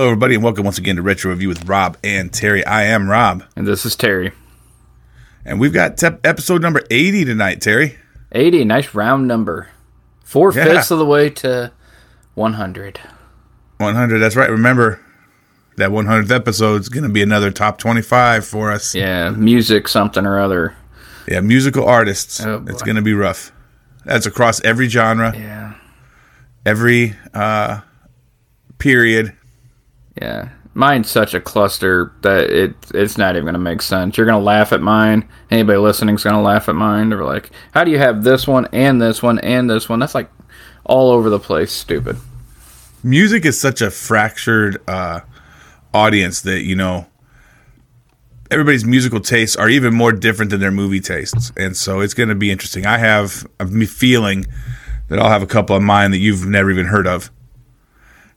Hello, everybody, and welcome once again to Retro Review with Rob and Terry. I am Rob, And this is Terry. and we've got tep- episode number 80 tonight, Terry. 80, nice round number. Four Yeah. fifths of the way to 100. 100, that's right. Remember, that 100th episode is going to be another top 25 for us. Yeah, music, something or other. Yeah, musical artists. Oh, it's going to be rough. That's across every genre, Yeah. every uh, period. Yeah. Mine's such a cluster that it it's not even to make sense. You're to laugh at mine. Anybody listening's to laugh at mine. They're like, how do you have this one and this one and this one? That's like all over the place. Stupid. music is such a fractured uh, audience that you know everybody's musical tastes are even more different than their movie tastes and so it's going to be interesting i have a feeling that i'll have a couple of mine that you've never even heard of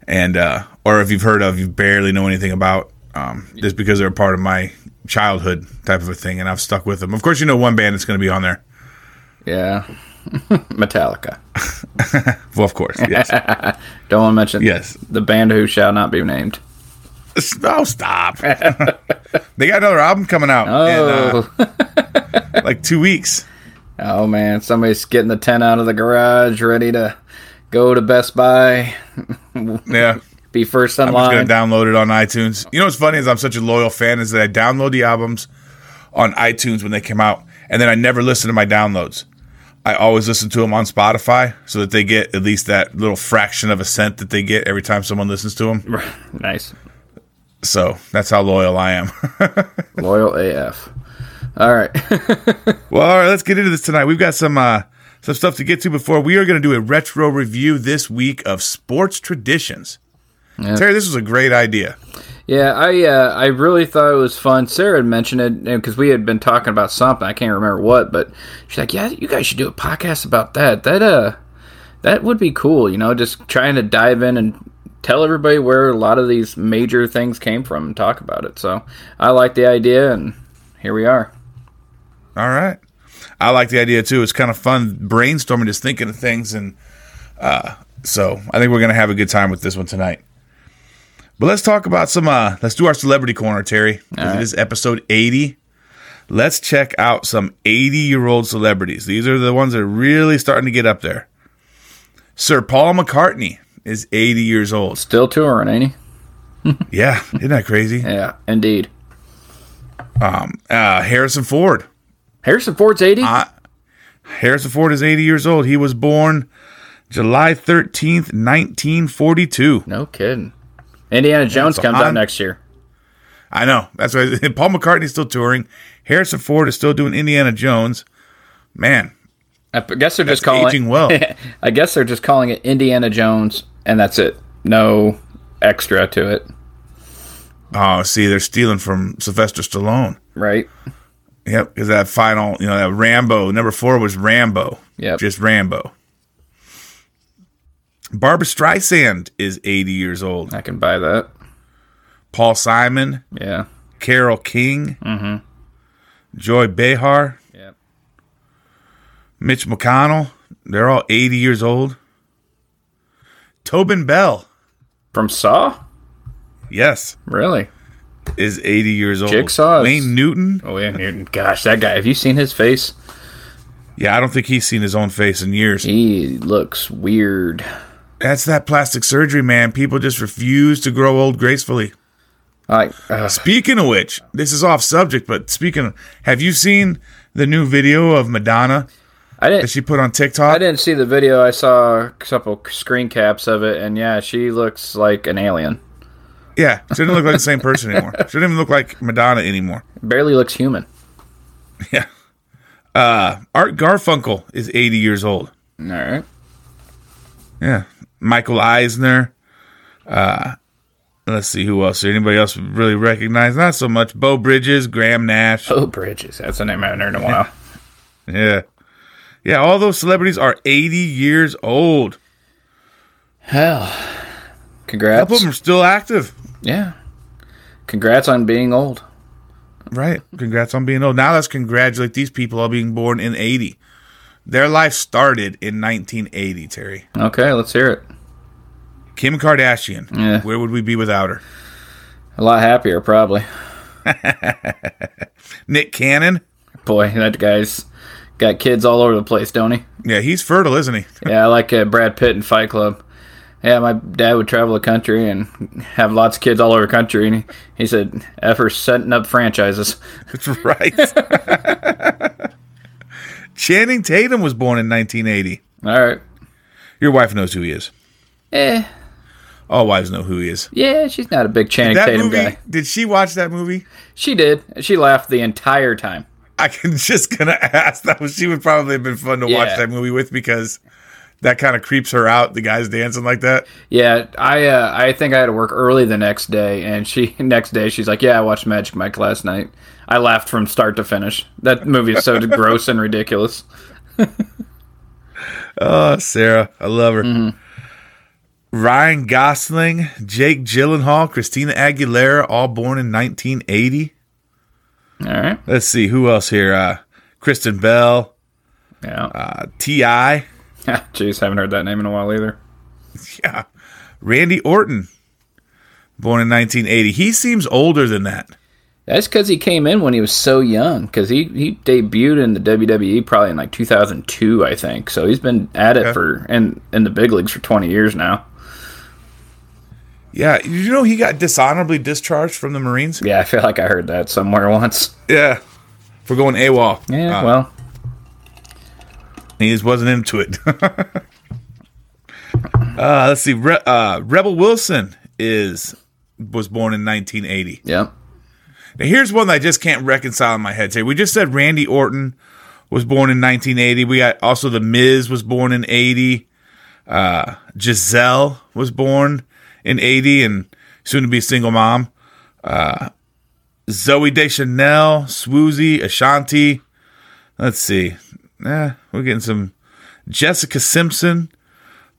and uh, or if you've heard of you barely know anything about um, just because they're a part of my childhood type of a thing and i've stuck with them of course you know one band that's going to be on there Yeah. Metallica. well of course yes Don't want to mention Yes. the band who shall not be named. oh stop they got another album coming out in, Oh. uh, like two weeks Oh man, somebody's getting the tent out of the garage, ready to go to Best Buy, yeah be first in I'm just line. gonna download it on iTunes. You know what's funny is I'm such a loyal fan is that I download the albums on iTunes when they come out, and then I never listen to my downloads. I always listen to them on Spotify so that they get at least that little fraction of a cent that they get every time someone listens to them. nice, So that's how loyal I am. loyal AF. All right, well, all right, let's get into this tonight. We've got some uh, some stuff to get to before we are going to do a retro review this week of sports traditions. Yeah. Terry, this was a great idea. yeah, I uh, I really thought it was fun. Sarah had mentioned it because we had been talking about something. I can't remember what, but she's like, "Yeah, you guys should do a podcast about that. That uh, that would be cool. You know, just trying to dive in and." Tell everybody where a lot of these major things came from and talk about it. So I like the idea, and here we are. All right. I like the idea too. It's kind of fun brainstorming, just thinking of things, and uh, so I think we're gonna have a good time with this one tonight. But let's talk about some. Uh, let's do our celebrity corner, Terry. right. It is episode eighty. Let's check out some eighty-year-old celebrities. These are the ones that are really starting to get up there. Sir Paul McCartney is eighty years old. Still touring, ain't he? Yeah, isn't that crazy? Yeah, indeed. Uh, Harrison Ford. Harrison Ford's 80? Uh, Harrison Ford is 80 years old. He was born July 13th, 1942. no kidding. Indiana Jones so comes out next year. I know. That's why Paul McCartney's still touring. Harrison Ford is still doing Indiana Jones. Man, I guess they're just calling aging well. I guess they're just calling it Indiana Jones and that's it. No extra to it, oh, see, they're stealing from Sylvester Stallone. right? Yep, because that final, you know, that Rambo, number four was Rambo. Yep. Just Rambo. Barbra Streisand is 80 years old. I can buy that. Paul Simon, Yeah. Carole King, mm-hmm. Joy Behar, Yep. Mitch McConnell. They're all 80 years old. Tobin Bell, From Saw? yes, Really? is 80 years old. Jigsaw is- Wayne Newton. Oh, yeah. Newton. Gosh, that guy. Have you seen his face? Yeah, I don't think he's seen his own face in years. He looks weird. That's that plastic surgery, man. People just refuse to grow old gracefully. Like, uh, Speaking of which, this is off subject, but speaking of, have you seen the new video of Madonna I didn't she put on TikTok. I didn't see the video. I saw a couple screen caps of it, and yeah, she looks like an alien. Yeah, she doesn't look like the same person anymore. She doesn't even look like Madonna anymore. Barely looks human. Yeah. Uh, Art Garfunkel is 80 years old. All right. Yeah. Michael Eisner. Uh, let's see who else. Anybody else really recognize? Not so much. Beau Bridges, Graham Nash. Beau Bridges. That's a name I haven't heard in a while. Yeah. Yeah, all those celebrities are 80 years old. Hell. Congrats. A couple of them are still active. Yeah. Congrats on being old. Right. Congrats on being old. Now let's congratulate these people all being born in 80. Their life started in 1980, Terry. Okay, let's hear it. Kim Kardashian. Yeah. Where would we be without her? A lot happier, probably. Nick Cannon. Boy, that guy's got kids all over the place, don't he? Yeah, he's fertile, isn't he? Yeah, I like uh, Brad Pitt in Fight Club. Yeah, my dad would travel the country and have lots of kids all over the country, and he, he said, "F for setting up franchises." That's right. Channing Tatum was born in 1980. All right. Your wife knows who he is. Eh, All wives know who he is. yeah, she's not a big Channing That Tatum movie, guy. did she watch that movie? She did. She laughed the entire time. I can just gonna ask. That was she would probably have been fun to watch that movie with because that kind of creeps her out. The guys dancing like that. Yeah, I uh, I think I had to work early the next day, and she next day she's like, "Yeah, I watched Magic Mike last night." I laughed from start to finish. That movie is so gross and ridiculous. Oh, Sarah, I love her. Mm-hmm. Ryan Gosling, Jake Gyllenhaal, Christina Aguilera, all born in 1980. All right. Let's see who else here. Uh, Kristen Bell, Yeah. uh, Ti, Jeez, haven't heard that name in a while either. yeah, Randy Orton, born in 1980. He seems older than that. That's because he came in when he was so young. Because he, he debuted in the WWE probably in like 2002, I think. So he's been at it Okay. for in in the big leagues for 20 years now. Yeah, you know he got dishonorably discharged from the Marines. Yeah, I feel like I heard that somewhere once. Yeah, for going AWOL. Yeah, Uh, well, he just wasn't into it. uh, let's see. Re- uh, Rebel Wilson is was born in 1980. yep. Now, here's one that I just can't reconcile in my head. Today, we just said Randy Orton was born in 1980. We got also the Miz was born in 80. Uh, Gisele was born in 80 and soon to be single mom. Uh, Zooey Deschanel, Swoozy, Ashanti. Let's see. Eh, we're getting some. Jessica Simpson,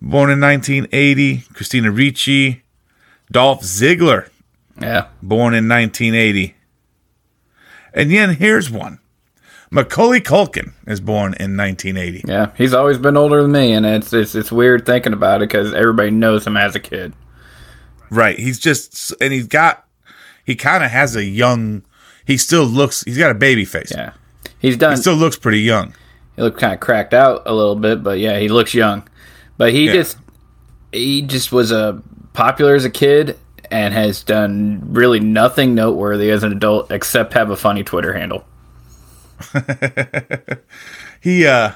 born in 1980. Christina Ricci. Dolph Ziggler, Yeah. born in 1980. And then here's one. Macaulay Culkin is born in 1980. Yeah, he's always been older than me, and it's it's, it's weird thinking about it because everybody knows him as a kid. Right. He's just, and he's got, he kind of has a young, he still looks, he's got a baby face. Yeah, he's done. He still looks pretty young. he looked kind of cracked out a little bit, but yeah, he looks young. But he Yeah. just he just was a popular as a kid and has done really nothing noteworthy as an adult except have a funny Twitter handle. He, uh,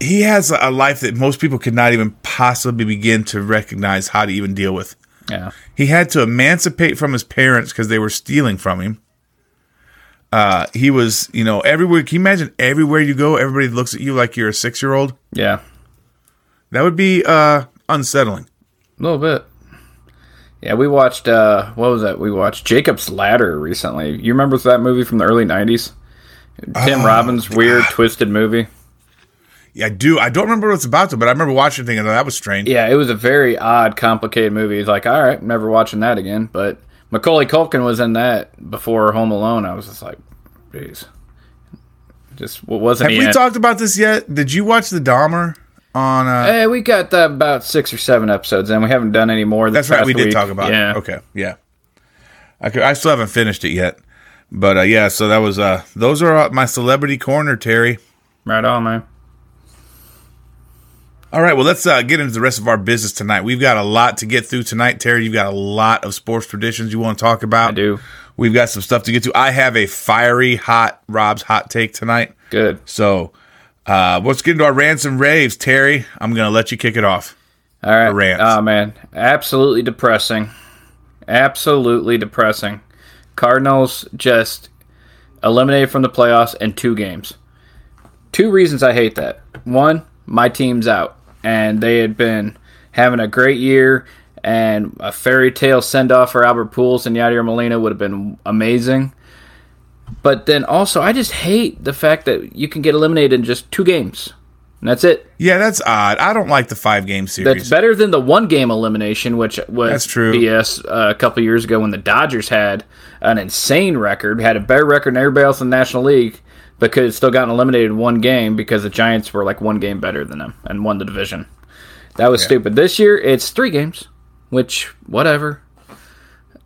he has a life that most people could not even possibly begin to recognize how to even deal with. Yeah, He had to emancipate from his parents because they were stealing from him. Uh, he was, you know, everywhere. Can you imagine everywhere you go, everybody looks at you like you're a six year old? yeah, That would be uh, unsettling. a little bit. Yeah, we watched uh what was that? We watched Jacob's Ladder recently. You remember that movie from the early '90s? Tim Oh, Robbins' weird, twisted movie. Yeah, I do. I don't remember what it's about, though, but I remember watching it thinking, oh, that was strange. Yeah, it was a very odd, complicated movie. It's like, all right, never watching that again. But Macaulay Culkin was in that before Home Alone. I was just like, jeez, just what wasn't Have we in? talked about this yet? Did you watch the Dahmer on? Uh, Eh, we got uh, about six or seven episodes, and we haven't done any more. That's right. We did week. talk about Yeah, it. Okay. Yeah. I, could, I still haven't finished it yet, but uh, yeah. So that was uh, those are uh, my celebrity corner, Terry. right on, man. All right, well, let's uh, get into the rest of our business tonight. We've got a lot to get through tonight, Terry. You've got a lot of sports traditions you want to talk about. I do. We've got some stuff to get to. I have a fiery, hot Rob's hot take tonight. Good. So uh, let's get into our ransom raves, Terry. I'm going to let you kick it off. All right. rants. Oh man, absolutely depressing. Absolutely depressing. Cardinals just eliminated from the playoffs in two games. Two reasons I hate that. One, my team's out, and they had been having a great year, and a fairy tale send off for Albert Pujols and Yadier Molina would have been amazing. But then also, I just hate the fact that you can get eliminated in just two games. And that's it. Yeah, that's odd. I don't like the five game series. That's better than the one game elimination, which was That's true. BS uh, a couple years ago when the Dodgers had an insane record, had a better record than everybody else in the National League, but could have still gotten eliminated in one game because the Giants were like one game better than them and won the division. That was Yeah. stupid. This year it's three games, which whatever.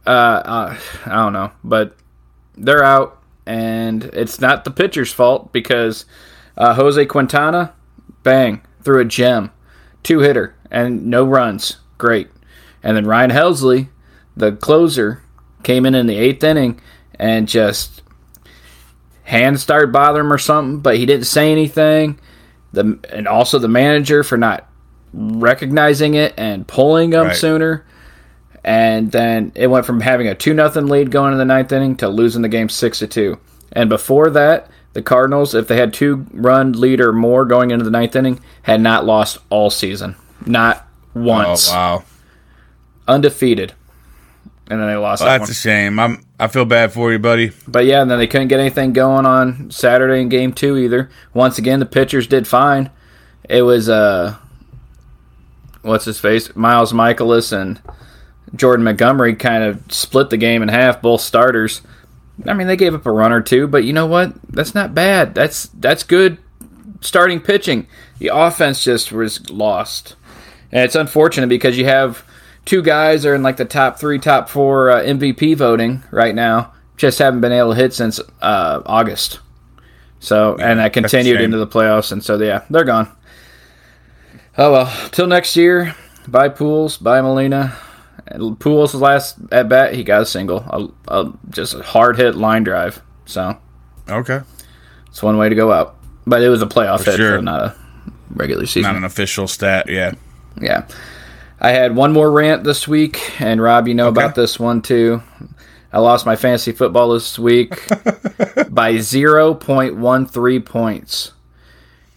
Uh, uh, I don't know, but they're out, and it's not the pitcher's fault because uh, Jose Quintana, bang, threw a gem, two hitter, and no runs, great. And then Ryan Helsley, the closer, came in in the eighth inning and just hands started bothering him or something, but he didn't say anything. The and also the manager for not recognizing it and pulling him Right. sooner. And then it went from having a two nothing lead going in the ninth inning to losing the game six to two. And before that, the Cardinals, if they had two run lead or more going into the ninth inning, had not lost all season, not oh, once, Oh wow, undefeated. And then they lost well, that that's one. a shame. I'm I feel bad for you, buddy. But yeah, and then they couldn't get anything going on Saturday in game two either. Once again, the pitchers did fine. It was uh, what's his face, Miles Mikolas and Jordan Montgomery kind of split the game in half, both starters. I mean, they gave up a run or two, but you know what? That's not bad. That's that's good starting pitching. The offense just was lost, and it's unfortunate because you have two guys are in like the top three, top four uh, MVP voting right now. Just haven't been able to hit since uh, August. So, and that continued into the playoffs, and so yeah, they're gone. Oh well, till next year. Bye Pujols, bye Molina. Pujols' last at bat, he got a single, a, a, just a hard hit line drive. So Okay, it's one way to go out. But it was a playoff hit, sure. so not a regular season. not an official stat. Yeah, Yeah. I had one more rant this week, and Rob, you know Okay. about this one too. I lost my fantasy football this week by 0.13 points.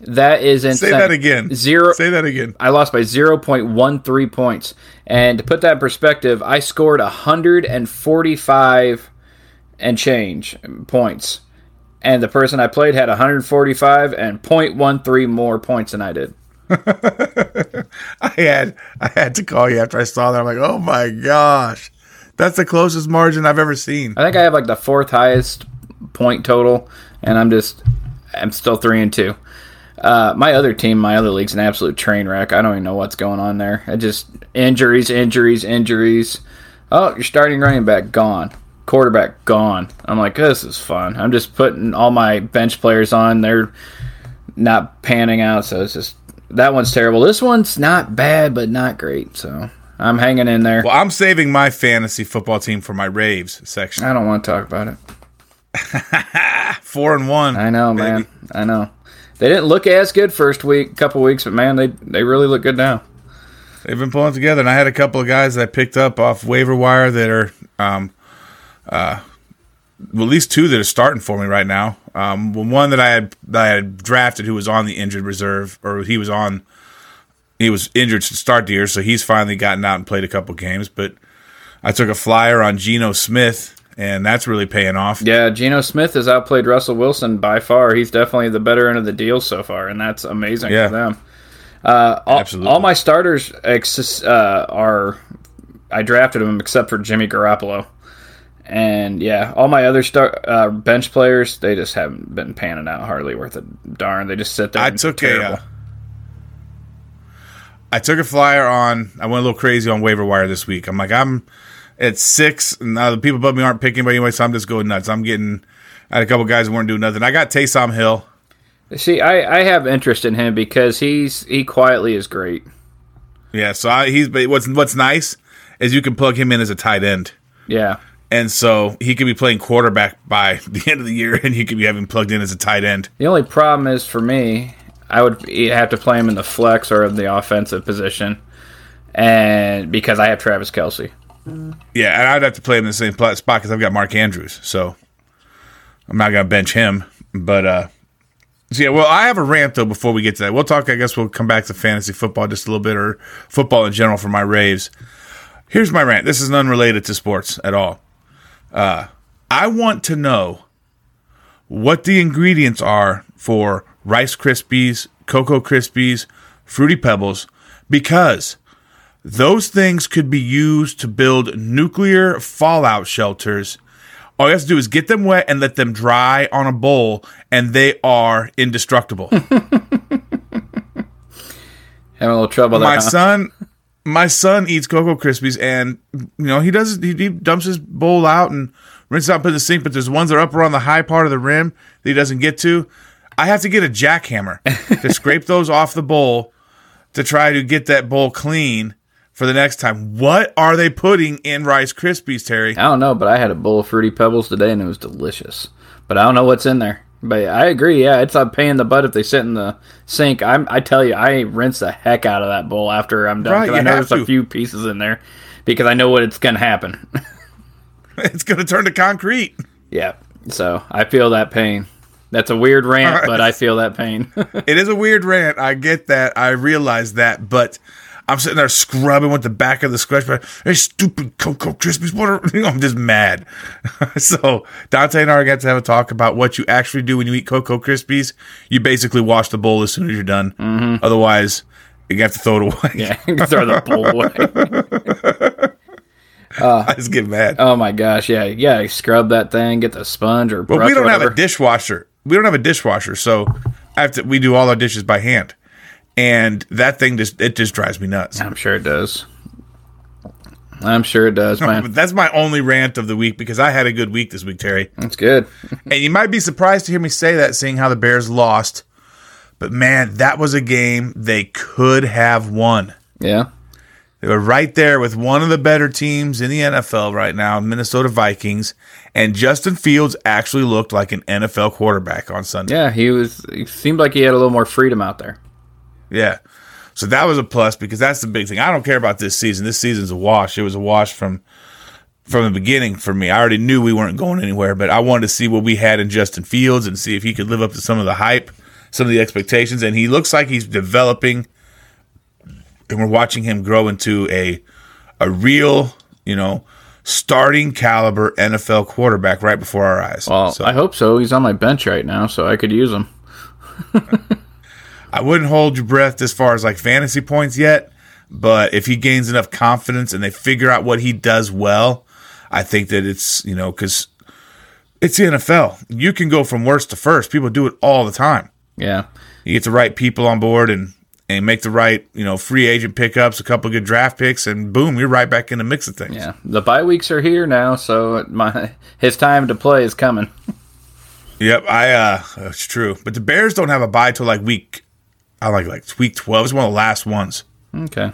That is insane. say that again. Zero. Say that again. I lost by 0.13 points. And to put that in perspective, I scored 145 and change points. And the person I played had 145 and 0.13 more points than I did. I had I had to call you after I saw that. I'm like, oh my gosh, that's the closest margin I've ever seen. I think I have like the fourth highest point total, and I'm just I'm still three and two. Uh, my other team, my other league's an absolute train wreck. I don't even know what's going on there. I just injuries, injuries, injuries. Oh, your starting running back gone, quarterback gone. I'm like, this is fun. I'm just putting all my bench players on. They're not panning out, so it's just that one's terrible. This one's not bad, but not great. So I'm hanging in there. Well, I'm saving my fantasy football team for my raves section. I don't want to talk about it. Four and one. I know, baby. man. I know. They didn't look as good first week, couple weeks, but man, they they really look good now. They've been pulling together, and I had a couple of guys that I picked up off waiver wire that are, um, uh, well, at least two that are starting for me right now. Um, one that I had that I had drafted who was on the injured reserve, or he was on, he was injured to start the year, so he's finally gotten out and played a couple games. But I took a flyer on Geno Smith, and that's really paying off. Yeah, Geno Smith has outplayed Russell Wilson by far. He's definitely the better end of the deal so far, and that's amazing Yeah. for them. Uh, all, Absolutely. all my starters ex- uh, are I drafted them except for Jimmy Garoppolo, and yeah, all my other star uh, bench players they just haven't been panning out hardly worth a darn. They just sit there. I and took a, uh, I took a flyer on. I went a little crazy on waiver wire this week. I'm like, I'm at six, and now the people above me aren't picking anybody anyway, so I'm just going nuts. I'm getting. I had a couple guys who weren't doing nothing. I got Taysom Hill. See, I, I have interest in him because he's he quietly is great. Yeah, so I, he's. But what's what's nice is you can plug him in as a tight end, Yeah, and so he could be playing quarterback by the end of the year, and he could be having plugged in as a tight end. the only problem is for me, I would have to play him in the flex or the offensive position, and because I have Travis Kelce. Yeah, and I'd have to play him in the same spot because I've got Mark Andrews, so I'm not gonna bench him. But uh, so yeah, well, I have a rant though. Before we get to that, we'll talk. I guess we'll come back to fantasy football just a little bit, or football in general for my raves. Here's my rant. This is unrelated to sports at all. Uh, I want to know what the ingredients are for Rice Krispies, Cocoa Krispies, Fruity Pebbles, because those things could be used to build nuclear fallout shelters. All you have to do is get them wet and let them dry on a bowl, and they are indestructible. Having a little trouble there. my huh? son my son eats cocoa krispies and you know he does he, he dumps his bowl out and rinses out and puts in the sink but there's ones that are up around the high part of the rim that he doesn't get to i have to get a jackhammer to scrape those off the bowl to try to get that bowl clean for the next time what are they putting in rice krispies terry I don't know, but I had a bowl of fruity pebbles today and it was delicious. But I don't know what's in there. But I agree. Yeah, it's a pain in the butt if they sit in the sink. I'm, I tell you, I rinse the heck out of that bowl after I'm done. Right, I know there's a few pieces in there because I know what it's gonna happen. it's going to turn to concrete yeah. So I feel that pain. That's a weird rant, right. but I feel that pain. it is a weird rant. I get that. I realize that, but I'm sitting there scrubbing with the back of the scratch pad. Hey, stupid Cocoa Krispies. What are, you know, I'm just mad. so Dante and I got to have a talk about what you actually do when you eat Cocoa Krispies. You basically wash the bowl as soon as you're done. Mm-hmm. Otherwise, you have to throw it away. yeah, throw the bowl away. Uh, I just get mad. Oh my gosh, yeah, yeah. Scrub that thing, get the sponge or but we don't have a dishwasher. We don't have a dishwasher, so I have to. We do all our dishes by hand, and that thing just it just drives me nuts. I'm sure it does. I'm sure it does, man. That's my only rant of the week because I had a good week this week, Terry. That's good. And you might be surprised to hear me say that, seeing how the Bears lost. But man, that was a game they could have won. Yeah. They were right there with one of the better teams in the NFL right now, Minnesota Vikings. And Justin Fields actually looked like an NFL quarterback on Sunday. Yeah, he was. He seemed like he had a little more freedom out there. Yeah. So that was a plus because that's the big thing. I don't care about this season. This season's a wash. It was a wash from from the beginning for me. I already knew we weren't going anywhere, but I wanted to see what we had in Justin Fields and see if he could live up to some of the hype, some of the expectations. And he looks like he's developing and we're watching him grow into a a real, you know, starting caliber NFL quarterback right before our eyes. Well, so I hope so. He's on my bench right now, so I could use him. I wouldn't hold your breath as far as like fantasy points yet, but if he gains enough confidence and they figure out what he does well, I think that it's, you know, because it's the NFL. You can go from worst to first. People do it all the time. Yeah. You get the right people on board and and make the right, you know, free agent pickups, a couple good draft picks, and boom, you're right back in the mix of things. Yeah. The bye weeks are here now, so my his time to play is coming. Yep, I uh it's true. But the Bears don't have a bye till like week I like like week twelve. It's one of the last ones. Okay.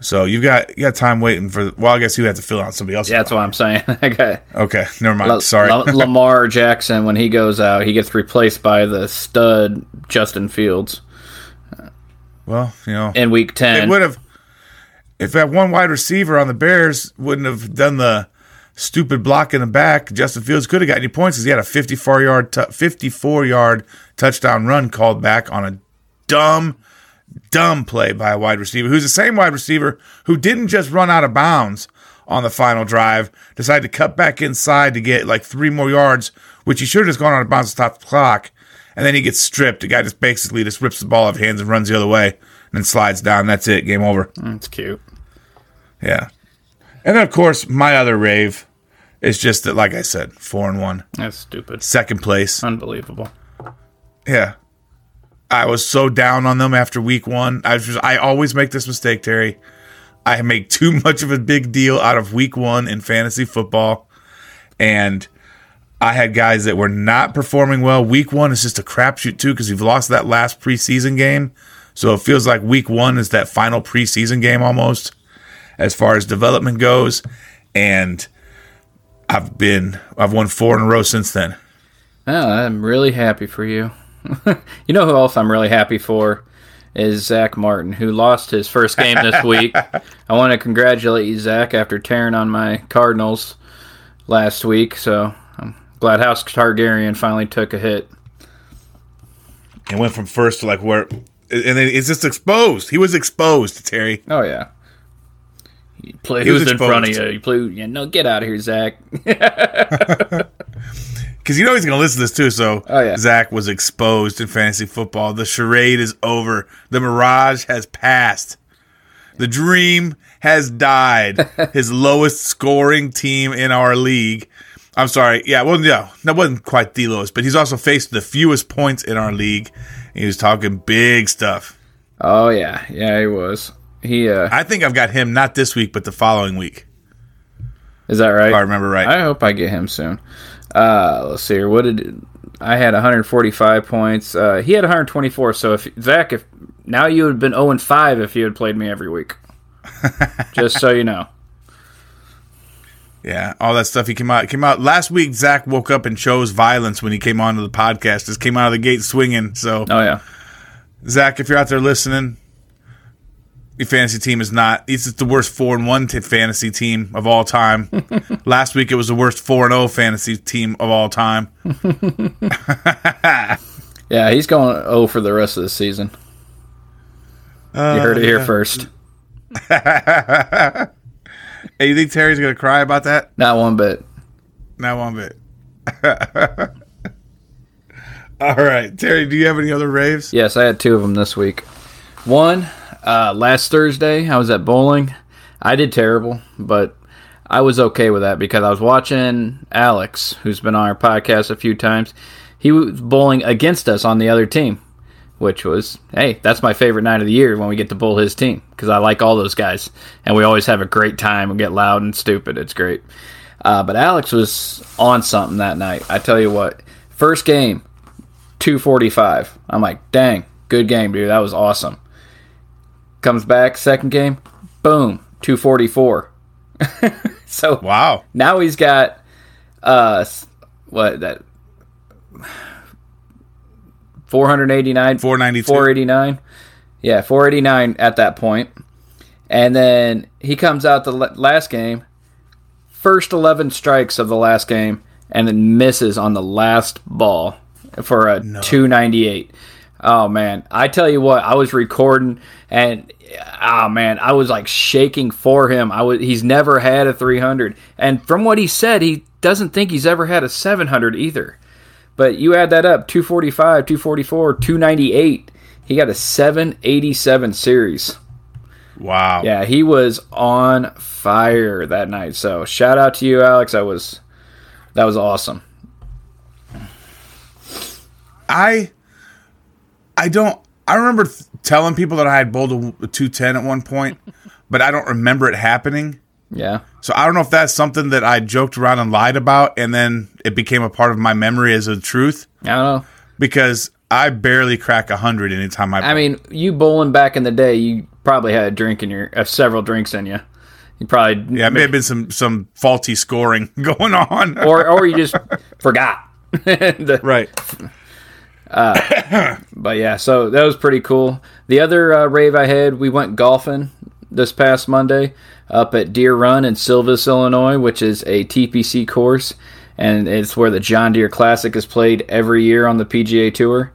So you've got you got time waiting for. Well, I guess you have to fill out somebody else. Yeah, that's what I'm saying. okay. Okay, never mind. La- Sorry. La- Lamar Jackson, when he goes out, he gets replaced by the stud Justin Fields well, you know, in Week ten, it would have if that one wide receiver on the Bears wouldn't have done the stupid block in the back. Justin Fields could have gotten any points because he had a 54 yard t- 54 yard touchdown run called back on a dumb dumb play by a wide receiver who's the same wide receiver who didn't just run out of bounds on the final drive, decided to cut back inside to get like three more yards, which he should have just gone out of bounds to stop the clock. And then he gets stripped. The guy just basically just rips the ball out of hands and runs the other way and then slides down. That's it. Game over. That's cute. Yeah. And then, of course, my other rave is just that, like I said, four and one, That's stupid. second place. Unbelievable. Yeah. I was so down on them after week one. I just, I always make this mistake, Terry. I make too much of a big deal out of week one in fantasy football. And I had guys that were not performing well. Week one is just a crapshoot, too, because you've lost that last preseason game. So it feels like week one is that final preseason game almost as far as development goes. And I've been, I've won four in a row since then. Oh, I'm really happy for you. you know who else I'm really happy for is Zach Martin, who lost his first game this week. I want to congratulate you, Zach, after tearing on my Cardinals last week. So I'm glad House Targaryen finally took a hit. and went from first to like where, and then it's just exposed. He was exposed, Terry. Oh yeah. He play He was who's in front of you. You play. Yeah, no, get out of here, Zach. Because you know he's going to listen to this too. So Oh, yeah. Zach was exposed in fantasy football. The charade is over. The mirage has passed. The dream has died. His lowest scoring team in our league. I'm sorry. Yeah, well, yeah, that wasn't quite the lowest, but he's also faced the fewest points in our league. He was talking big stuff. Oh yeah, yeah, he was. He uh, I think I've got him not this week, but the following week. is that right? If I remember right. I hope I get him soon. Uh, let's see here. What did I had 145 points. Uh, he had 124. So if Zach, if now you would have been 0 and 5 if you had played me every week. Just so you know. Yeah, all that stuff. He came out. Came out last week. Zach woke up and chose violence when he came onto the podcast. Just came out of the gate swinging. So Oh yeah. Zach, if you're out there listening, fantasy team is not. It's the worst four and one t- fantasy team of all time. Last week it was the worst four and zero fantasy team of all time. Yeah, he's going 0 for the rest of the season. you uh, heard it here first. Hey, you think Terry's gonna cry about that? Not one bit. Not one bit. all right, Terry. Do you have any other raves? Yes, I had two of them this week. One, uh, last Thursday, I was at bowling. I did terrible, but I was okay with that because I was watching Alex, who's been on our podcast a few times. He was bowling against us on the other team, which was, hey, that's my favorite night of the year when we get to bowl his team because I like all those guys. And we always have a great time and get loud and stupid. It's great. Uh, but Alex was on something that night. I tell you what, first game, 245. I'm like, dang, good game, dude. That was awesome. Comes back, second game, boom, 244. so Wow. now he's got uh what that 489 Four ninety two. 489 yeah 489 at that point and then he comes out the last game first 11 strikes of the last game and then misses on the last ball for a 298 oh man i tell you what i was recording and oh man i was like shaking for him i was he's never had a 300 and from what he said he doesn't think he's ever had a 700 either but you add that up 245, 244, 298. He got a 787 series. Wow. Yeah, he was on fire that night. So shout out to you, Alex. That was that was awesome. I I don't I remember th- telling people that I had bowled a, a 210 at one point, but I don't remember it happening. Yeah. So I don't know if that's something that I joked around and lied about and then it became a part of my memory as a truth I don't know. because I barely crack 100 anytime I I mean, you bowling back in the day, you probably had a drink in your uh, several drinks in you. You probably Yeah, it may have been some some faulty scoring going on. or or you just forgot. The- right. But yeah, so that was pretty cool. The other uh, rave I had, we went golfing this past Monday up at Deer Run in Silvis, Illinois, which is a TPC course, and it's where the John Deere Classic is played every year on the PGA Tour.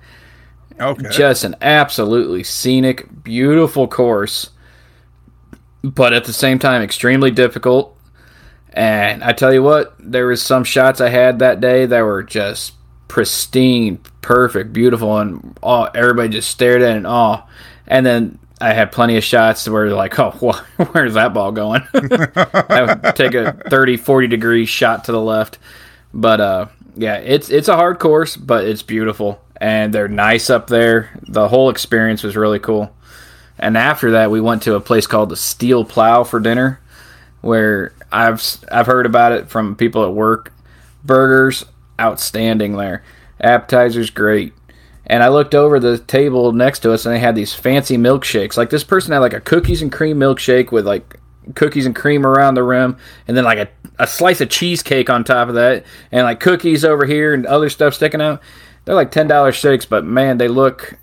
Okay. Just an absolutely scenic, beautiful course, but at the same time extremely difficult. And I tell you what, there was some shots I had that day that were just pristine, perfect, beautiful, and oh, everybody just stared at it in awe. And then I had plenty of shots where like, oh, wh- where's that ball going? I would take a 30, 40 degree shot to the left. But uh, yeah, it's it's a hard course, but it's beautiful, and they're nice up there. The whole experience was really cool. And after that, we went to a place called the Steel Plow for dinner, where I've I've heard about it from people at work. Burgers outstanding there, appetizers great. And I looked over the table next to us, and they had these fancy milkshakes. Like this person had like a cookies and cream milkshake with like cookies and cream around the rim, and then like a, a slice of cheesecake on top of that, and like cookies over here and other stuff sticking out. They're like ten dollars shakes, but man, they look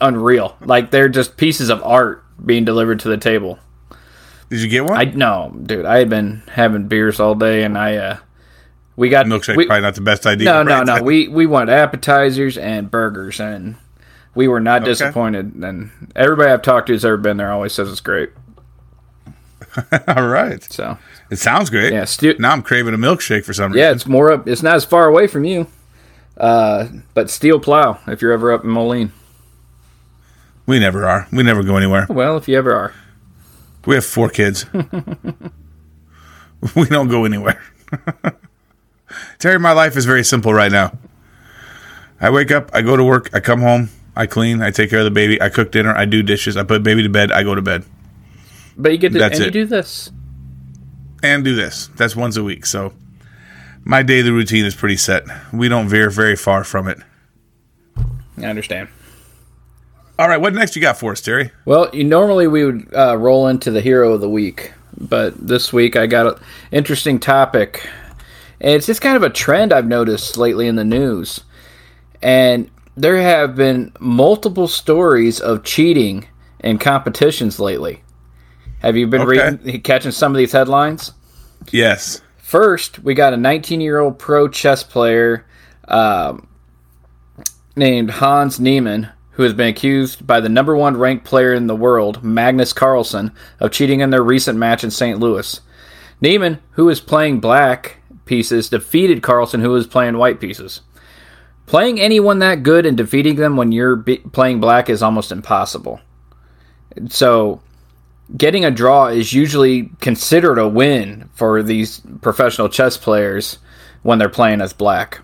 unreal. Like they're just pieces of art being delivered to the table. Did you get one? I no, dude. I had been having beers all day, and I uh, we got Milkshake we- probably not the best idea. no, no, right? no. We we wanted appetizers and burgers, and we were not disappointed. And everybody I've talked to who's ever been there always says it's great. All right. So It sounds great. yeah, stu- Now I'm craving a milkshake for some reason. yeah, it's more up. It's not as far away from you. Uh, but Steel Plow, if you're ever up in Moline. We never are. We never go anywhere. Well, if you ever are. We have four kids. we don't go anywhere. Terry, my life is very simple right now. I wake up, I go to work, I come home, I clean. I take care of the baby. I cook dinner. I do dishes. I put baby to bed. I go to bed But you get to That's and you do this. and do this. That's once a week. So my daily routine is pretty set. We don't veer very far from it. I understand. All right, what next you got for us, Terry? Well, you, normally we would uh, roll into the hero of the week, but this week I got an interesting topic. And it's just kind of a trend I've noticed lately in the news. And there have been multiple stories of cheating in competitions lately. Have you been Okay. reading, catching some of these headlines? Yes. First, we got a 19 year old pro chess player um, named Hans Niemann, who has been accused by the number one ranked player in the world, Magnus Carlsen, of cheating in their recent match in St. Louis. Niemann, who is playing black pieces, defeated Carlsen, who was playing white pieces. Playing anyone that good and defeating them when you're be- playing black is almost impossible. So, getting a draw is usually considered a win for these professional chess players when they're playing as black.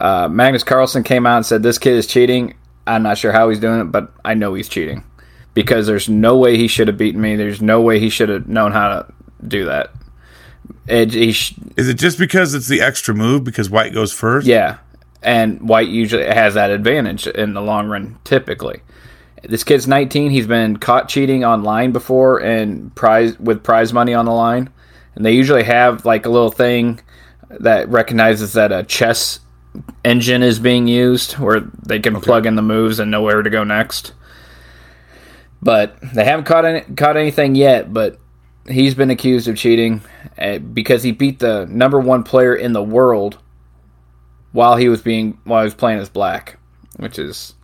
Uh, Magnus Carlsen came out and said, This kid is cheating. I'm not sure how he's doing it, but I know he's cheating because there's no way he should have beaten me. There's no way he should have known how to do that. It, sh- Is it just because it's the extra move because white goes first? yeah, and White usually has that advantage in the long run, typically. This kid's 19. He's been caught cheating online before and prize with prize money on the line, and they usually have like a little thing that recognizes that a chess engine is being used, where they can plug in the moves and know where to go next. But they haven't caught any, caught anything yet. But he's been accused of cheating uh, because he beat the number one player in the world while he was being while he was playing as black, which is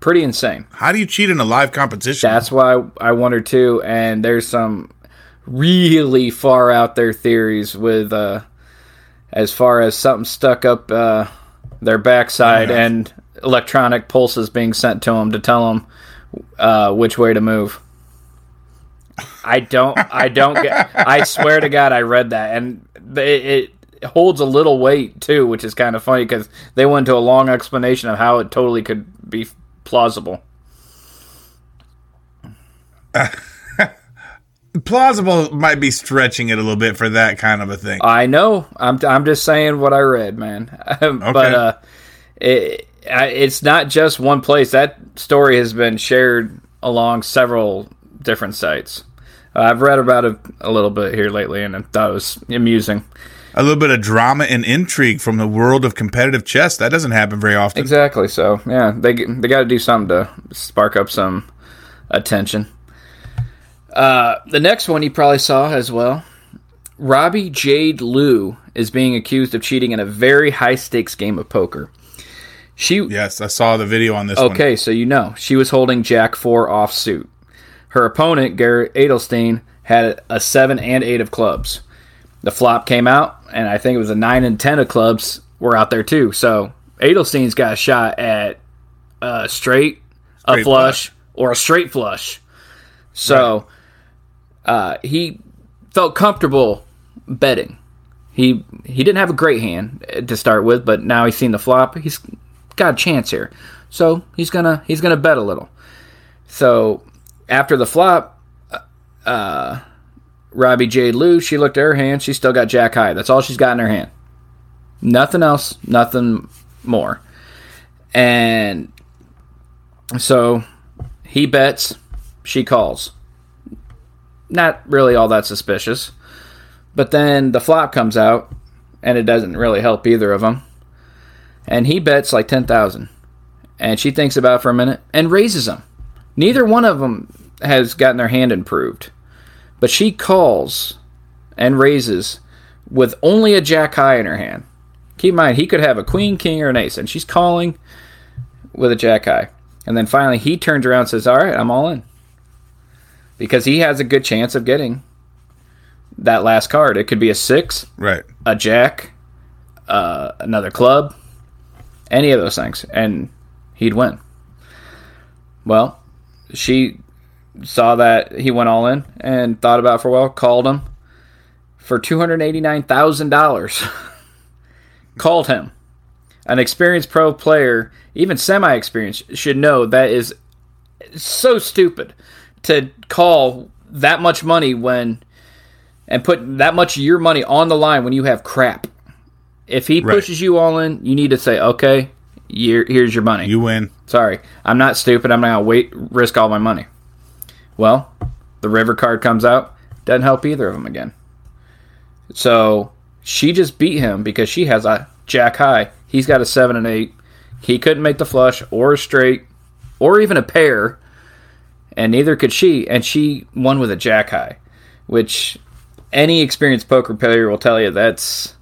pretty insane. How do you cheat in a live competition? That's why I wonder too. And there's some really far out there theories with uh, as far as something stuck up uh, their backside and electronic pulses being sent to them to tell them uh, which way to move. I don't. I don't get. I swear to God, I read that, and it, it holds a little weight too, which is kind of funny because they went into a long explanation of how it totally could be plausible. Plausible might be stretching it a little bit for that kind of a thing. I know. I'm I'm just saying what I read, man. but uh, it, it's not just one place. That story has been shared along several different sites. Uh, I've read about it a little bit here lately, and I thought it was amusing. a little bit of drama and intrigue from the world of competitive chess. That doesn't happen very often. Exactly. So yeah, they they got to do something to spark up some attention. Uh, the next one you probably saw as well. Robbi Jade Lew is being accused of cheating in a very high stakes game of poker. She Yes, I saw the video on this one. okay, so you know she was holding Jack four offsuit. Her opponent Garrett Adelstein had a seven and eight of clubs. The flop came out, and I think it was a nine and ten of clubs were out there too. So Edelstein's got a shot at a straight, a Straight flush, or a straight flush. So uh, he felt comfortable betting. He he didn't have a great hand to start with, but now he's seen the flop. He's got a chance here, so he's gonna he's gonna bet a little. So after the flop, uh, Robbi Jade Lew, she looked at her hand. She still got Jack High. That's all she's got in her hand. Nothing else. Nothing more. And so he bets. She calls. Not really all that suspicious. But then the flop comes out, and it doesn't really help either of them. And he bets like 10,000. And she thinks about for a minute and raises them. Neither one of them has gotten their hand improved. But she calls and raises with only a jack high in her hand. Keep in mind, he could have a queen, king, or an ace, and she's calling with a jack high. And then finally, he turns around and says, All right, I'm all in. Because he has a good chance of getting that last card. It could be a six, Right. a jack, uh, another club, any of those things, and he'd win. Well, she saw that he went all in and thought about for a while, called him for two hundred eighty nine thousand dollars. called him. an experienced pro player, even semi experienced, should know that is so stupid to call that much money when and put that much of your money on the line when you have crap. If he Right. pushes you all in, you need to say, "Okay, here's your money." You win. Sorry, I'm not stupid. I'm not gonna wait risk all my money. Well, the river card comes out. Doesn't help either of them again. So she just beat him because she has a jack high. He's got a seven and eight. He couldn't make the flush or a straight or even a pair, and neither could she. And she won with a jack high, which any experienced poker player will tell you that's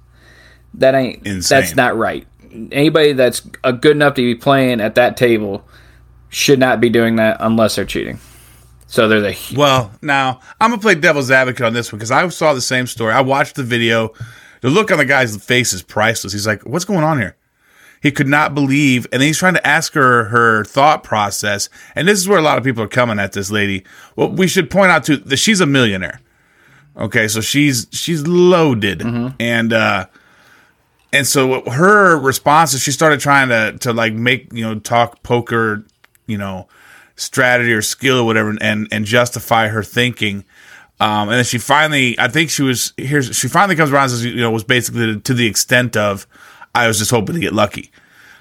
that ain't Insane. that's not right. Anybody that's good enough to be playing at that table should not be doing that unless they're cheating. So there's a hu- Well, now I'm gonna play devil's advocate on this one because I saw the same story. I watched the video. The look on the guy's face is priceless. He's like, "What's going on here?" He could not believe, and then he's trying to ask her her thought process. And this is where a lot of people are coming at this lady. Well, we should point out too that she's a millionaire. Okay, so she's she's loaded, and uh, and so her response is she started trying to to like make you know talk poker, you know, strategy or skill or whatever, and and justify her thinking. Um, and then she finally, I think she was here's she finally comes around and says, you know, was basically to the extent of, I was just hoping to get lucky,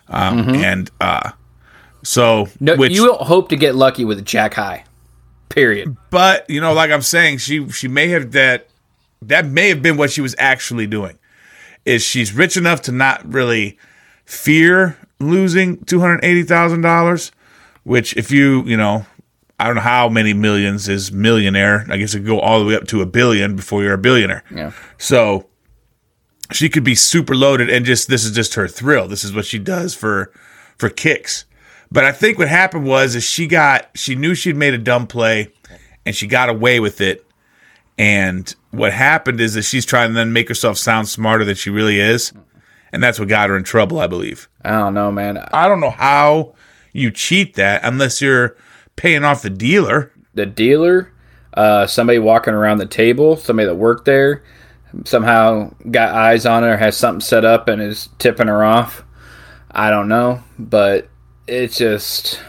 um, and uh, so no. which, you don't hope to get lucky with a jack high. Period. but you know, like I'm saying, she she may have that that may have been what she was actually doing. Is she's rich enough to not really fear losing two hundred eighty thousand dollars? Which, if you you know, I don't know how many millions is millionaire. I guess it could go all the way up to a billion before you're a billionaire. Yeah. So she could be super loaded and just this is just her thrill. This is what she does for for kicks. But I think what happened was is she got she knew she'd made a dumb play and she got away with it. And what happened is that she's trying to then make herself sound smarter than she really is. And that's what got her in trouble, I believe. I don't know, man. I don't know how you cheat that unless you're paying off the dealer. The dealer, uh, somebody walking around the table, somebody that worked there, somehow got eyes on her, has something set up, and is tipping her off. I don't know, but it's just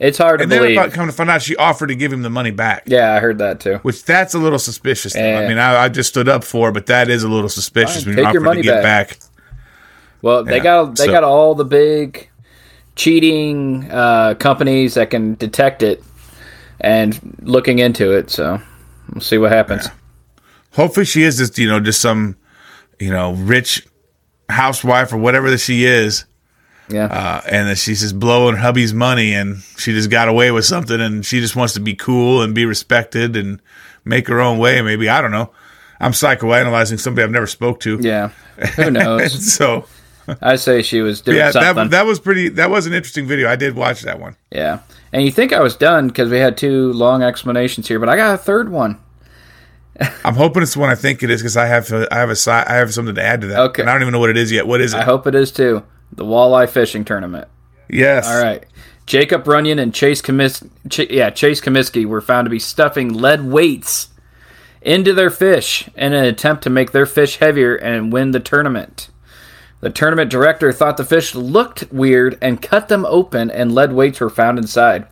it's hard to And then believe. if I come to find out she offered to give him the money back. yeah, I heard that too. Which that's a little suspicious. though. I mean, I, I just stood up for, it, but that is a little suspicious Fine, when you take your offer to money get back. back. Well, they got they so- got all the big cheating uh, companies that can detect it and looking into it. So we'll see what happens. Hopefully, she is just you know just some you know rich housewife or whatever that she is, Yeah, uh, and that she's just blowing hubby's money, and she just got away with something, and she just wants to be cool and be respected and make her own way. Maybe I don't know. I'm psychoanalyzing somebody I've never spoke to. yeah. Who knows? so I say she was doing yeah, something. that that was pretty. That was an interesting video. I did watch that one. yeah, and you think I was done because we had two long explanations here, but I got a third one. I'm hoping it's the one I think it is because I have I have a I have something to add to that. Okay. and I don't even know what it is yet. What is it? I hope it is too. The walleye fishing tournament. yes. All right. Jacob Runyan and Chase Comis- Ch- yeah, Chase Comiskey were found to be stuffing lead weights into their fish in an attempt to make their fish heavier and win the tournament. The tournament director thought the fish looked weird and cut them open, and lead weights were found inside.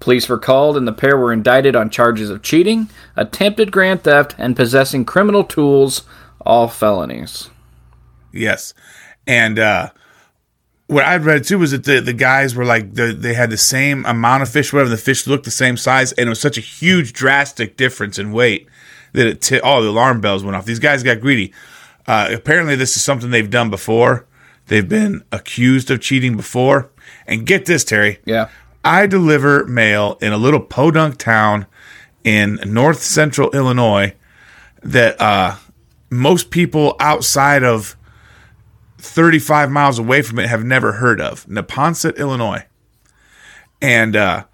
Police were called, and the pair were indicted on charges of cheating, attempted grand theft, and possessing criminal tools, all felonies. Yes. And uh what I'd read too was that the, the guys were like the, they had the same amount of fish, whatever the fish looked the same size, and it was such a huge drastic difference in weight that it t- all the alarm bells went off. These guys got greedy. Uh, apparently, this is something they've done before. They've been accused of cheating before. And get this, Terry. Yeah. I deliver mail in a little podunk town in north central Illinois that uh, most people outside of 35 miles away from it have never heard of Neponset, Illinois. And uh,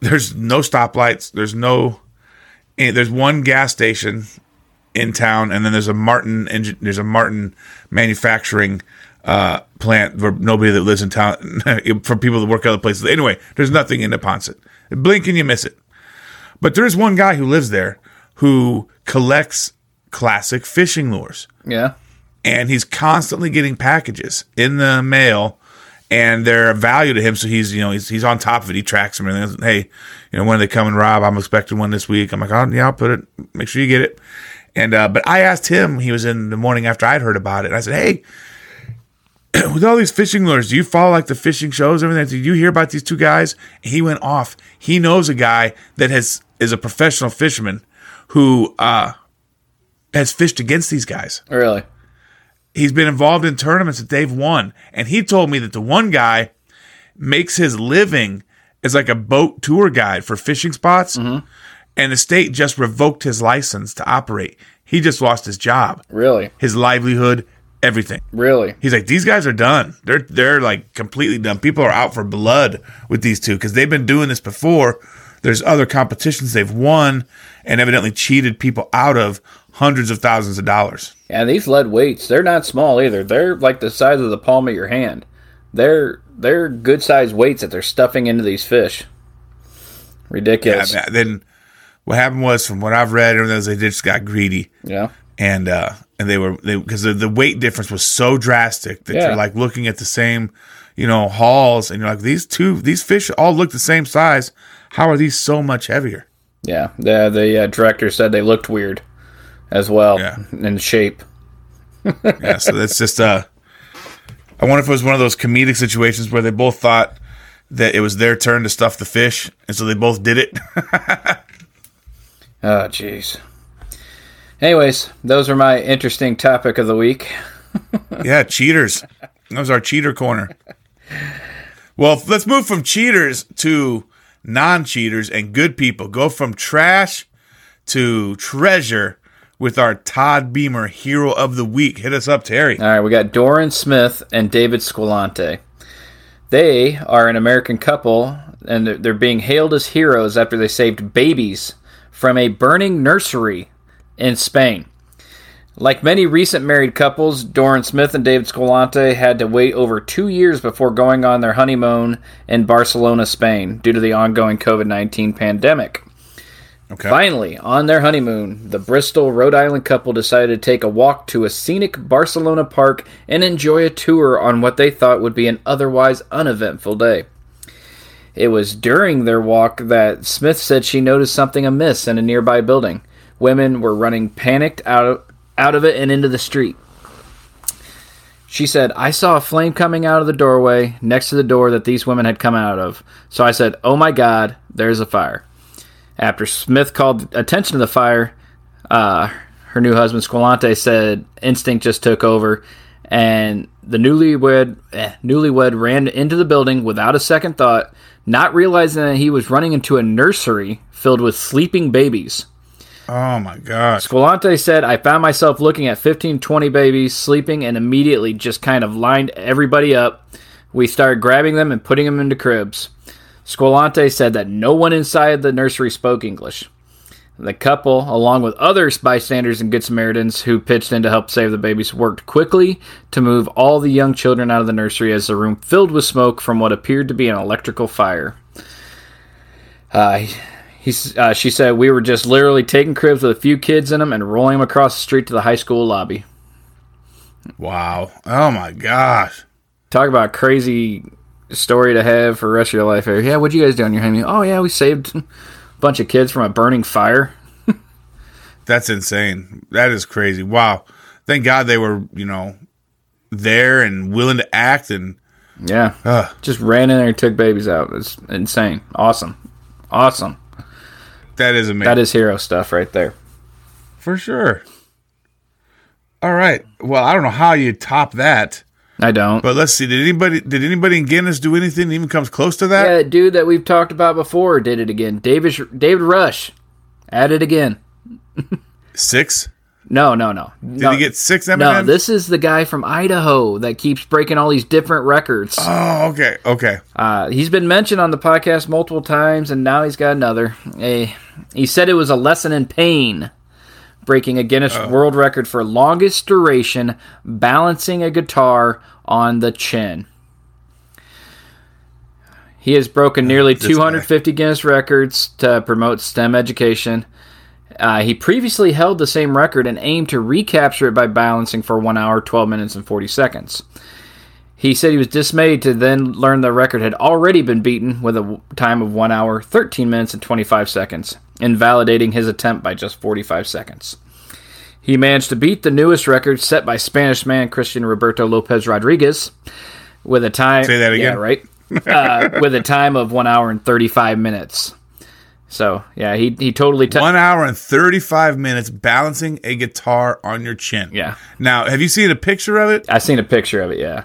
there's no stoplights, there's no, eh, there's one gas station in town, and then there's a Martin engine, there's a Martin manufacturing uh, plant for nobody that lives in town, for people that work other places. Anyway, there's nothing in Neponset. Blink and you miss it. But there is one guy who lives there who collects classic fishing lures. Yeah. and he's constantly getting packages in the mail, and they're of value to him. So he's you know he's he's on top of it. He tracks them and hey, you know when they come and rob, I'm expecting one this week. I'm like, oh yeah, I'll put it. Make sure you get it. And uh, but I asked him. He was in the morning after I'd heard about it. And I said, hey. With all these fishing lures, do you follow like the fishing shows? And everything? Did you hear about these two guys? He went off. He knows a guy that has is a professional fisherman who uh, has fished against these guys. Really? He's been involved in tournaments that they've won. And he told me that the one guy makes his living as like a boat tour guide for fishing spots. Mm-hmm. And the state just revoked his license to operate. He just lost his job, Really? his livelihood, everything. Really? He's like, these guys are done. They're they're like completely done. People are out for blood with these two because they've been doing this before. There's other competitions they've won and evidently cheated people out of hundreds of thousands of dollars. And these lead weights, they're not small either. They're like the size of the palm of your hand. They're they're good sized weights that they're stuffing into these fish. Ridiculous. Yeah, then what happened was, from what I've read, everything was they just got greedy Yeah. and uh and they were they because the, the weight difference was so drastic that Yeah. you're like looking at the same you know hauls and you're like these two these fish all look the same size. How are these so much heavier? Yeah. The the uh, director said they looked weird as well Yeah. in shape. yeah, so that's just uh I wonder if it was one of those comedic situations where they both thought that it was their turn to stuff the fish, and so they both did it. Oh, jeez. Anyways, those are my interesting topic of the week. yeah, cheaters. That was our cheater corner. Well, let's move from cheaters to non-cheaters and good people. Go from trash to treasure with our Todd Beamer Hero of the Week. Hit us up, Terry. All right, we got Doran Smith and David Squillante. They are an American couple, and they're being hailed as heroes after they saved babies from a burning nursery in Spain. Like many recent married couples, Doran Smith and David Squillante had to wait over two years before going on their honeymoon in Barcelona, Spain, due to the ongoing COVID 19 pandemic. Okay. Finally, on their honeymoon, the Bristol, Rhode Island couple decided to take a walk to a scenic Barcelona park and enjoy a tour on what they thought would be an otherwise uneventful day. It was during their walk that Smith said she noticed something amiss in a nearby building. Women were running panicked out of, out of it and into the street. She said, I saw a flame coming out of the doorway next to the door that these women had come out of. So I said, Oh my god, there's a fire. After Smith called attention to the fire, uh, her new husband Squillante said instinct just took over, and the newlywed eh, newlywed ran into the building without a second thought, not realizing that he was running into a nursery filled with sleeping babies. Oh my gosh. Squillante said, I found myself looking at 15, 20 babies sleeping and immediately just kind of lined everybody up. We started grabbing them and putting them into cribs. Squillante said that no one inside the nursery spoke English. The couple, along with other bystanders and Good Samaritans who pitched in to help save the babies, worked quickly to move all the young children out of the nursery as the room filled with smoke from what appeared to be an electrical fire. Uh, He's, uh, she said we were just literally taking cribs with a few kids in them and rolling them across the street to the high school lobby. Wow. Oh my gosh. Talk about a crazy story to have for the rest of your life. Here. Yeah, what'd you guys do on your honeymoon? Oh yeah, we saved bunch of kids from a burning fire. That's insane. That is crazy. Wow. Thank God they were, you know, there and willing to act and Yeah, uh, just ran in there and took babies out. It's insane. Awesome, awesome. that is amazing. That is hero stuff right there. For sure. All right. Well, I don't know how you top that, I don't. but let's see. Did anybody did anybody in Guinness do anything that even comes close to that? yeah, dude that we've talked about before did it again. David David Rush, at it again. Six? No, no, no. Did he get six M&Ms? No, this is the guy from Idaho that keeps breaking all these different records. Oh, okay. Okay. Uh, he's been mentioned on the podcast multiple times, and now he's got another. A, he said it was a lesson in pain, breaking a Guinness World Record for longest duration balancing a guitar on the chin. He has broken nearly this guy. 250 Guinness records to promote STEM education. Uh, he previously held the same record and aimed to recapture it by balancing for 1 hour, 12 minutes, and 40 seconds. He said he was dismayed to then learn the record had already been beaten with a time of 1 hour, 13 minutes, and 25 seconds, invalidating his attempt by just 45 seconds. He managed to beat the newest record set by Spanish man Christian Roberto Lopez Rodriguez with a time. Say that again. Yeah, right. uh, with a time of 1 hour and 35 minutes. So, yeah, he, he totally. T- One hour and 35 minutes balancing a guitar on your chin. Yeah. Now, have you seen a picture of it? I've seen a picture of it, yeah.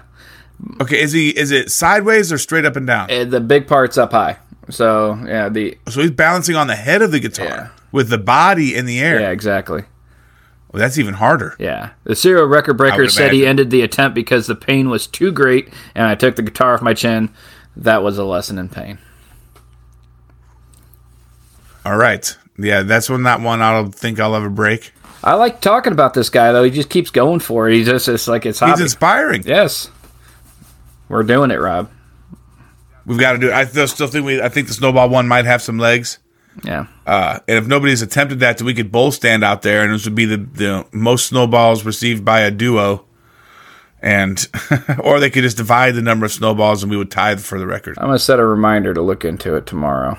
Okay, is he is it sideways or straight up and down? Uh, The big part's up high. So, yeah, the. so he's balancing on the head of the guitar Yeah. with the body in the air. Yeah, exactly. Well, that's even harder. Yeah. The serial record breaker said he ended the attempt because the pain was too great and I took the guitar off my chin. That was a lesson in pain. All right. Yeah, that's one that one I don't think I'll ever break. I like talking about this guy though. He just keeps going for it. He's just it's like it's He's hobby. inspiring. yes. We're doing it, Rob. We've got to do it. I still think we I think the snowball one might have some legs. Yeah. Uh, and if nobody's attempted that, then we could both stand out there, and this would be the, the most snowballs received by a duo. And or they could just divide the number of snowballs, and we would tie for the record. I'm gonna set a reminder to look into it tomorrow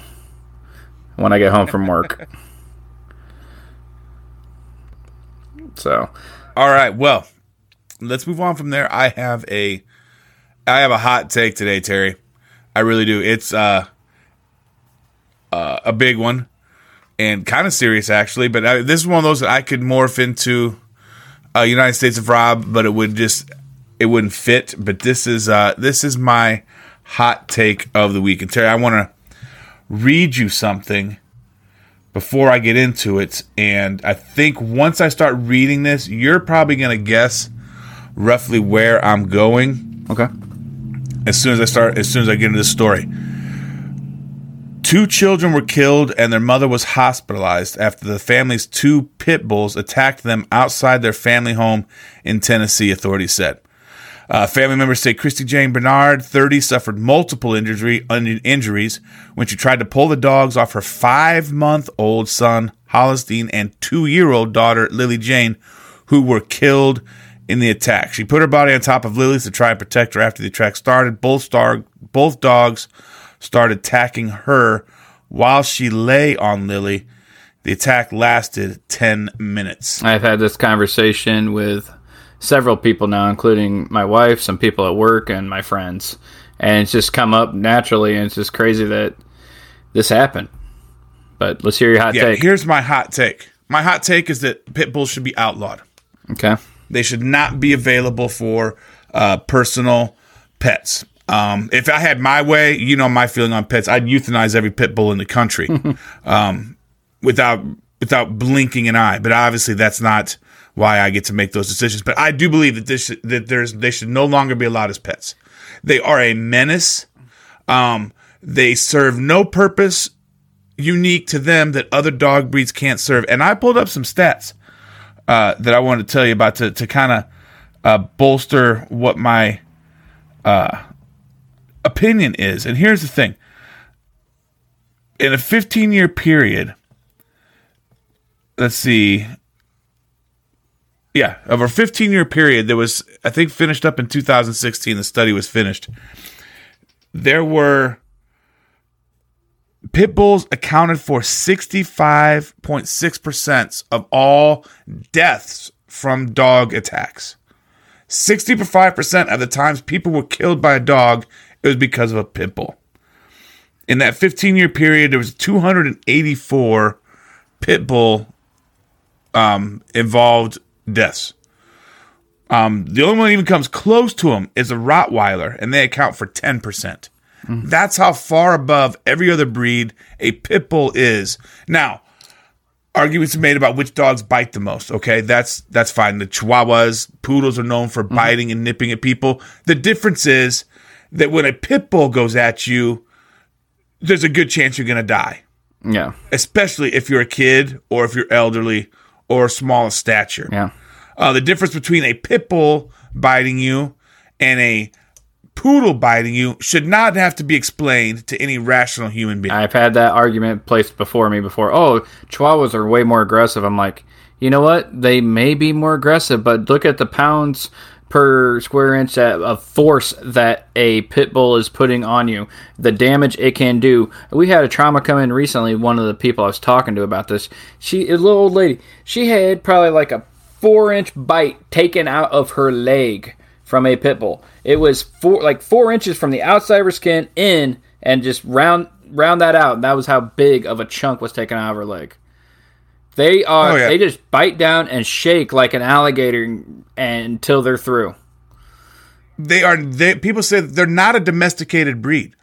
when I get home from work. so All right, well, let's move on from there. I have a I have a hot take today, Terry. I really do. It's uh, uh a big one and kind of serious actually, but I, this is one of those that I could morph into uh, United States of Rob, but it would just it wouldn't fit. But this is uh this is my hot take of the week. And Terry, I want to read you something before I get into it. And I think once I start reading this, you're probably going to guess roughly where I'm going okay. As soon as I start, as soon as I get into this story. Two children were killed and their mother was hospitalized after the family's two pit bulls attacked them outside their family home in Tennessee, authorities said. Uh, family members say Christy Jane Bernard, 30, suffered multiple injury, injuries when she tried to pull the dogs off her five month old son, Hollistein, and two year old daughter, Lily Jane, who were killed in the attack. She put her body on top of Lily's to try and protect her after the attack started. Both, star- both dogs started attacking her while she lay on Lily. The attack lasted 10 minutes. I've had this conversation with several people now, including my wife, some people at work, and my friends. And it's just come up naturally, and it's just crazy that this happened. But let's hear your hot Yeah, take. here's my hot take. My hot take is that pit bulls should be outlawed. Okay. They should not be available for uh, personal pets. Um, if I had my way, you know my feeling on pets, I'd euthanize every pit bull in the country, um, without without blinking an eye. But obviously, that's not why I get to make those decisions. But I do believe that this that there's they should no longer be allowed as pets. They are a menace. Um, they serve no purpose unique to them that other dog breeds can't serve. And I pulled up some stats uh, that I wanted to tell you about to, to kind of uh, bolster what my uh, opinion is. And here's the thing in a 15 year period, let's see. Yeah, over a 15 year period, there was, I think, finished up in 2016, the study was finished. There were pit bulls accounted for 65.6% of all deaths from dog attacks. 65% of the times people were killed by a dog, it was because of a pit bull. In that 15 year period, there was 284 pit bull um, involved deaths. Um, the only one that even comes close to them is a Rottweiler, and they account for 10%. That's how far above every other breed a pit bull is. Now, arguments are made about which dogs bite the most. Okay, that's that's fine. The Chihuahuas, poodles are known for biting and nipping at people. The difference is that when a pit bull goes at you, there's a good chance you're going to die, Yeah. especially if you're a kid or if you're elderly or small in stature. Yeah. Uh, the difference between a pit bull biting you and a poodle biting you should not have to be explained to any rational human being. I've had that argument placed before me before. Oh, Chihuahuas are way more aggressive. I'm like, you know what? They may be more aggressive, but look at the pounds per square inch of force that a pit bull is putting on you, the damage it can do. We had a trauma come in recently. One of the people I was talking to about this, she, a little old lady, she had probably like a four inch bite taken out of her leg from a pit bull. It was four, like four inches from the outside of her skin in, and just round round that out. And that was how big of a chunk was taken out of her leg. They are. Oh, yeah. They just bite down and shake like an alligator until they're through. They are. They, people say they're not a domesticated breed.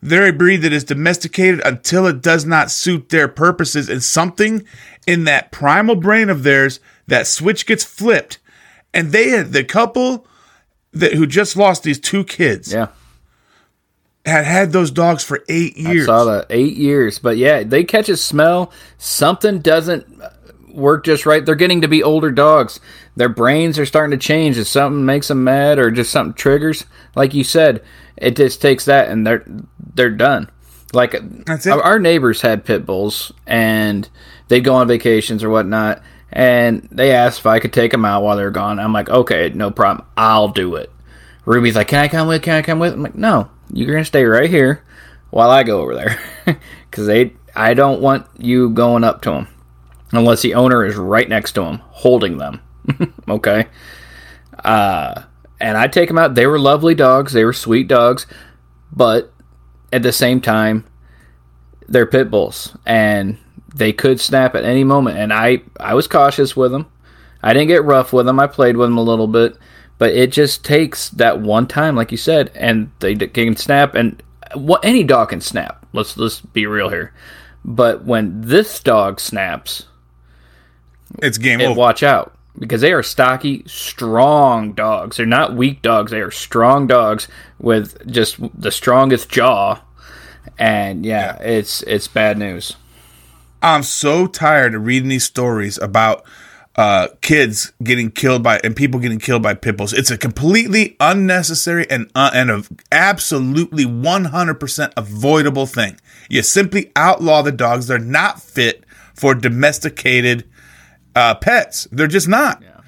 They're a breed that is domesticated until it does not suit their purposes, and something in that primal brain of theirs, that switch gets flipped, and they the couple that who just lost these two kids. Yeah had had those dogs for eight years. I saw that eight years, but yeah, they catch a smell. Something doesn't work just right. They're getting to be older dogs. Their brains are starting to change. If something makes them mad or just something triggers, like you said, it just takes that and they're they're done. Like our neighbors had pit bulls and they'd go on vacations or whatnot, and they asked if I could take them out while they're gone. I'm like, okay, no problem, I'll do it. Ruby's like, can I come with? Can I come with? I'm like, no, you're gonna stay right here while I go over there because they I don't want you going up to them unless the owner is right next to them holding them. okay. Uh, and I take them out. They were lovely dogs. They were sweet dogs, but at the same time, they're pit bulls and they could snap at any moment. And I I was cautious with them. I didn't get rough with them. I played with them a little bit but it just takes that one time, like you said, and they can snap, and what any dog can snap. Let's let's be real here. But when this dog snaps, it's game over. Watch out because they are stocky, strong dogs. They're not weak dogs. They are strong dogs with just the strongest jaw. And yeah, yeah. it's it's bad news. I'm so tired of reading these stories about uh, kids getting killed by and people getting killed by pit bulls. It's a completely unnecessary and uh, and a absolutely 100% avoidable thing. You simply outlaw the dogs. They're not fit for domesticated uh, pets. They're just not. Yeah.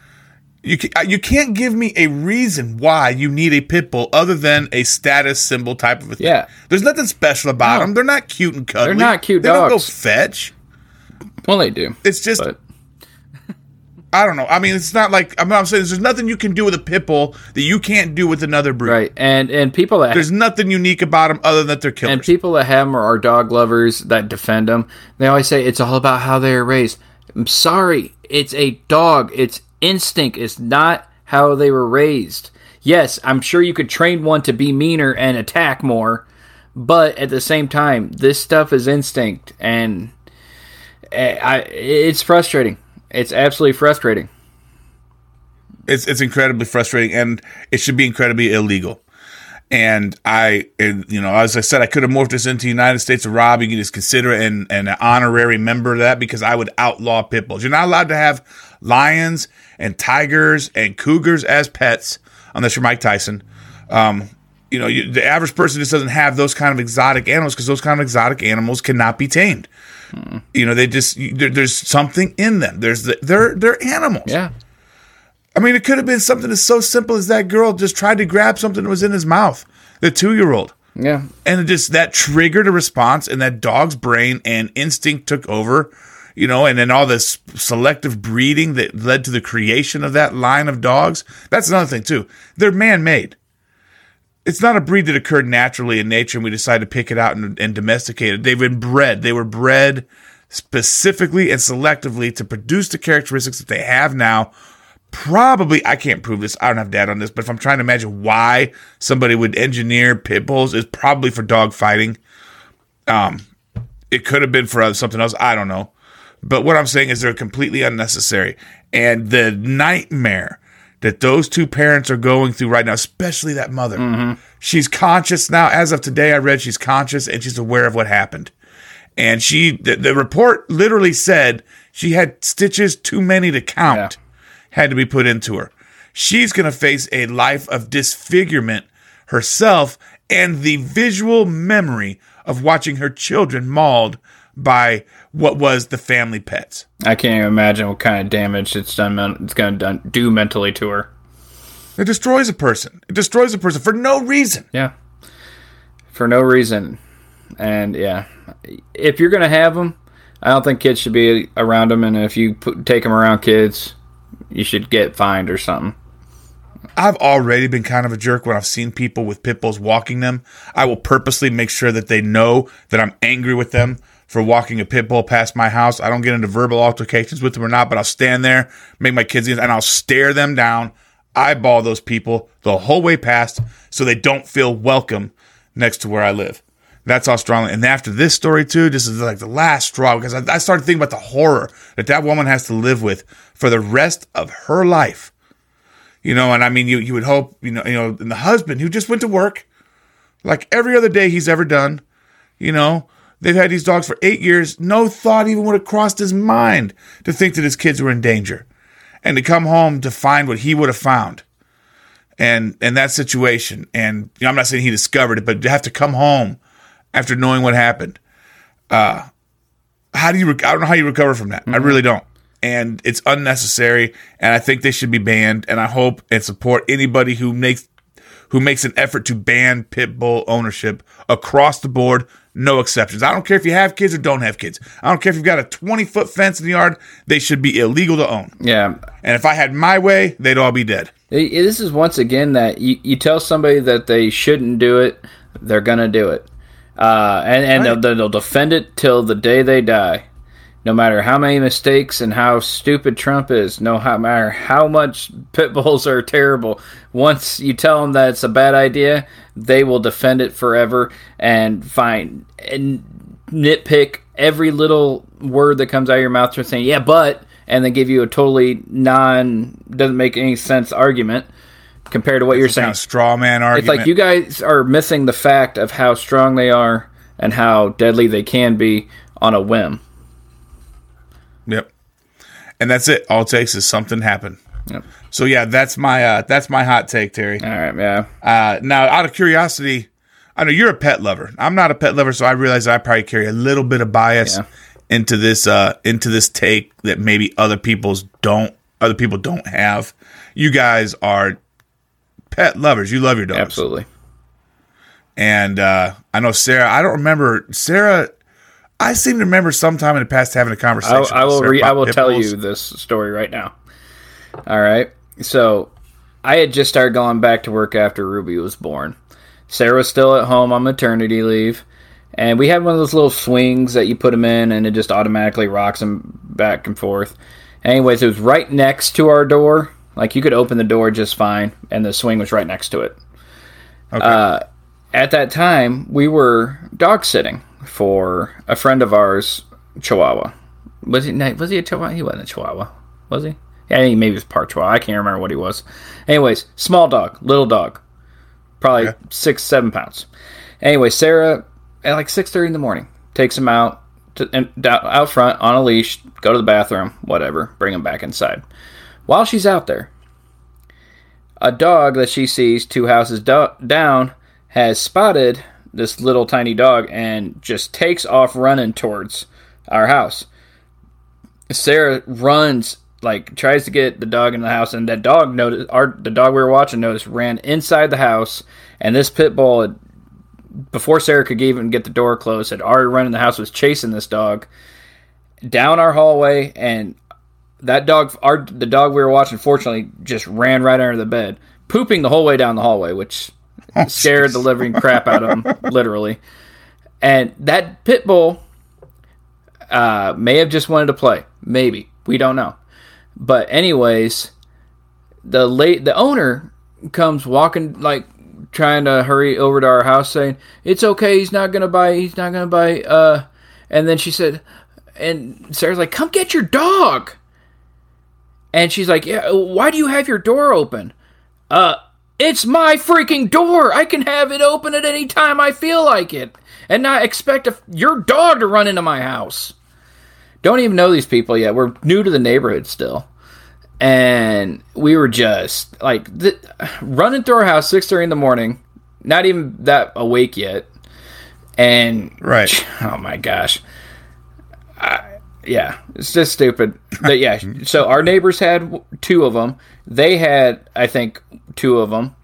You can, uh, you can't give me a reason why you need a pit bull other than a status symbol type of a thing. Yeah. There's nothing special about no. them. They're not cute and cuddly. They're not cute they dogs. They don't go fetch. Well, they do. It's just but. I don't know. I mean, it's not like I'm not saying there's nothing you can do with a pit bull that you can't do with another breed. Right, and and people that there's nothing unique about them other than that they're killers. And people that have them are dog lovers that defend them. They always say it's all about how they are raised. I'm sorry, it's a dog. It's instinct. It's not how they were raised. Yes, I'm sure you could train one to be meaner and attack more, but at the same time, this stuff is instinct, and I, it's frustrating. It's absolutely frustrating. It's it's incredibly frustrating, and it should be incredibly illegal. And I, you know, as I said, I could have morphed this into United States of Rob. You can just consider it an, an honorary member of that because I would outlaw pit bulls. You're not allowed to have lions and tigers and cougars as pets unless you're Mike Tyson. Um, you know, you, the average person just doesn't have those kind of exotic animals because those kind of exotic animals cannot be tamed. Hmm. You know, they just there, there's something in them. There's the, they're they're animals. Yeah. I mean, it could have been something as so simple as that girl just tried to grab something that was in his mouth. The two year old. Yeah. And it just that triggered a response, and that dog's brain and instinct took over. You know, and then all this selective breeding that led to the creation of that line of dogs. That's another thing too. They're man made it's not a breed that occurred naturally in nature and we decided to pick it out and, and domesticate it. They've been bred. They were bred specifically and selectively to produce the characteristics that they have now. Probably, I can't prove this. I don't have data on this, but if I'm trying to imagine why somebody would engineer pit bulls, is probably for dog fighting. Um, it could have been for something else. I don't know. But what I'm saying is they're completely unnecessary. And the nightmare that those two parents are going through right now, especially that mother. Mm-hmm. She's conscious now. As of today, I read she's conscious and she's aware of what happened. And she, the, the report literally said she had stitches too many to count, yeah. had to be put into her. She's going to face a life of disfigurement herself and the visual memory of watching her children mauled by what was the family pets. I can't even imagine what kind of damage it's done. It's going to do mentally to her. It destroys a person. It destroys a person for no reason. Yeah, for no reason. And yeah, if you're going to have them, I don't think kids should be around them. And if you put, take them around kids, you should get fined or something. I've already been kind of a jerk when I've seen people with pit bulls walking them. I will purposely make sure that they know that I'm angry with them for walking a pit bull past my house. I don't get into verbal altercations with them or not, but I'll stand there, make my kids, and I'll stare them down, eyeball those people the whole way past so they don't feel welcome next to where I live. That's how strongly. And after this story too, this is like the last straw because I, I started thinking about the horror that that woman has to live with for the rest of her life. You know, and I mean, you you would hope, you know, you know, and the husband who just went to work, like every other day he's ever done, you know, they've had these dogs for eight years. No thought even would have crossed his mind to think that his kids were in danger, and to come home to find what he would have found, and and that situation. And you know, I'm not saying he discovered it, but to have to come home after knowing what happened. Uh, how do you? Rec- I don't know how you recover from that. Mm-hmm. I really don't. And it's unnecessary. And I think they should be banned. And I hope and support anybody who makes who makes an effort to ban pit bull ownership across the board. No exceptions. I don't care if you have kids or don't have kids. I don't care if you've got a 20 foot fence in the yard. They should be illegal to own. Yeah. And if I had my way, they'd all be dead. This is once again that you, you tell somebody that they shouldn't do it, they're going to do it. Uh, and and right. they'll, they'll defend it till the day they die. No matter how many mistakes and how stupid Trump is, no matter how much pit bulls are terrible, once you tell them that it's a bad idea, they will defend it forever and find and nitpick every little word that comes out of your mouth, just saying, "Yeah, but," and then give you a totally non doesn't make any sense argument compared to what you're saying. Kind of straw man argument. It's like you guys are missing the fact of how strong they are and how deadly they can be on a whim. Yep. And that's it. All it takes is something happen. Yep. So yeah, that's my uh, that's my hot take, Terry. All right, yeah. Uh, now, out of curiosity, I know you're a pet lover. I'm not a pet lover, so I realize I probably carry a little bit of bias yeah. into this uh, into this take that maybe other people's don't other people don't have. You guys are pet lovers. You love your dogs. Absolutely. And uh, I know Sarah. I don't remember Sarah. I seem to remember sometime in the past having a conversation. I, I will. Re- I will tell you this story right now. All right. So I had just started going back to work after Ruby was born. Sarah was still at home on maternity leave, and we had one of those little swings that you put them in, and it just automatically rocks them back and forth. Anyways, it was right next to our door, like you could open the door just fine, and the swing was right next to it. Okay. Uh, at that time, we were dog sitting for a friend of ours, Chihuahua. Was he? Was he a Chihuahua? He wasn't a Chihuahua, was he? Yeah, I think maybe it was Chihuahua. I can't remember what he was. Anyways, small dog, little dog, probably okay. six, seven pounds. Anyway, Sarah at like six thirty in the morning takes him out to, and, out front on a leash, go to the bathroom, whatever, bring him back inside. While she's out there, a dog that she sees two houses do- down has spotted this little tiny dog and just takes off running towards our house. Sarah runs like tries to get the dog in the house and that dog noticed our the dog we were watching noticed ran inside the house and this pit bull had, before Sarah could even get the door closed had already run in the house was chasing this dog down our hallway and that dog, our the dog we were watching, fortunately, just ran right under the bed, pooping the whole way down the hallway, which scared the living crap out of him, literally. And that pit bull uh, may have just wanted to play, maybe we don't know. But anyways, the late the owner comes walking like trying to hurry over to our house, saying it's okay, he's not gonna buy, he's not gonna buy. Uh, and then she said, and Sarah's like, "Come get your dog." And she's like, "Yeah, why do you have your door open?" Uh, it's my freaking door. I can have it open at any time I feel like it, and not expect a, your dog to run into my house. Don't even know these people yet. We're new to the neighborhood still, and we were just like th- running through our house six thirty in the morning. not even that awake yet. And Right. oh my gosh, I, yeah, it's just stupid. But yeah, so our neighbors had two of them. They had, I think, two of them,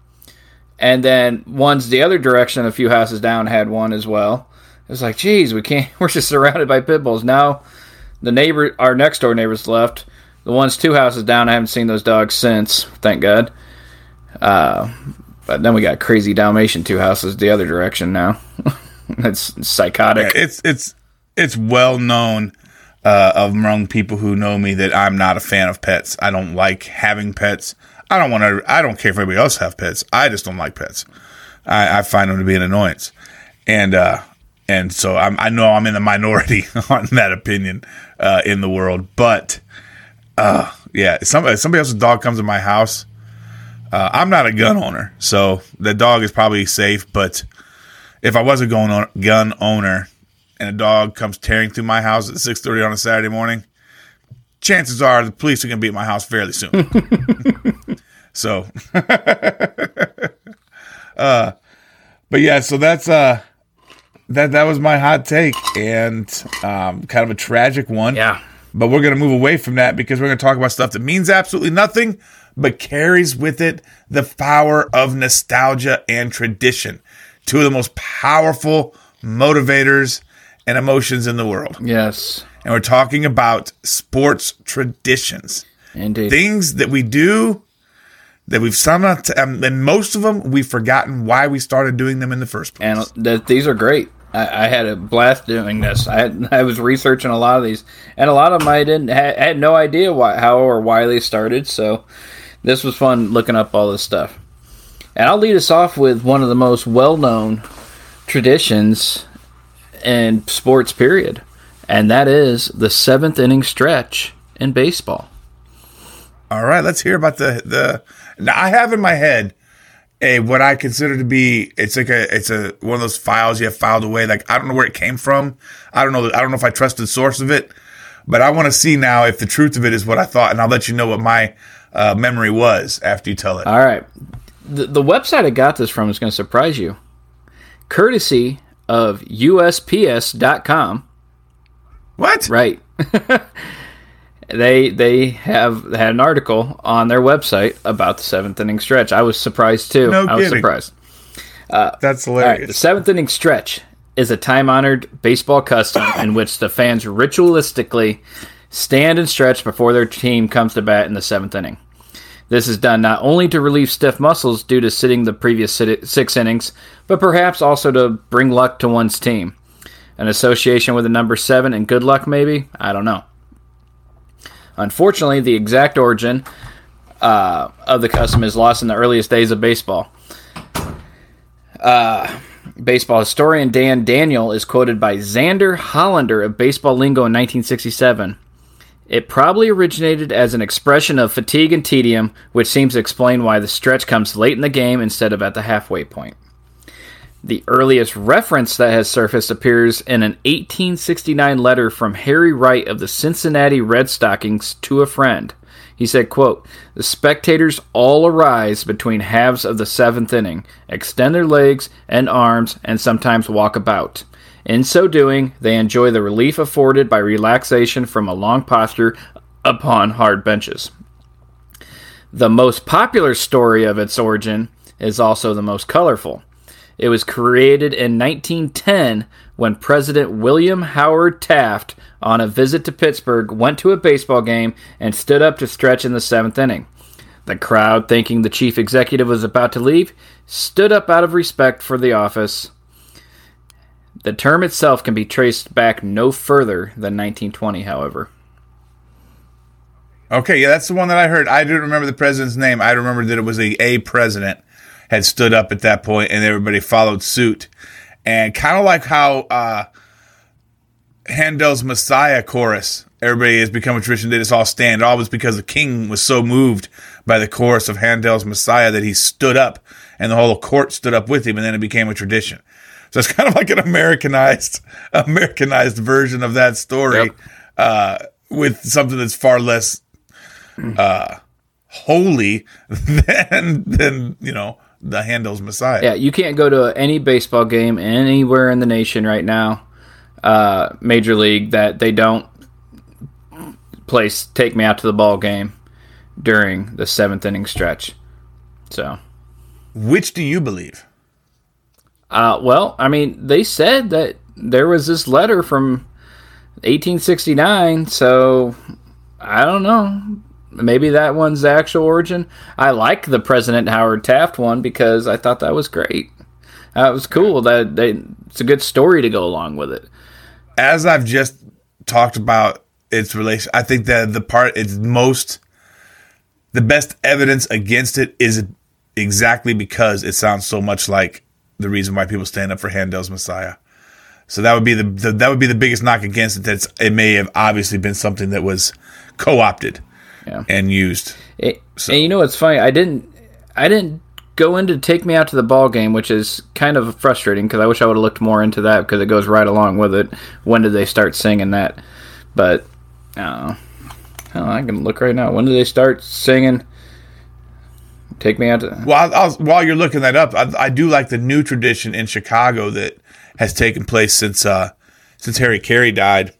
and then one's the other direction. A few houses down had one as well. It's like, geez, we can't. We're just surrounded by pit bulls now. The neighbor, our next door neighbors left. The ones two houses down, I haven't seen those dogs since. Thank God. Uh, but then we got crazy Dalmatian two houses the other direction now. That's psychotic. It's it's it's well known uh, among people who know me that I'm not a fan of pets. I don't like having pets. I don't want to. I don't care if anybody else have pets. I just don't like pets. I, I find them to be an annoyance, and uh, and so I'm, I know I'm in the minority on that opinion uh, in the world. But uh, yeah, somebody somebody else's dog comes to my house. Uh, I'm not a gun owner, so the dog is probably safe. But if I was a gun owner, gun owner and a dog comes tearing through my house at 6:30 on a Saturday morning, chances are the police are going to be at my house fairly soon. so, uh, but yeah, so that's uh, that that was my hot take and um, kind of a tragic one. Yeah. But we're going to move away from that because we're going to talk about stuff that means absolutely nothing, but carries with it the power of nostalgia and tradition. Two of the most powerful motivators and emotions in the world. Yes. And we're talking about sports traditions. Indeed. Things that we do that we've somehow, t- and most of them we've forgotten why we started doing them in the first place. and th- these are great. I, I had a blast doing this. I had, I was researching a lot of these, and a lot of them I didn't ha- had no idea why, how or why they started. So this was fun looking up all this stuff. And I'll lead us off with one of the most well-known traditions in sports. Period, and that is the seventh inning stretch in baseball. All right, let's hear about the the. Now I have in my head a what I consider to be it's like a it's a one of those files you have filed away. Like I don't know where it came from. I don't know. I don't know if I trust the source of it, but I want to see now if the truth of it is what I thought, and I'll let you know what my uh, memory was after you tell it. All right. The, the website I got this from is going to surprise you. Courtesy of USPS.com. What? Right. they they have had an article on their website about the seventh inning stretch. I was surprised too. No I was kidding. surprised. That's All right, hilarious. the seventh inning stretch is a time honored baseball custom in which the fans ritualistically stand and stretch before their team comes to bat in the seventh inning. This is done not only to relieve stiff muscles due to sitting the previous six innings, but perhaps also to bring luck to one's team. An association with the number seven and good luck, maybe? I don't know. Unfortunately, the exact origin uh, of the custom is lost in the earliest days of baseball. Baseball historian Dan Daniel is quoted by Zander Hollander of Baseball Lingo in 1967. It probably originated as an expression of fatigue and tedium, which seems to explain why the stretch comes late in the game instead of at the halfway point. The earliest reference that has surfaced appears in an 1869 letter from Harry Wright of the Cincinnati Red Stockings to a friend. He said, quote, The spectators all arise between halves of the seventh inning, extend their legs and arms, and sometimes walk about. In so doing, they enjoy the relief afforded by relaxation from a long posture upon hard benches. The most popular story of its origin is also the most colorful. It was created in 1910 when President William Howard Taft, on a visit to Pittsburgh, went to a baseball game and stood up to stretch in the seventh inning. The crowd, thinking the chief executive was about to leave, stood up out of respect for the office. The term itself can be traced back no further than 1920, however. Okay, yeah, that's the one that I heard. I didn't remember the president's name. I remember that it was a, a president had stood up at that point, and everybody followed suit. And kind of like how uh, Handel's Messiah chorus, everybody has become a tradition. They just all stand. It all was because the king was so moved by the chorus of Handel's Messiah that he stood up, and the whole court stood up with him, and then it became a tradition. So it's kind of like an Americanized, Americanized version of that story, Yep. uh, with something that's far less uh, holy than than you know the Handel's Messiah. Yeah, you can't go to any baseball game anywhere in the nation right now, uh, Major League, that they don't place "Take Me Out to the Ball Game" during the seventh inning stretch. So, Which do you believe? uh, well, I mean, they said that there was this letter from 1869, so I don't know. Maybe that one's the actual origin. I like the President Howard Taft one because I thought that was great. That was cool. That they, it's a good story to go along with it. As I've just talked about its relation, I think that the part it's most the best evidence against it is exactly because it sounds so much like the reason why people stand up for Handel's Messiah. So that would be the, the that would be the biggest knock against it. That it may have obviously been something that was co-opted Yeah. and used. It, And you know what's funny? I didn't. I didn't go into take me out to the ball game, which is kind of frustrating because I wish I would have looked more into that because it goes right along with it. When did they start singing that? But I don't know. Oh, I can look right now. When did they start singing? Take me out to. Well, I'll, I'll, while you're looking that up, I, I do like the new tradition in Chicago that has taken place since uh, since Harry Caray died.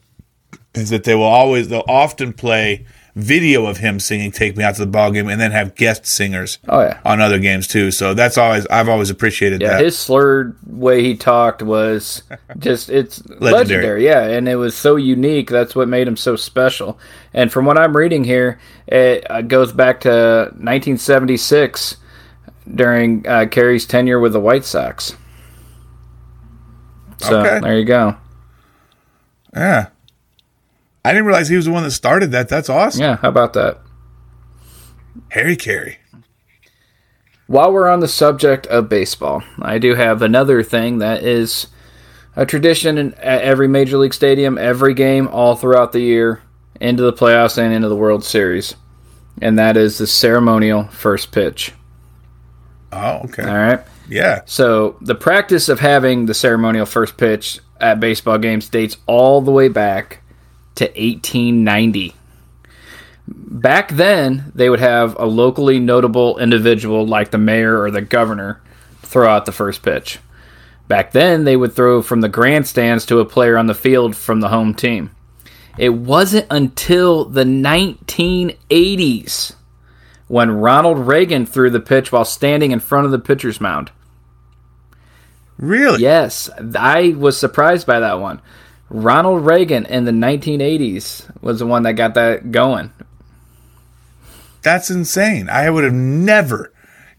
Is that they will always they'll often play video of him singing "Take Me Out to the Ball Game" and then have guest singers Oh yeah. on other games too. So that's always I've always appreciated Yeah, that. his slurred way he talked was just it's legendary. Legendary. Yeah, and it was so unique. That's what made him so special. And from what I'm reading here, it uh, goes back to 1976 during uh, Caray's tenure with the White Sox. So Okay. there you go. yeah, I didn't realize he was the one that started that. That's awesome, Yeah, how about that? Harry Caray. While we're on the subject of baseball, I do have another thing that is a tradition in, at every major league stadium, every game, all throughout the year, into the playoffs and into the World Series, and that is the ceremonial first pitch. Oh, okay, All right. yeah. So the practice of having the ceremonial first pitch at baseball games dates all the way back to 1890. Back then, they would have a locally notable individual like the mayor or the governor throw out the first pitch. Back then, they would throw from the grandstands to a player on the field from the home team. It wasn't until the 1980s when Ronald Reagan threw the pitch while standing in front of the pitcher's mound. Really? Yes, I was surprised by that one. Ronald Reagan in the 1980s was the one that got that going. That's insane. I would have never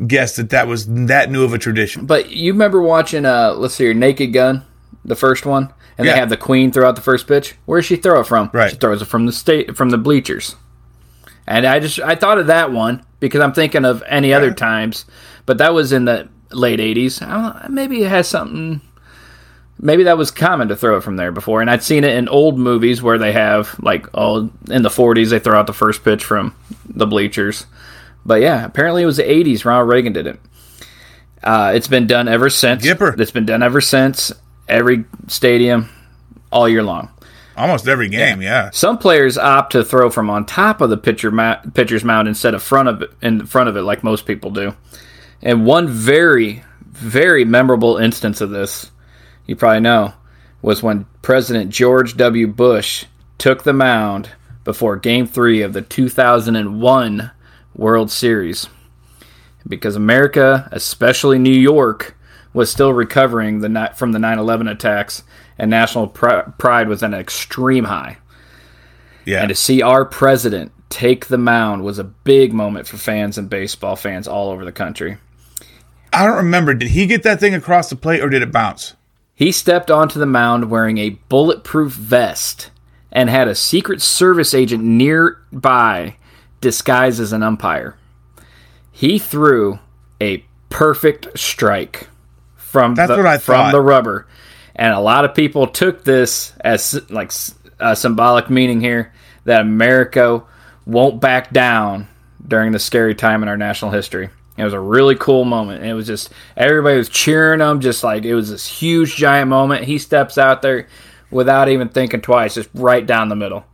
guessed that that was that new of a tradition. But you remember watching, uh, let's see, here, Naked Gun, the first one, and Yeah. they have the Queen throw out the first pitch. Where does she throw it from? Right. She throws it from the state, from the bleachers. And I just I thought of that one because I'm thinking of any other times, but that was in the late 80s. I don't know, maybe it has something. Maybe that was common to throw it from there before, and I'd seen it in old movies where they have like oh in the 40s they throw out the first pitch from the bleachers. But yeah, apparently it was the 80s. Ronald Reagan did it. Uh, it's been done ever since. Gipper. It's been done ever since. Every stadium, all year long. Almost every game, yeah. Some players opt to throw from on top of the pitcher ma- pitcher's mound instead of front of it, in front of it, like most people do. And one very, very memorable instance of this, you probably know, was when President George W. Bush took the mound before Game Three of the 2001 World Series, because America, especially New York, was still recovering the from the 9/11 attacks, and national pr- pride was at an extreme high. Yeah. And to see our president take the mound was a big moment for fans and baseball fans all over the country. I don't remember. Did he get that thing across the plate or did it bounce? He stepped onto the mound wearing a bulletproof vest and had a Secret Service agent nearby disguised as an umpire. He threw a perfect strike from That's the, what I from thought. the rubber, and a lot of people took this as like a symbolic meaning here that America won't back down during the scary time in our national history. It was a really cool moment. It was just everybody was cheering him, just like it was this huge giant moment. He steps out there without even thinking twice, just right down the middle.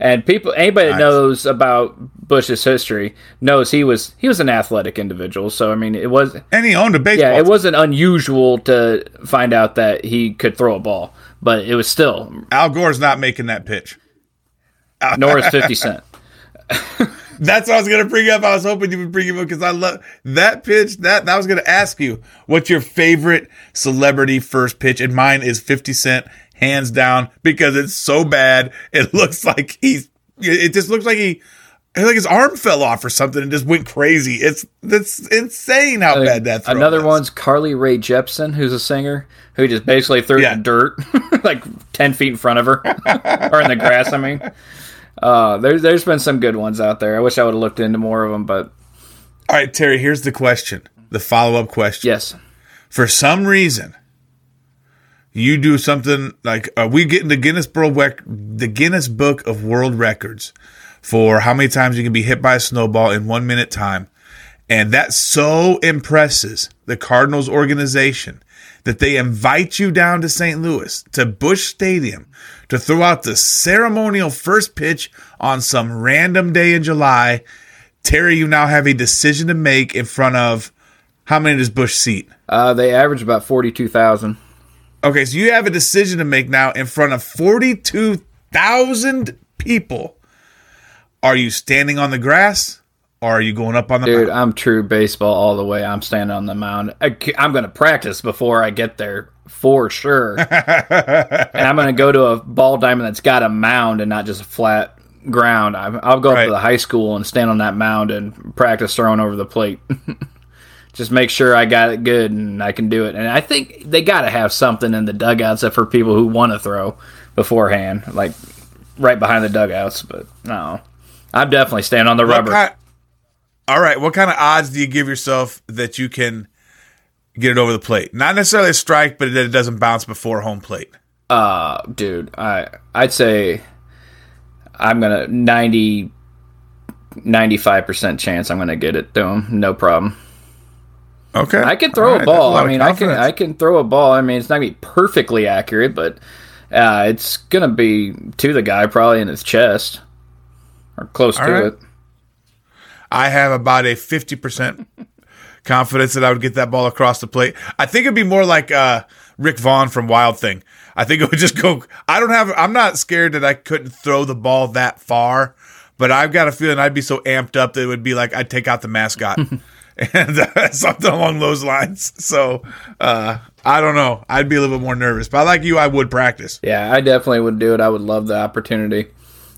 And people, anybody that knows about Bush's history knows he was he was an athletic individual. So I mean, it was And he owned a baseball. yeah, it team. wasn't unusual to find out that he could throw a ball, but it was still Al Gore's not making that pitch. nor is Fifty Cent. That's what I was gonna bring up. I was hoping you would bring him up because I love that pitch. That, that I was gonna ask you what's your favorite celebrity first pitch, and mine is Fifty Cent, hands down, because it's so bad. It looks like he's. It just looks like he. Like his arm fell off or something and just went crazy. It's that's insane how bad that. throw Another is. one's Carly Rae Jepsen, who's a singer who just basically threw Yeah. dirt, like ten feet in front of her, or in the grass. I mean, uh, there's there's been some good ones out there. I wish I would have looked into more of them, but All right, Terry. Here's the question. The follow up question. yes, for some reason you do something like uh, we get in the Guinness World Rec- the Guinness Book of World Records for how many times you can be hit by a snowball in one minute time, and that so impresses the Cardinals organization that they invite you down to St. Louis to Busch Stadium to throw out the ceremonial first pitch on some random day in July. Terry, you now have a decision to make in front of how many does Bush seat? uh, they average about forty two thousand. Okay, so you have a decision to make now in front of 42,000 people. Are you standing on the grass or are you going up on the Dude, mound? I'm true baseball all the way. I'm standing on the mound. I, am going to practice before I get there for sure. and I'm going to go to a ball diamond that's got a mound and not just a flat ground. I, I'll go up to the high school and stand on that mound and practice throwing over the plate. just make sure I got it good and I can do it. And I think they got to have something in the dugouts for people who want to throw beforehand, like right behind the dugouts. But no, I'm definitely standing on the What rubber. kind- all right, what kind of odds do you give yourself that you can get it over the plate? Not necessarily a strike, but that it doesn't bounce before home plate. Uh, dude, I I'd say I'm gonna 90 95 percent chance I'm gonna get it to him. No problem. Okay. I can throw All a ball. lot I mean, I can. I can throw a ball. I mean, it's not gonna be perfectly accurate, but uh, it's gonna be to the guy probably in his chest or close to right. it. I have about a 50% confidence that I would get that ball across the plate. I think it'd be more like uh, Rick Vaughn from Wild Thing. I think it would just go. I don't have, I'm not scared that I couldn't throw the ball that far, but I've got a feeling I'd be so amped up that it would be like I'd take out the mascot and uh, something along those lines. So uh, I don't know. I'd be a little bit more nervous, but like you, I would practice. Yeah, I definitely would do it. I would love the opportunity.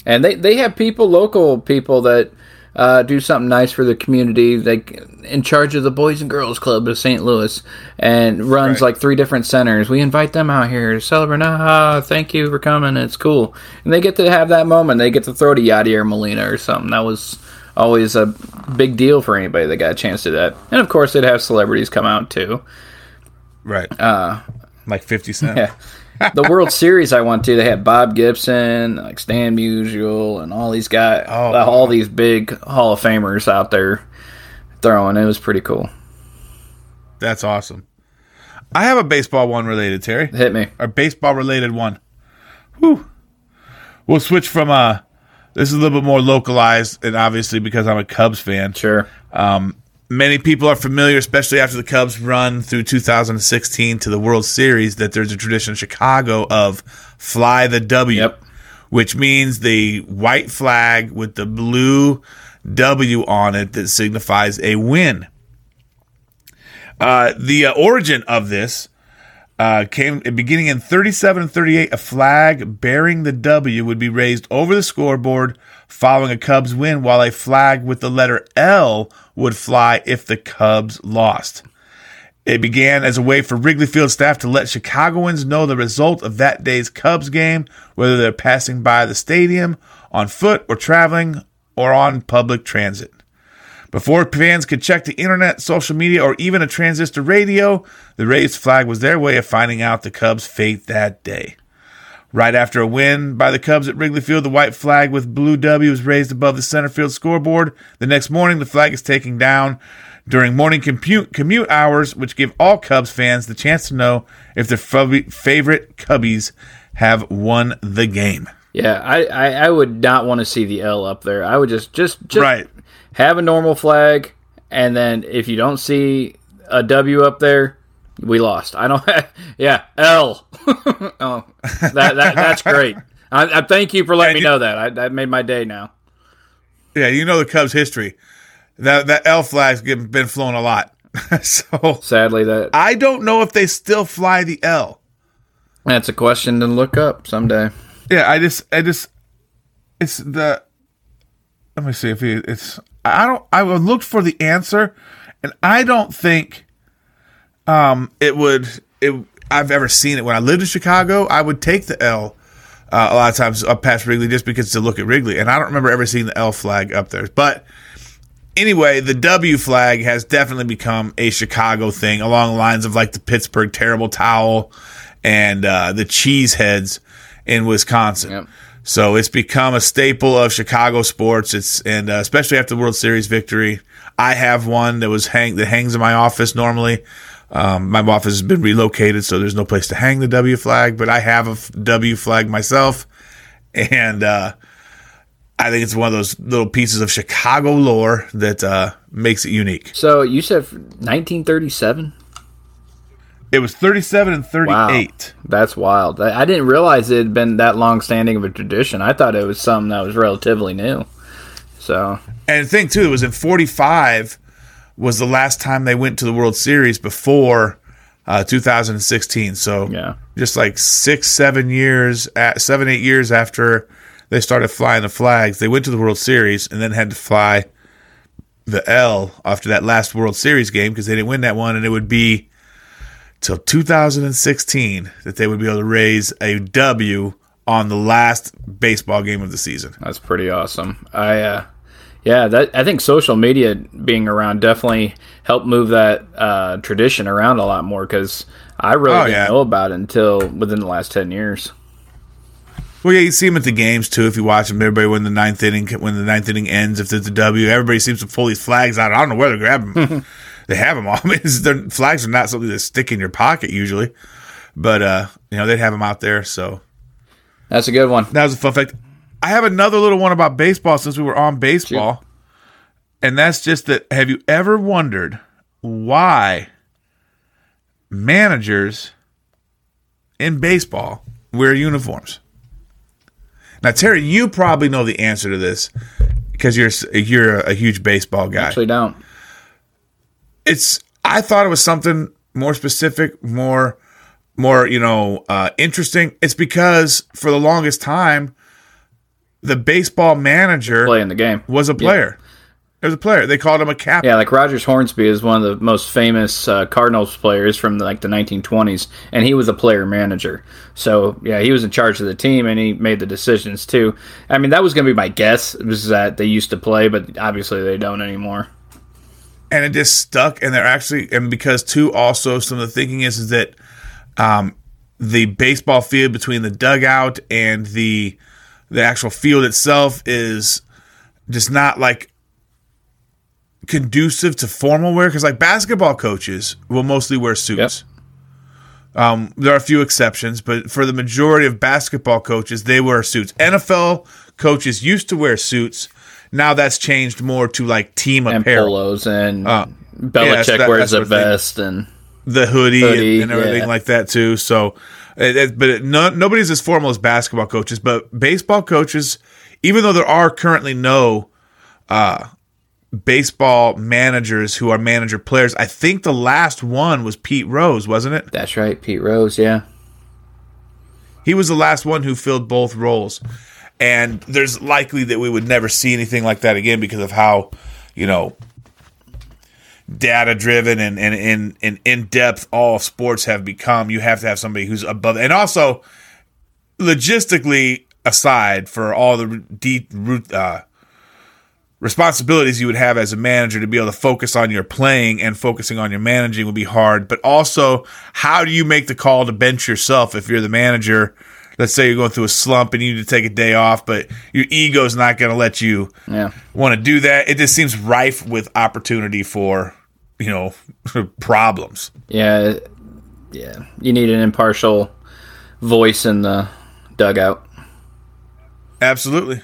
And they, they have people, local people that uh, do something nice for the community. They in charge of the Boys and Girls Club of St. Louis and runs Right. like three different centers. We invite them out here to celebrate. Ah, thank you for coming. It's cool. And they get to have that moment. They get to throw to Yadier Molina or something. That was always a big deal for anybody that got a chance to do that. And of course, they'd have celebrities come out too. Right. Uh, like 50 Cent. Yeah. The World Series I went to, they had Bob Gibson, like Stan Musial, and all these guys, Oh, all these big Hall of Famers out there throwing. It was pretty cool. That's awesome. I have a baseball one related, Terry. Hit me. a baseball related one. Whew. We'll switch from uh this is a little bit more localized and obviously because I'm a Cubs fan. Sure. Many people are familiar, especially after the Cubs run through 2016 to the World Series, that there's a tradition in Chicago of fly the W, Yep. which means the white flag with the blue W on it that signifies a win. Uh, the uh, origin of this uh, came beginning in 37 and 38. A flag bearing the W would be raised over the scoreboard following a Cubs win, while a flag with the letter L would fly if the Cubs lost. It began as a way for Wrigley Field staff to let Chicagoans know the result of that day's Cubs game, whether they're passing by the stadium, on foot, or traveling, or on public transit. Before fans could check the internet, social media, or even a transistor radio, the raised flag was their way of finding out the Cubs' fate that day. Right after a win by the Cubs at Wrigley Field, the white flag with blue W is raised above the center field scoreboard. The next morning, the flag is taken down during morning compute, commute hours, which give all Cubs fans the chance to know if their fav- favorite Cubbies have won the game. Yeah, I, I, I would not want to see the L up there. I would just just just Right. have a normal flag, and then if you don't see a W up there, we lost. I don't. yeah, L. oh, that, that that's great. I, I thank you for letting me know that. I, that made my day now. Yeah, you know the Cubs' history. That that L flag's been flown a lot. so Sadly, that I don't know if they still fly the L. that's a question to look up someday. Yeah, I just, I just, it's the. Let me see if he, it's. I don't. I would look for the answer, and I don't think, um, it would. It. I've ever seen it when I lived in Chicago. I would take the L. Uh, a lot of times up past Wrigley just because to look at Wrigley, and I don't remember ever seeing the L flag up there. But anyway, the W flag has definitely become a Chicago thing along the lines of like the Pittsburgh terrible towel and uh, the cheese heads in Wisconsin. Yep. So it's become a staple of Chicago sports. It's and uh, especially after the World Series victory, I have one that was hang that hangs in my office normally. Um, my office has been relocated, so there's no place to hang the W flag, but I have a W flag myself, and uh, I think it's one of those little pieces of Chicago lore that uh, makes it unique. So you said 1937. It was 37 and 38. That's wild. I, I didn't realize it had been that long standing of a tradition. I thought it was something that was relatively new. So And the thing too, it was in 45 was the last time they went to the World Series before uh, 2016. So Yeah. just like six, seven years, at seven, eight years after they started flying the flags, they went to the World Series and then had to fly the L after that last World Series game because they didn't win that one, and it would be till 2016 that they would be able to raise a W on the last baseball game of the season. that's pretty awesome. I uh, yeah, that I think social media being around definitely helped move that uh, tradition around a lot more because I really Oh, didn't yeah. know about it until within the last ten years. Well, yeah, you see them at the games too. If you watch them, everybody when the ninth inning when the ninth inning ends, if there's a W, everybody seems to pull these flags out. I don't know where to grab them. they have them all. I mean, their flags are not something that stick in your pocket usually, but uh, you know they'd have them out there. So That's a good one. that was a fun fact. I have another little one about baseball since we were on baseball, and that's just that. Have you ever wondered why managers in baseball wear uniforms? Now, Terry, you probably know the answer to this because you're you're a huge baseball guy. Actually, don't. it's I thought it was something more specific, more more you know uh, interesting. It's because for the longest time, the baseball manager playing the game. was a player. It was a player. They called him a captain. Yeah, like Rogers Hornsby is one of the most famous uh, Cardinals players from like the 1920s, and he was a player manager. So yeah, he was in charge of the team, and he made the decisions too. I mean, that was going to be my guess was that they used to play, but obviously they don't anymore. and it just stuck. And they're actually, and because too, also some of the thinking is, is that um, the baseball field between the dugout and the the actual field itself is just not like conducive to formal wear because like basketball coaches will mostly wear suits. Um, there are a few exceptions, but for the majority of basketball coaches, they wear suits. NFL coaches used to wear suits. Now that's changed more to like team And apparel polos and yeah, Belichick so that- wears a vest and the hoodie, Hoodie, and, and everything yeah. like that too. So, it, it- but it, no, nobody's as formal as basketball coaches. But baseball coaches, even though there are currently no uh, baseball managers who are manager players, I think the last one was Pete Rose, wasn't it? that's right, Pete Rose. Yeah, He was the last one who filled both roles. And there's likely that we would never see anything like that again because of how, you know, data driven and, and, and, and in depth all sports have become. You have to have somebody who's above. And also, logistically aside, for all the deep root, uh, responsibilities you would have as a manager to be able to focus on your playing and focusing on your managing would be hard. But also, how do you make the call to bench yourself if you're the manager? Let's say you're going through a slump and you need to take a day off, but your ego's not going to let you yeah. want to do that. It just seems rife with opportunity for, you know, problems. Yeah, yeah. You need an impartial voice in the dugout. Absolutely.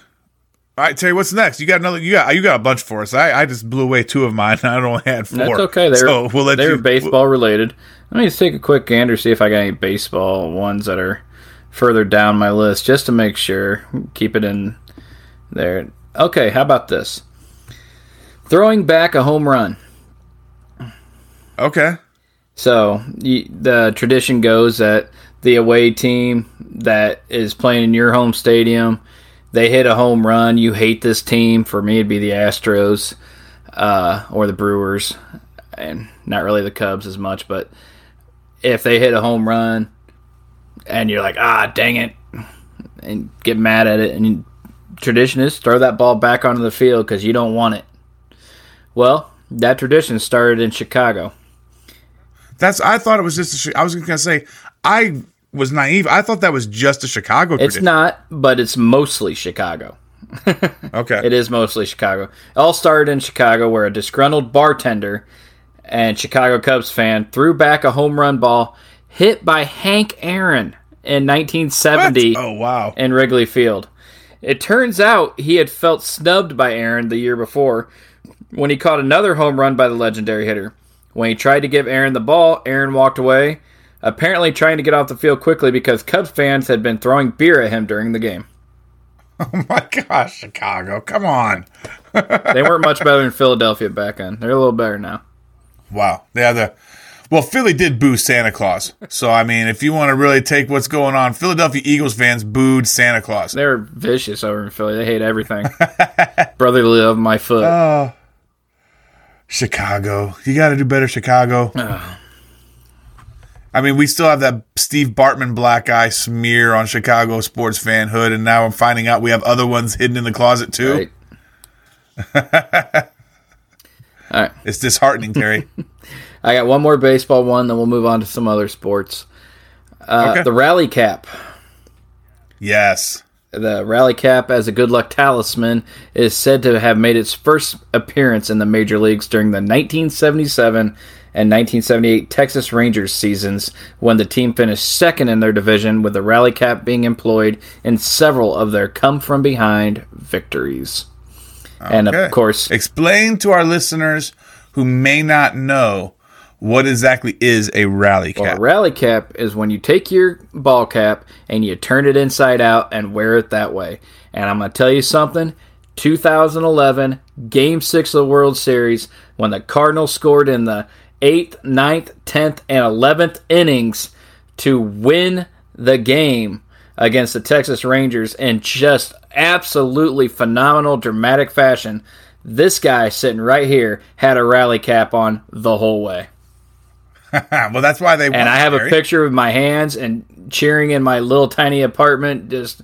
All right, Terry. What's next? You got another? You got you got a bunch for us. I, I just blew away two of mine. I only had four. That's okay. They're, so we'll let they're you. baseball related. Let me just take a quick gander, see if I got any baseball ones that are further down my list, just to make sure. Keep it in there. Okay, how about this? Throwing back a home run. Okay. So the tradition goes that the away team that is playing in your home stadium, they hit a home run. You hate this team. For me, it'd be the Astros uh, or the Brewers, and not really the Cubs as much. But if they hit a home run, and you're like, ah, dang it, and get mad at it, and tradition is throw that ball back onto the field because you don't want it. Well, that tradition started in Chicago. That's. I thought it was just. A, I was gonna say. I was naive. I thought that was just a Chicago. It's tradition. not, but it's mostly Chicago. Okay. It is mostly Chicago. It all started in Chicago, where a disgruntled bartender and Chicago Cubs fan threw back a home run ball hit by Hank Aaron in 1970 What? Oh wow. in Wrigley Field. It turns out he had felt snubbed by Aaron the year before when he caught another home run by the legendary hitter. When he tried to give Aaron the ball, Aaron walked away, apparently trying to get off the field quickly because Cubs fans had been throwing beer at him during the game. Oh my gosh, Chicago. Come on. They weren't much better than Philadelphia back then. They're a little better now. Wow. Yeah. The well, Philly did boo Santa Claus. So I mean, if you want to really take what's going on, Philadelphia Eagles fans booed Santa Claus. They're vicious over in Philly. They hate everything. Brotherly love my foot. Oh. Chicago. You got to do better, Chicago. I mean, we still have that Steve Bartman black eye smear on Chicago sports fanhood, and now I'm finding out we have other ones hidden in the closet too. Right. All right. It's disheartening, Terry. I got one more baseball one, then we'll move on to some other sports. Uh, Okay. The rally cap. yes. The rally cap, as a good luck talisman, is said to have made its first appearance in the major leagues during the 1977 and 1978 Texas Rangers seasons, when the team finished second in their division, with the rally cap being employed in several of their come from behind victories. And of course, Explain to our listeners who may not know what exactly is a rally Well, cap. a rally cap is when you take your ball cap and you turn it inside out and wear it that way. And I'm going to tell you something 2011, Game 6 of the World Series, when the Cardinals scored in the 8th, 9th, 10th, and 11th innings to win the game against the Texas Rangers in just absolutely phenomenal, dramatic fashion. This guy sitting right here had a rally cap on the whole way. well, that's why they. And I have a picture of my hands and cheering in my little tiny apartment, just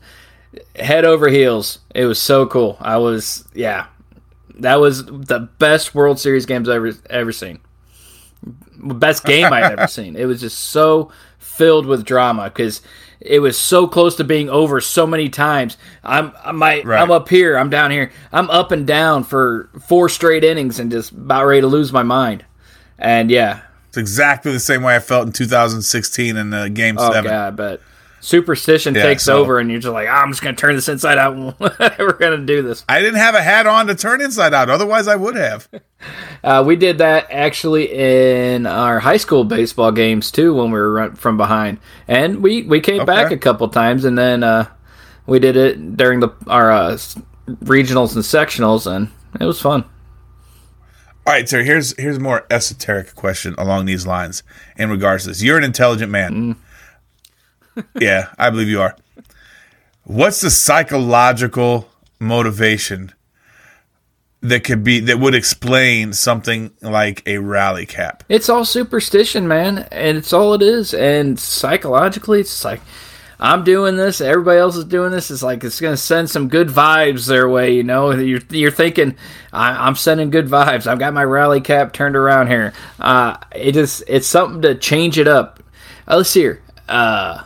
head over heels. It was so cool. I was, yeah, that was the best World Series games I've ever ever seen. Best game I've ever seen. It was just so filled with drama because it was so close to being over so many times. I'm might Right. I'm up here, I'm down here, I'm up and down for four straight innings and just about ready to lose my mind. And yeah, It's exactly the same way I felt in 2016 in the game Oh seven. god, but superstition Yeah, takes so- over, and you're just like, "Ah, I'm just gonna turn this inside out. and We're gonna do this. I didn't have a hat on to turn inside out. Otherwise, I would have. Uh, we did that actually in our high school baseball games too when we were run from behind, and we we came back a couple times, and then uh, we did it during the our uh, regionals and sectionals, and it was fun. All right, so here's here's a more esoteric question along these lines in regards to this. You're an intelligent man. Mm. yeah, I believe you are. What's the psychological motivation that could be that would explain something like a rally cap? It's all superstition, man, and it's all it is. And psychologically, it's like I'm doing this, everybody else is doing this. It's like it's gonna send some good vibes their way. You know, you're you're thinking I, I'm sending good vibes. I've got my rally cap turned around here. Uh, it just it's something to change it up. Uh, let's see here. Uh,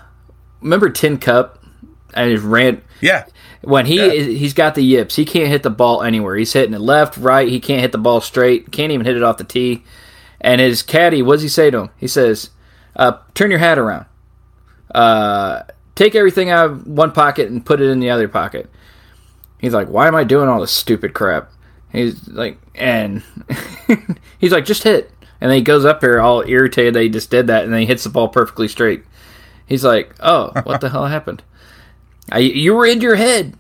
remember Tin Cup and his rant Yeah. when he he's got the yips, he can't hit the ball anywhere. He's hitting it left, right. He can't hit the ball straight. Can't even hit it off the tee. And his caddy, what does he say to him? He says, uh, "Turn your hat around. Uh, take everything out of one pocket and put it in the other pocket." He's like, "Why am I doing all this stupid crap?" He's like, and he's like, "Just hit." And then he goes up here all irritated that he just did that, and then he hits the ball perfectly straight. He's like, "Oh, what the hell happened?" I, you were in your head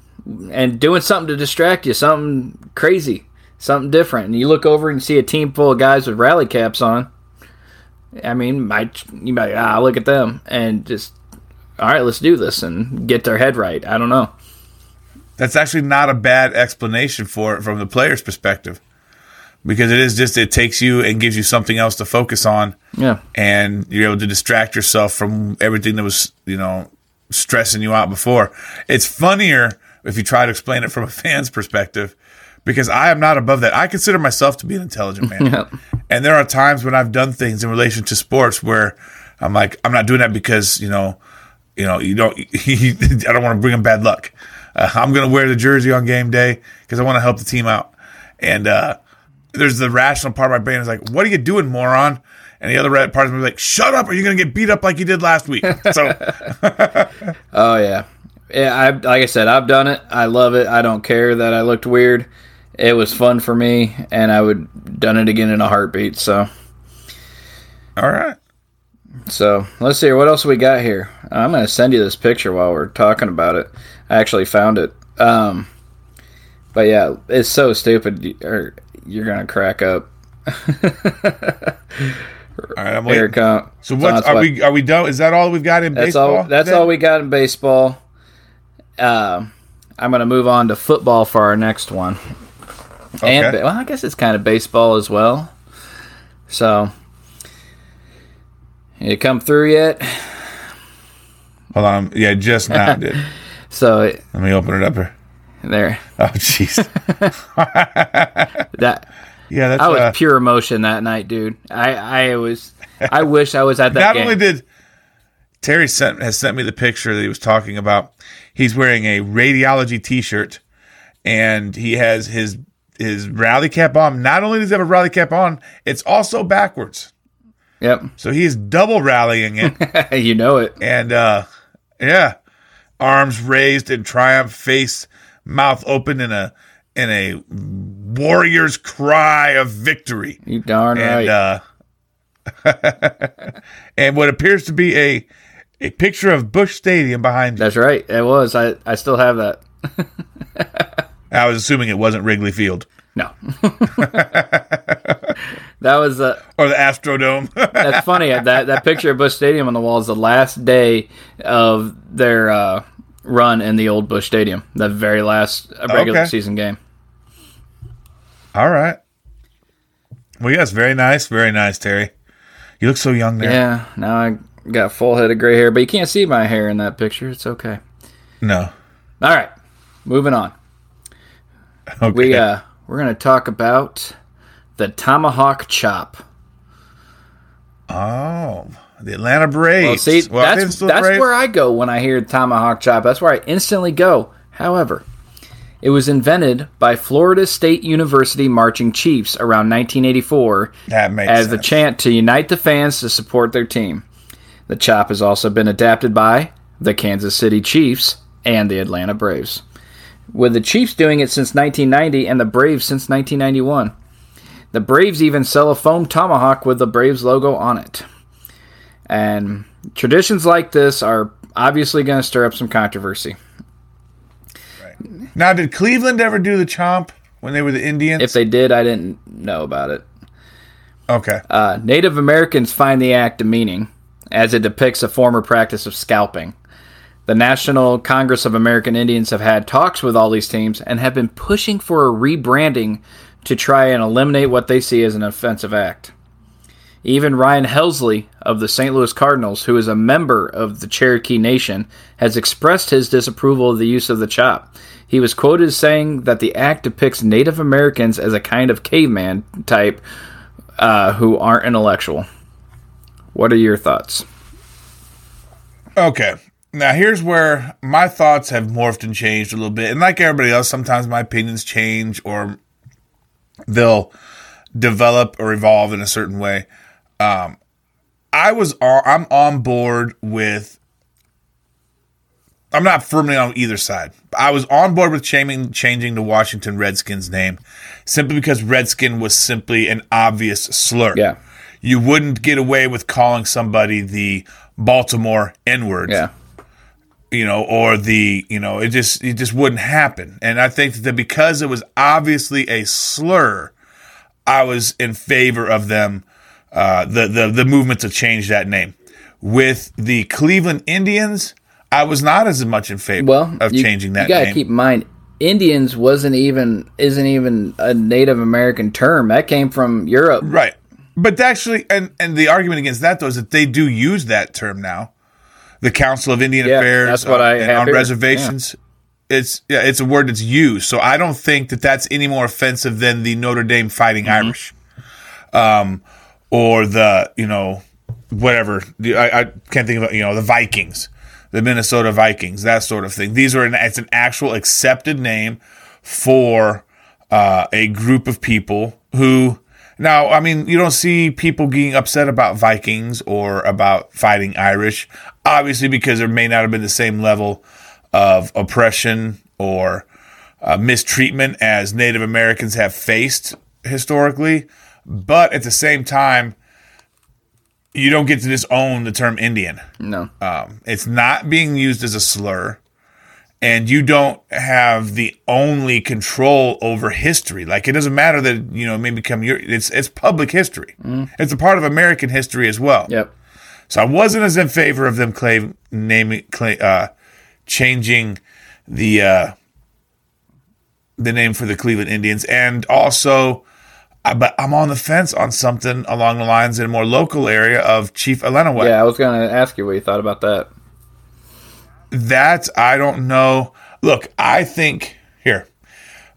and doing something to distract you, something crazy, something different, and you look over and see a team full of guys with rally caps on. I mean, might you might ah look at them and just all right, let's do this and get their head right. I don't know. That's actually not a bad explanation for it from the player's perspective. Because it is just it takes you and gives you something else to focus on. Yeah. And you're able to distract yourself from everything that was, you know, stressing you out before. It's funnier if you try to explain it from a fan's perspective because I am not above that. I consider myself to be an intelligent man. Yep. And there are times when I've done things in relation to sports where I'm like, I'm not doing that because, you know, you know, you don't, I don't want to bring them bad luck. Uh, I'm going to wear the jersey on game day because I want to help the team out. And, uh, there's the rational part of my brain is like, what are you doing, moron? And the other part of me is like, shut up, or you're going to get beat up like you did last week. So, Oh yeah, yeah. I like I said, I've done it. I love it. I don't care that I looked weird. It was fun for me, and I would done it again in a heartbeat. So, all right. So let's see what else we got here. I'm gonna send you this picture while we're talking about it. I actually found it. Um, but yeah, it's so stupid. Or you're gonna crack up. All right, I'm Here waiting. it. So what are we? Are we done? Is that all we've got in That's baseball? all. That's all we got in baseball. Um, I'm going to move on to football for our next one. Okay. ba- well, I guess it's kind of baseball as well. So, it come through yet? Hold on. Yeah, just now it did. So it- Let me open it up here. there, Oh, jeez. that Yeah, that's. I was uh, pure emotion that night, dude. I I was. I wish I was at that not game. only did Terry sent has sent me the picture that he was talking about. He's wearing a radiology T-shirt, and he has his his rally cap on. Not only does he have a rally cap on, it's also backwards. Yep, So he's double rallying it, you know it. and uh, yeah, arms raised in triumph, face mouth open in a in a warrior's cry of victory. You darn right. and uh, and what appears to be a a picture of Busch Stadium behind you. That's right. It was. I I still have that. I was assuming it wasn't Wrigley Field No. That was uh, or the Astrodome. that's funny. That that picture of Busch Stadium on the wall is the last day of their uh, run in the old Busch Stadium. The very last regular Okay. season game. All right. Well, yes, very nice, very nice, Terry. You look so young there. Yeah. Now I got full head of gray hair, but you can't see my hair in that picture. It's okay. No. All right. Moving on. Okay. We uh we're gonna talk about the tomahawk chop. oh, the Atlanta Braves. Well, see, Well, that's that's Braves? where I go when I hear tomahawk chop. That's where I instantly go. However, it was invented by Florida State University marching chiefs around 1984 that makes as sense. chant to unite the fans to support their team. The chop has also been adapted by the Kansas City Chiefs and the Atlanta Braves, with the Chiefs doing it since 1990 and the Braves since 1991. The Braves even sell a foam tomahawk with the Braves logo on it. And traditions like this are obviously going to stir up some controversy. Right. now, did Cleveland ever do the chomp when they were the Indians? If they did, I didn't know about it. okay. Uh, Native Americans find the act demeaning, as it depicts a former practice of scalping. The National Congress of American Indians have had talks with all these teams and have been pushing for a rebranding to try and eliminate what they see as an offensive act. Even Ryan Helsley of the St. Louis Cardinals, who is a member of the Cherokee Nation, has expressed his disapproval of the use of the chop. He was quoted as saying that the act depicts Native Americans as a kind of caveman type uh, who aren't intellectual. What are your thoughts? Okay. Now here's where my thoughts have morphed and changed a little bit. And like everybody else, sometimes my opinions change or they'll develop or evolve in a certain way. Um I was on, I'm on board with I'm not firmly on either side. I was on board with changing changing the Washington Redskins name simply because Redskin was simply an obvious slur. Yeah. You wouldn't get away with calling somebody the Baltimore N-word. Yeah. You know, or the, you know, it just it just wouldn't happen. And I think that because it was obviously a slur, I was in favor of them uh, the, the the movement to change that name. With the Cleveland Indians, I was not as much in favor Well, of you, changing that You gotta name. keep in mind, Indians wasn't even isn't even a Native American term. That came from Europe. Right. But actually, and, and the argument against that, though, is that they do use that term now. The Council of Indian Yeah, Affairs that's what uh, I on here. reservations. It's yeah, it's a word that's used. So I don't think that that's any more offensive than the Notre Dame Fighting Mm-hmm. Irish, um, or the you know whatever. I, I can't think of you know the Vikings, the Minnesota Vikings, that sort of thing. These are an, it's an actual accepted name for uh, a group of people who now i mean you don't see people getting upset about vikings or about fighting irish obviously because there may not have been the same level of oppression or uh, mistreatment as native americans have faced historically. But at the same time you don't get to disown the term indian. No. um, it's not being used as a slur and you don't have the only control over history like it doesn't matter that you know it may become your it's it's public history it's a part of american history as well Yep. so i wasn't as in favor of them claim naming claim, uh changing the uh the name for the cleveland indians and also I- but i'm on the fence on something along the lines in a more local area of chief Illiniwek. Yeah, I was gonna ask you what you thought about that. That I don't know. Look, I think here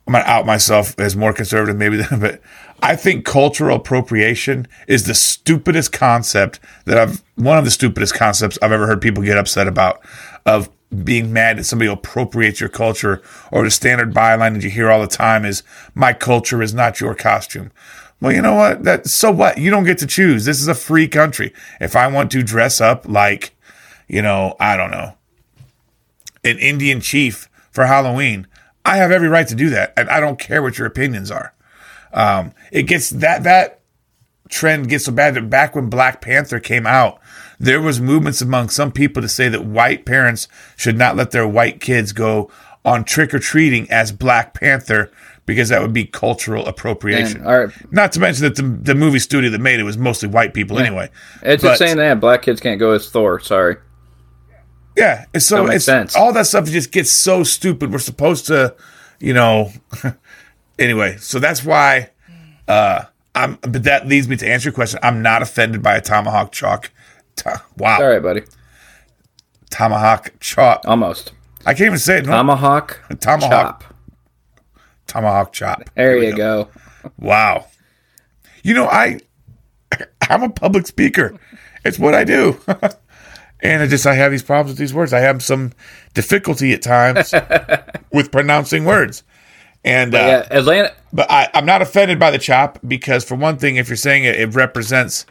I'm gonna out myself as more conservative, maybe than, but I think cultural appropriation is the stupidest concept that I've one of the stupidest concepts I've ever heard people get upset about of being mad that somebody appropriates your culture or the standard byline that you hear all the time is my culture is not your costume. Well, you know what? That so what? You don't get to choose. This is a free country. If I want to dress up like, you know, I don't know, an Indian chief for Halloween, I have every right to do that, and I don't care what your opinions are. Um, it gets that that trend gets so bad that back when Black Panther came out, there was movements among some people to say that white parents should not let their white kids go on trick or treating as Black Panther because that would be cultural appropriation. Man, right. Not to mention that the, the movie studio that made it was mostly white people anyway. It's But- just saying that black kids can't go as Thor. Sorry. Yeah, it's so it's sense. all that stuff just gets so stupid. We're supposed to, you know. anyway, so that's why. uh I'm. But that leads me to answer your question. I'm not offended by a tomahawk chalk. To, wow, All right, buddy. tomahawk chop. Almost. I can't even say it. No, Tomahawk. Tomahawk. Chop. tomahawk chop. There we you go. Wow. You know, I I'm a public speaker. It's what I do. And I just I have these problems with these words. I have some difficulty at times with pronouncing words. And uh, Yeah, Atlanta. but I, I'm not offended by the chop because for one thing, if you're saying it, it represents,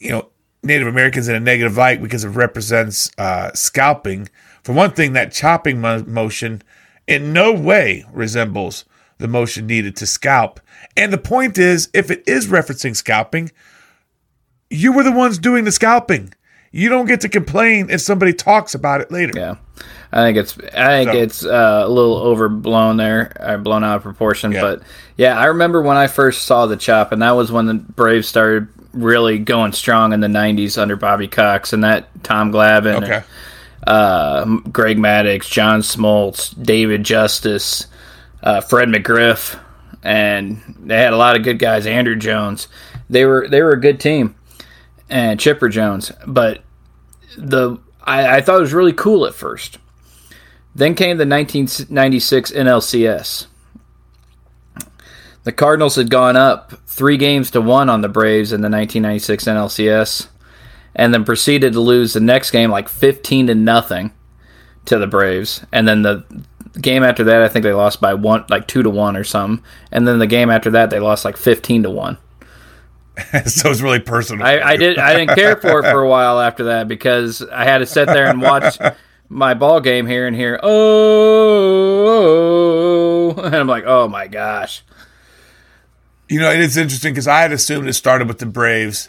you know, Native Americans in a negative light because it represents uh, scalping. For one thing, that chopping mo- motion in no way resembles the motion needed to scalp. And the point is, if it is referencing scalping, you were the ones doing the scalping. You don't get to complain if somebody talks about it later. Yeah, I think it's I think So- it's uh, a little overblown there, uh, blown out of proportion. Yeah. But yeah, I remember when I first saw the chop, and that was when the Braves started really going strong in the '90s under Bobby Cox and that Tom Glavine, Okay. uh, Greg Maddux, John Smoltz, David Justice, uh, Fred McGriff, and they had a lot of good guys. Andruw Jones, they were they were a good team, and Chipper Jones. But the I, I thought it was really cool at first. Then came the 1996 NLCS. The Cardinals had gone up three games to one on the Braves in the 1996 NLCS, and then proceeded to lose the next game like 15 to nothing to the Braves. And then the game after that, I think they lost by one, like two to one or something. And then the game after that, they lost like 15 to one. so it's really personal. I, I did. I didn't care for it for a while after that because I had to sit there and watch my ball game here and here. Oh, and I'm like, oh my gosh. You know, it's interesting because I had assumed it started with the Braves,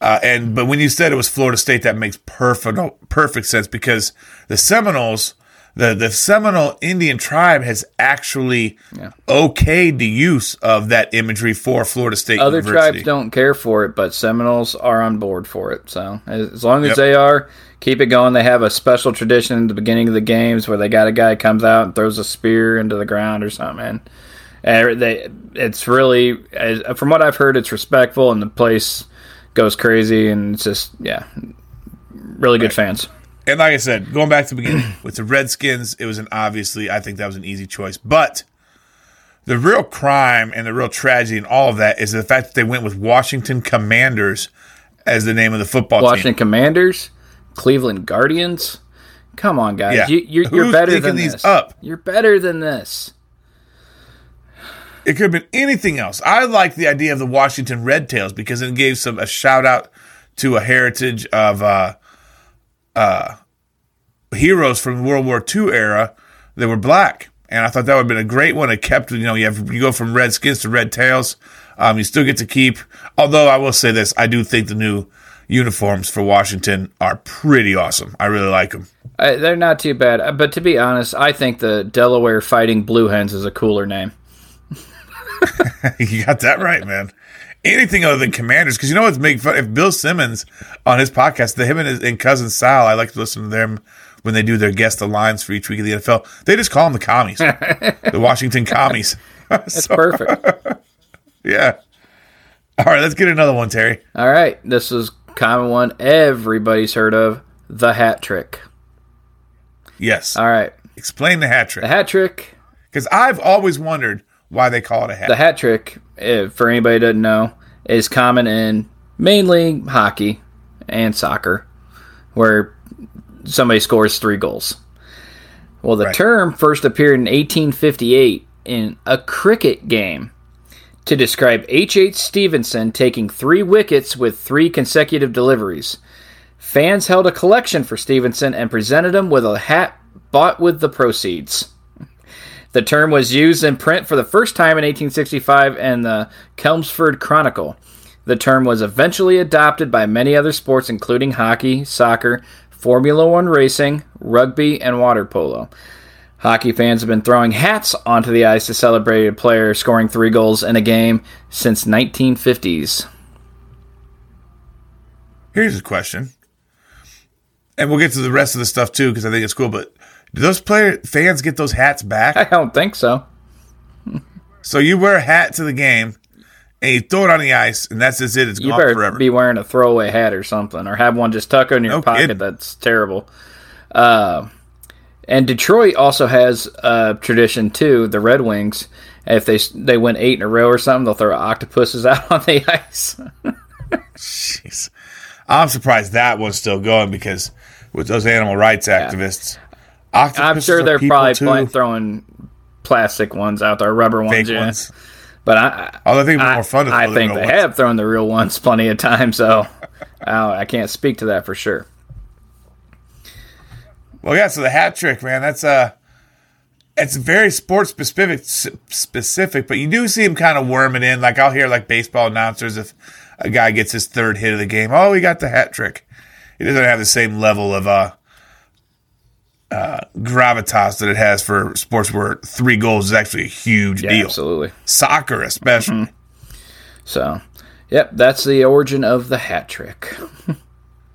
uh, and but when you said it was Florida State, that makes perfect perfect sense because the Seminoles, the the Seminole Indian tribe, has actually Yeah. okayed the use of that imagery for Florida State. Other University. tribes don't care for it, but Seminoles are on board for it. So as long as Yep. they are, keep it going. They have a special tradition at the beginning of the games where they got a guy comes out and throws a spear into the ground or something. And and they, it's really, from what I've heard, it's respectful and the place goes crazy and it's just yeah, really good fans. And like I said, going back to the beginning with the Redskins, it was an obviously I think that was an easy choice. But the real crime and the real tragedy and all of that is the fact that they went with Washington Commanders as the name of the football Washington team. Commanders, Cleveland Guardians. Come on, guys, Yeah. you, you're, you're Who's better than these this. up? You're better than this. It could have been anything else. I like the idea of the Washington Red Tails because it gave some a shout out to a heritage of uh, uh, heroes from World War II era that were black, and I thought that would have been a great one. It kept you know you have you go from Redskins to Red Tails. Um, you still get to keep. Although I will say this, I do think the new uniforms for Washington are pretty awesome. I really like them. Uh, they're not too bad, Uh, but to be honest, I think the Delaware Fighting Blue Hens is a cooler name. you got that right, man. Anything other than Commanders, because you know what's making fun. If Bill Simmons on his podcast, the him and his and cousin Sal, I like to listen to them when they do their guest the lines for each week of the NFL. They just call them the commies, the Washington commies. That's perfect. yeah. All right, let's get another one, Terry. All right, this is common one everybody's heard of, the hat trick. Yes. All right, Explain the hat trick. the hat trick. because I've always wondered why they call it a hat. The hat trick, eh, for anybody who doesn't know, is common in mainly hockey and soccer, where somebody scores three goals. Well, the Right. term first appeared in 1858 in a cricket game to describe H.H. H. Stephenson taking three wickets with three consecutive deliveries. Fans held a collection for Stephenson and presented him with a hat bought with the proceeds. The term was used in print for the first time in 1865 in the Chelmsford Chronicle. The term was eventually adopted by many other sports, including hockey, soccer, Formula One racing, rugby, and water polo. Hockey fans have been throwing hats onto the ice to celebrate a player scoring three goals in a game since 1950s. Here's a question, and we'll get to the rest of the stuff too, because I think it's cool. But do those player fans get those hats back? I don't think so. So you wear a hat to the game, and you throw it on the ice, and that's just it. It's You gone better forever. be wearing a throwaway hat or something, or have one just tuck in your No pocket. kidding. That's terrible. Uh, and Detroit also has a tradition too. The Red Wings, if they they win eight in a row or something, they'll throw octopuses out on the ice. Jeez. I'm surprised that one's still going because with those animal rights activists, I'm sure they're probably throwing plastic ones out there, rubber ones, yeah. ones. But I, Although I think more fun throw I think they ones. have thrown the real ones plenty of times, so I, I can't speak to that for sure. Well, yeah. So the hat trick, man, that's uh it's very sports specific, specific, but you do see him kind of worming in. Like I'll hear like baseball announcers if a guy gets his third hit of the game. Oh, he got the hat trick. He doesn't have the same level of uh, uh, gravitas that it has for sports where three goals is actually a huge Yeah, deal. absolutely. Soccer, especially. So, yep, that's the origin of the hat trick.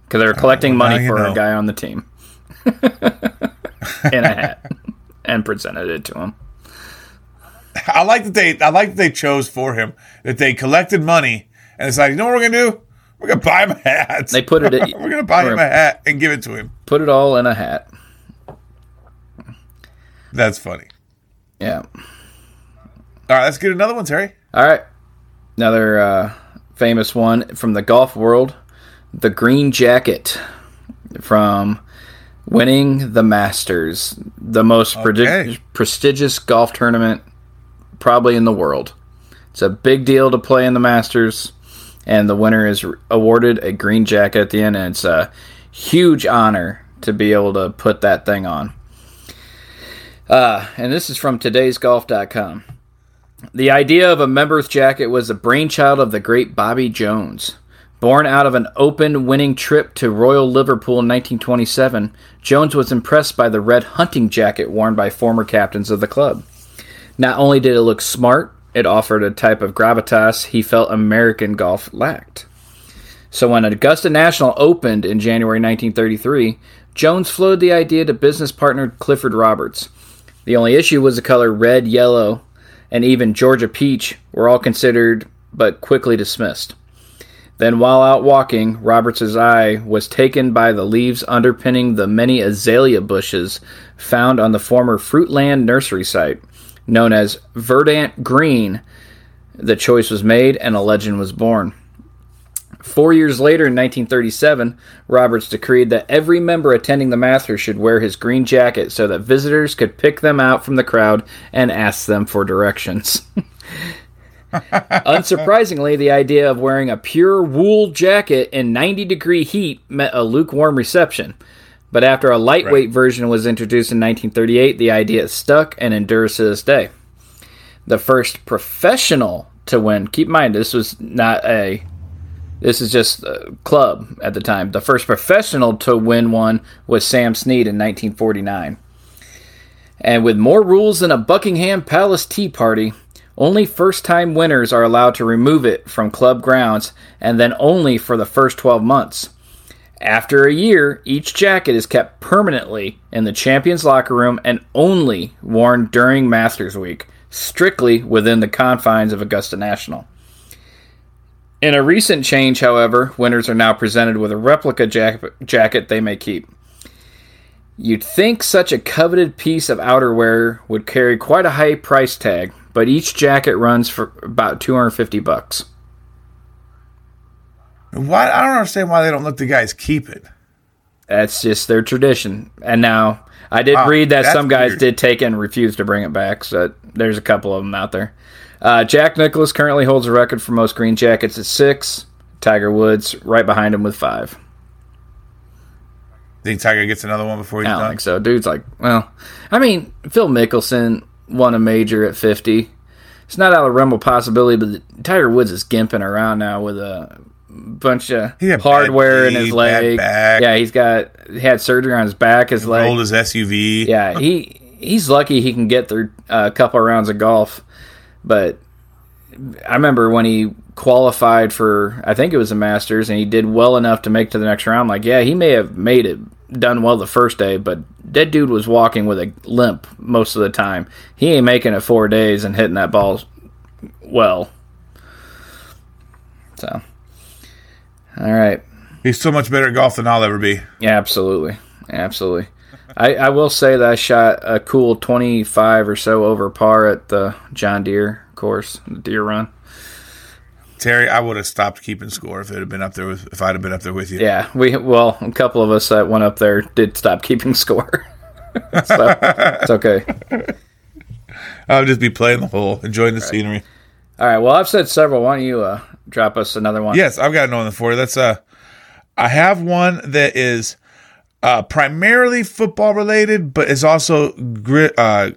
Because they're collecting well, money for know. a guy on the team in a hat and presented it to him. I like that they I like that they chose for him that they collected money and it's like you know what we're gonna do? We're gonna buy him a hat. They put it. we're gonna buy him a hat and give it to him. Put it all in a hat. That's funny. Yeah. All right, let's get another one, Terry. All right. Another uh, famous one from the golf world the Green Jacket from winning the Masters, the most Okay. prestigious golf tournament probably in the world. It's a big deal to play in the Masters, and the winner is awarded a green jacket at the end, and it's a huge honor to be able to put that thing on. Uh, and this is from today'sgolf.com. The idea of a members jacket was the brainchild of the great Bobby Jones. Born out of an open winning trip to Royal Liverpool in 1927, Jones was impressed by the red hunting jacket worn by former captains of the club. Not only did it look smart, it offered a type of gravitas he felt American golf lacked. So when Augusta National opened in January 1933, Jones floated the idea to business partner Clifford Roberts. The only issue was the color red, yellow, and even Georgia peach were all considered but quickly dismissed. Then, while out walking, Roberts's eye was taken by the leaves underpinning the many azalea bushes found on the former Fruitland nursery site, known as Verdant Green. The choice was made and a legend was born. Four years later, in 1937, Roberts decreed that every member attending the Masters should wear his green jacket so that visitors could pick them out from the crowd and ask them for directions. Unsurprisingly, the idea of wearing a pure wool jacket in 90 degree heat met a lukewarm reception. But after a lightweight right. version was introduced in 1938, the idea stuck and endures to this day. The first professional to win, keep in mind, this was not a, this is just a club at the time. The first professional to win one was Sam Snead in 1949. And with more rules than a Buckingham Palace tea party, only first time winners are allowed to remove it from club grounds and then only for the first 12 months. After a year, each jacket is kept permanently in the champion's locker room and only worn during Masters Week, strictly within the confines of Augusta National. In a recent change, however, winners are now presented with a replica jacket they may keep. You'd think such a coveted piece of outerwear would carry quite a high price tag, but each jacket runs for about 250 bucks. Why I don't understand why they don't let the guys keep it. That's just their tradition. And now I did ah, read that some guys weird. did take it and refuse to bring it back. So there's a couple of them out there. Uh, Jack Nicklaus currently holds a record for most green jackets at six. Tiger Woods right behind him with five. Think Tiger gets another one before he's I don't done? think so. Dude's like, well, I mean, Phil Mickelson won a major at 50. It's not out of the realm of possibility, but Tiger Woods is gimping around now with a bunch of hardware in his leg. Yeah, he's got he had surgery on his back, his leg. Rolled his SUV. Yeah, he he's lucky he can get through a couple of rounds of golf. But I remember when he qualified for I think it was a Masters and he did well enough to make to the next round. Like, yeah, he may have made it done well the first day, but that dude was walking with a limp most of the time. He ain't making it four days and hitting that ball well. So, all right. He's so much better at golf than I'll ever be. Yeah, absolutely, absolutely. I, I will say that I shot a cool twenty five or so over par at the John Deere course, the Deere Run. Terry, I would have stopped keeping score if it had been up there with if I'd have been up there with you. Yeah, we well, a couple of us that went up there did stop keeping score. so it's okay. I'll just be playing the hole, enjoying the scenery. All right. Well, I've said several. Why don't you uh, drop us another one? Yes, I've got another for you. That's uh, I have one that is uh, primarily football related, but it's also uh,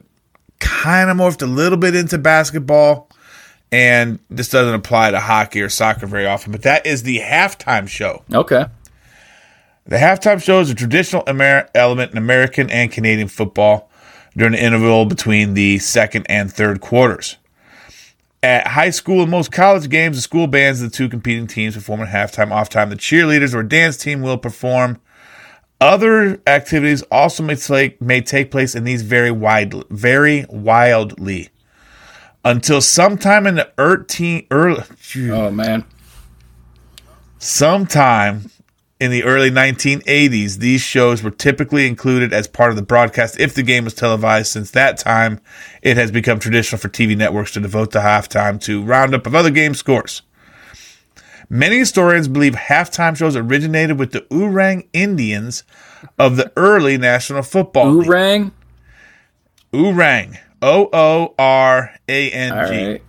kind of morphed a little bit into basketball and this doesn't apply to hockey or soccer very often, but that is the halftime show. Okay. The halftime show is a traditional Amer- element in American and Canadian football during the interval between the second and third quarters. At high school and most college games, the school bands of the two competing teams perform at halftime, off time. The cheerleaders or dance team will perform. Other activities also may take, may take place in these very wide, very wildly. Until sometime in the early, early oh man. Sometime in the early 1980s these shows were typically included as part of the broadcast if the game was televised. Since that time it has become traditional for tv networks to devote the halftime to roundup of other game scores many historians believe halftime shows originated with the oorang indians of the early national football oorang oorang O O R A N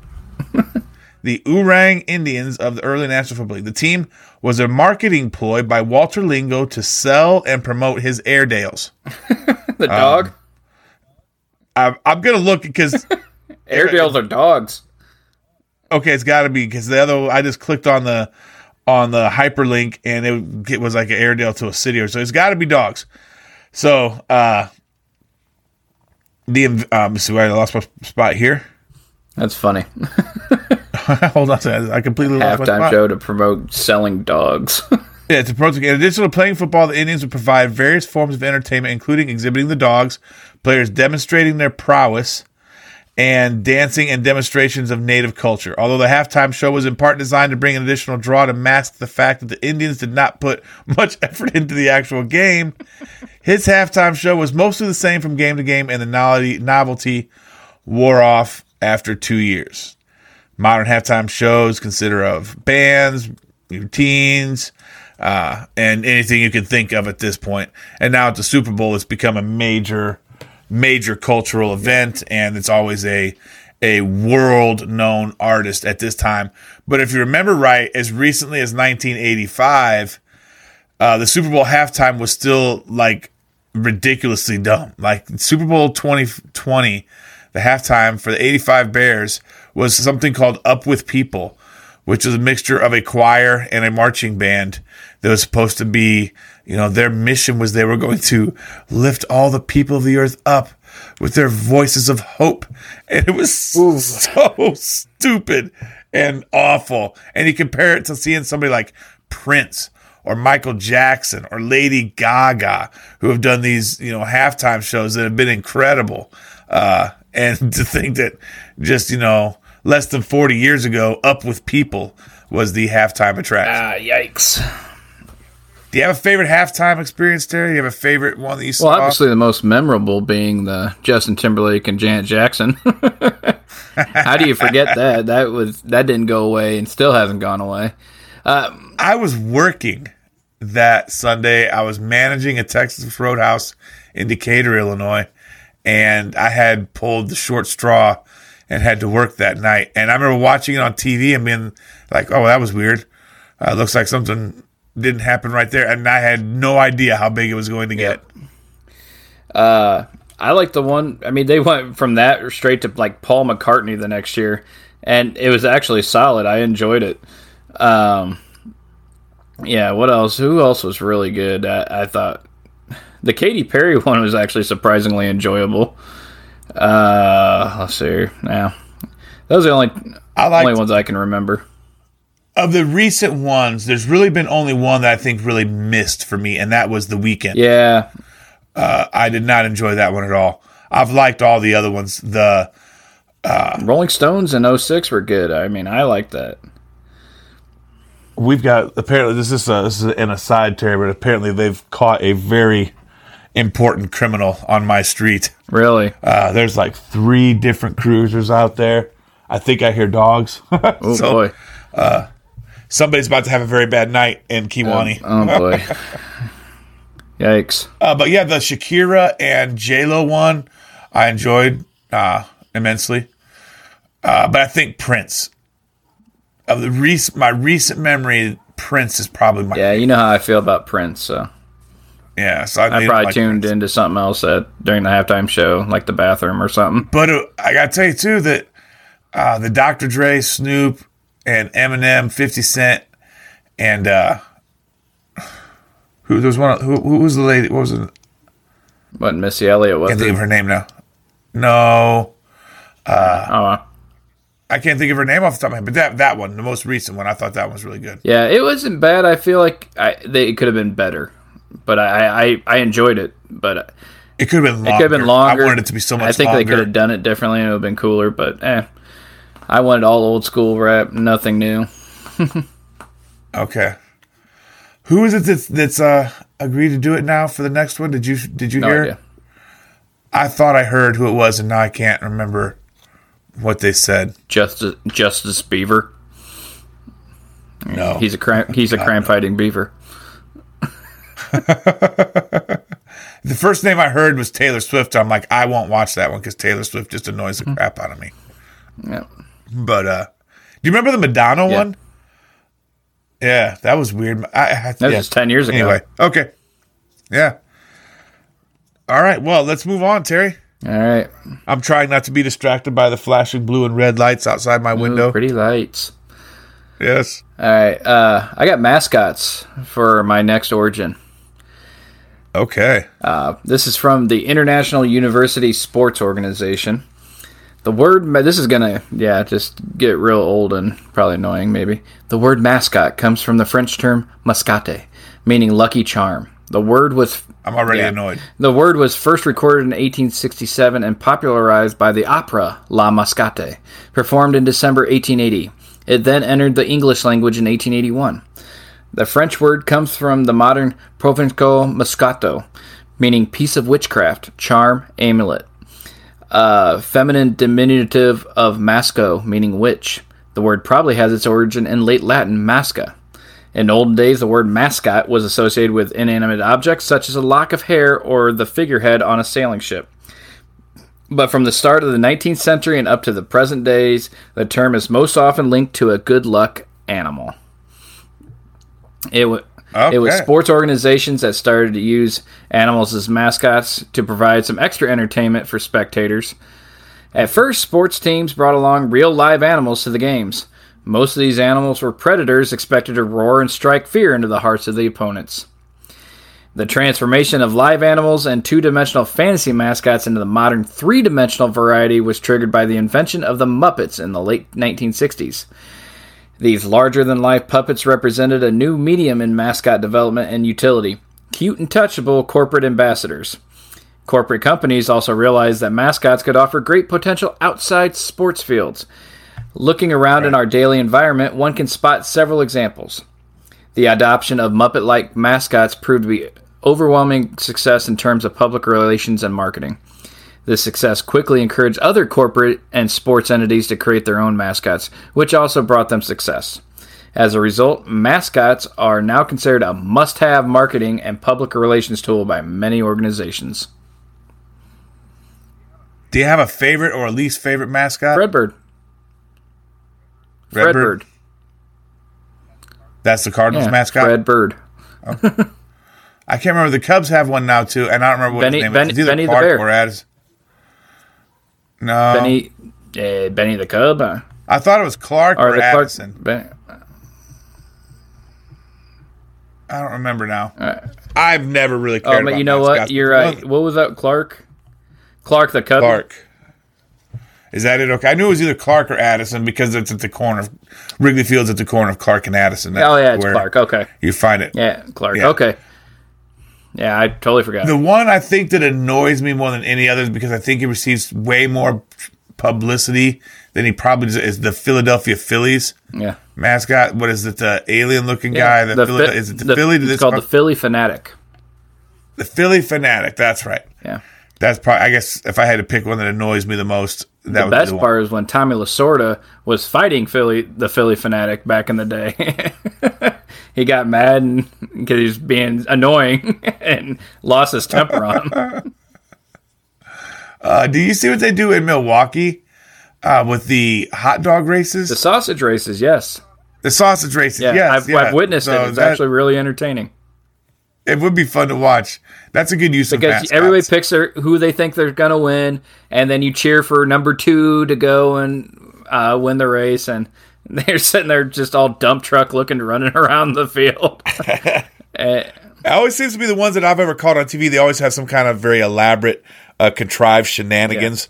G. the Oorang Indians of the early National Football League. The team was a marketing ploy by Walter Lingo to sell and promote his Airedales. The um, dog. I'm, I'm gonna look because Airedales are dogs. Okay, it's got to be because the other I just clicked on the on the hyperlink and it, it was like an Airedale to a city or so. It's got to be dogs. So uh the um, see where I lost my spot here. That's funny. Hold on, second. I completely lost my Halftime spot. show to promote selling dogs. Yeah, to promote in addition to playing football, the Indians would provide various forms of entertainment, including exhibiting the dogs, players demonstrating their prowess, and dancing and demonstrations of native culture. Although the halftime show was in part designed to bring an additional draw to mask the fact that the Indians did not put much effort into the actual game, his halftime show was mostly the same from game to game, and the novelty, wore off after two years. Modern halftime shows consider of bands, routines, uh, and anything you can think of at this point. And now at the Super Bowl, it's become a major, major cultural event, and it's always a a world known artist at this time. But if you remember right, as recently as 1985, uh, the Super Bowl halftime was still like ridiculously dumb. Like Super Bowl 2020, the halftime for the 85 Bears was something called Up with People, which was a mixture of a choir and a marching band that was supposed to be, you know, their mission was they were going to lift all the people of the earth up with their voices of hope. And it was so stupid and awful. And you compare it to seeing somebody like Prince or Michael Jackson or Lady Gaga, who have done these, you know, halftime shows that have been incredible. Uh, and to think that just, you know, less than 40 years ago, Up with People was the halftime attraction. ah, yikes. Do you have a favorite halftime experience, Terry? Do you have a favorite one that you saw? Well, obviously the most memorable being the Justin Timberlake and Janet Jackson. How do you forget that? That was that didn't go away and still hasn't gone away. I was working that Sunday. I was managing a Texas Roadhouse in Decatur, Illinois, and I had pulled the short straw and had to work that night. And I remember watching it on TV and being like, "Oh, that was weird. Uh, looks like something didn't happen right there." And I had no idea how big it was going to get. Uh, I like the one. I mean, they went from that straight to like Paul McCartney the next year, and it was actually solid. I enjoyed it. Um, yeah. What else? Who else was really good? I, I thought the Katy Perry one was actually surprisingly enjoyable. Uh, let's see. Now, those are the only I like only ones I can remember. Of the recent ones. There's really been only one that I think really missed for me, and that was the Weeknd. Yeah, Uh, I did not enjoy that one at all. I've liked all the other ones. The Rolling Stones in 06 were good. I mean, I like that. we've got apparently this is a, this is an aside, Terry, but apparently they've caught a very important criminal on my street. Really? Uh, there's like three different cruisers out there. I think I hear dogs. Oh So, boy. Somebody's about to have a very bad night in Kewanee. Oh boy. Yikes. Uh, but yeah, the Shakira and J Lo one, I enjoyed uh, immensely. Uh, but I think Prince of the recent, my recent memory, Prince is probably my Yeah, you know how I feel about Prince, so yeah. So I, I probably like tuned Prince. into something else at, during the halftime show, like the bathroom or something. But uh, I gotta tell you too that uh, the Dr. Dre, Snoop, and Eminem, Fifty Cent, and uh, who there was one who, who was the lady? What was it? What Missy Elliott I was can't think it? of her name now. No, Oh, uh, I can't think of her name off the top of my head. But that that one, the most recent one, I thought that one was really good. yeah, it wasn't bad. I feel like I, they, it could have been better, but I, I, I enjoyed it. But It could have been. Longer. it could have been longer. I wanted it to be so much. I think longer. they could have done it differently and it would have been cooler. But eh, I wanted all old school rap, nothing new. Okay. Who is it that's that's uh, agreed to do it now for the next one? Did you did you No hear? idea. I thought I heard who it was, and now I can't remember what they said. Justice Justice Beaver. No, He's a crime. He's a crime fighting beaver. The first name I heard was Taylor Swift. I'm like, I won't watch that one because Taylor Swift just annoys Hmm. the crap out of me. Yeah. But uh, Do you remember the Madonna one? Yeah, that was weird. I, I, That was yeah. just 10 years ago. Anyway, okay. Yeah. All right. Well, let's move on, Terry. All right. I'm trying not to be distracted by the flashing blue and red lights outside my window. Pretty lights. Yes. All right. Uh, I got mascots for my next origin. Okay. Uh, this is from the International University Sports Organization. The word, this is gonna, yeah, just get real old and probably annoying, maybe. The word mascot comes from the French term mascotte, meaning lucky charm. The word was I'm already Yeah. annoyed. the word was first recorded in 1867 and popularized by the opera La Mascotte, performed in December 1880. It then entered the English language in 1881. The French word comes from the modern Provençal Moscato, meaning piece of witchcraft, charm, amulet. Uh, feminine diminutive of masco, meaning witch. The word probably has its origin in late Latin masca. In olden days, the word mascot was associated with inanimate objects such as a lock of hair or the figurehead on a sailing ship. But from the start of the 19th century and up to the present days, the term is most often linked to a good luck animal. It, wa it was sports organizations that started to use animals as mascots to provide some extra entertainment for spectators. At first, sports teams brought along real live animals to the games. Most of these animals were predators expected to roar and strike fear into the hearts of the opponents. The transformation of live animals and two dimensional fantasy mascots into the modern three dimensional variety was triggered by the invention of the Muppets in the late 1960s. These larger than life puppets represented a new medium in mascot development and utility cute and touchable corporate ambassadors. Corporate companies also realized that mascots could offer great potential outside sports fields. Looking around in our daily environment, one can spot several examples. The adoption of Muppet like mascots proved to be overwhelming success in terms of public relations and marketing. This success quickly encouraged other corporate and sports entities to create their own mascots, which also brought them success. As a result, mascots are now considered a must have marketing and public relations tool by many organizations. Do you have a favorite or a least favorite mascot? Redbird. Redbird? Fredbird. That's the Cardinals Yeah, mascot. Fredbird. Oh. I can't remember. The Cubs have one now too, and I don't remember what Benny- his name Benny- is. It's either Benny the Bear. or. No, Benny, uh, Benny the Cub, uh, I thought it was Clark or, or Clark. Addison. Ben, I don't remember now. I've never really cared oh, but you know what? You're right. What was that, Clark? Clark the Cub. Clark. Is that it? Okay, I knew it was either Clark or Addison because it's at the corner of Wrigley Field's at the corner of Clark and Addison. That's Oh yeah, it's Clark. Okay. You find it. Yeah, Clark. Yeah. Okay. Yeah, I totally forgot. The one I think that annoys me more than any others because I think he receives way more publicity than he probably does is the Philadelphia Phillies yeah. mascot. What is it? The alien looking Yeah, guy. The, the Philly, Phi- is it the, Philly? It's called the Phillie Phanatic. the Phillie Phanatic. That's right. Yeah. That's probably. I guess if I had to pick one that annoys me the most, The best be the part is when Tommy Lasorda was fighting Philly, the Phillie Phanatic back in the day. he got mad because he was being annoying and lost his temper on him. Uh, do you see what they do in Milwaukee uh, with the hot dog races, The sausage races, yes. the sausage races? Yeah, yes, I've, yeah. I've witnessed So it. It's that- actually really entertaining It would be fun to watch. That's a good use of because mascots. everybody picks their, who they think they're going to win, and then you cheer for number two to go and uh, win the race, and they're sitting there just all dump truck looking, running around the field. Eh, It always seems to be the ones that I've ever caught on TV. They always have some kind of very elaborate, uh, contrived shenanigans.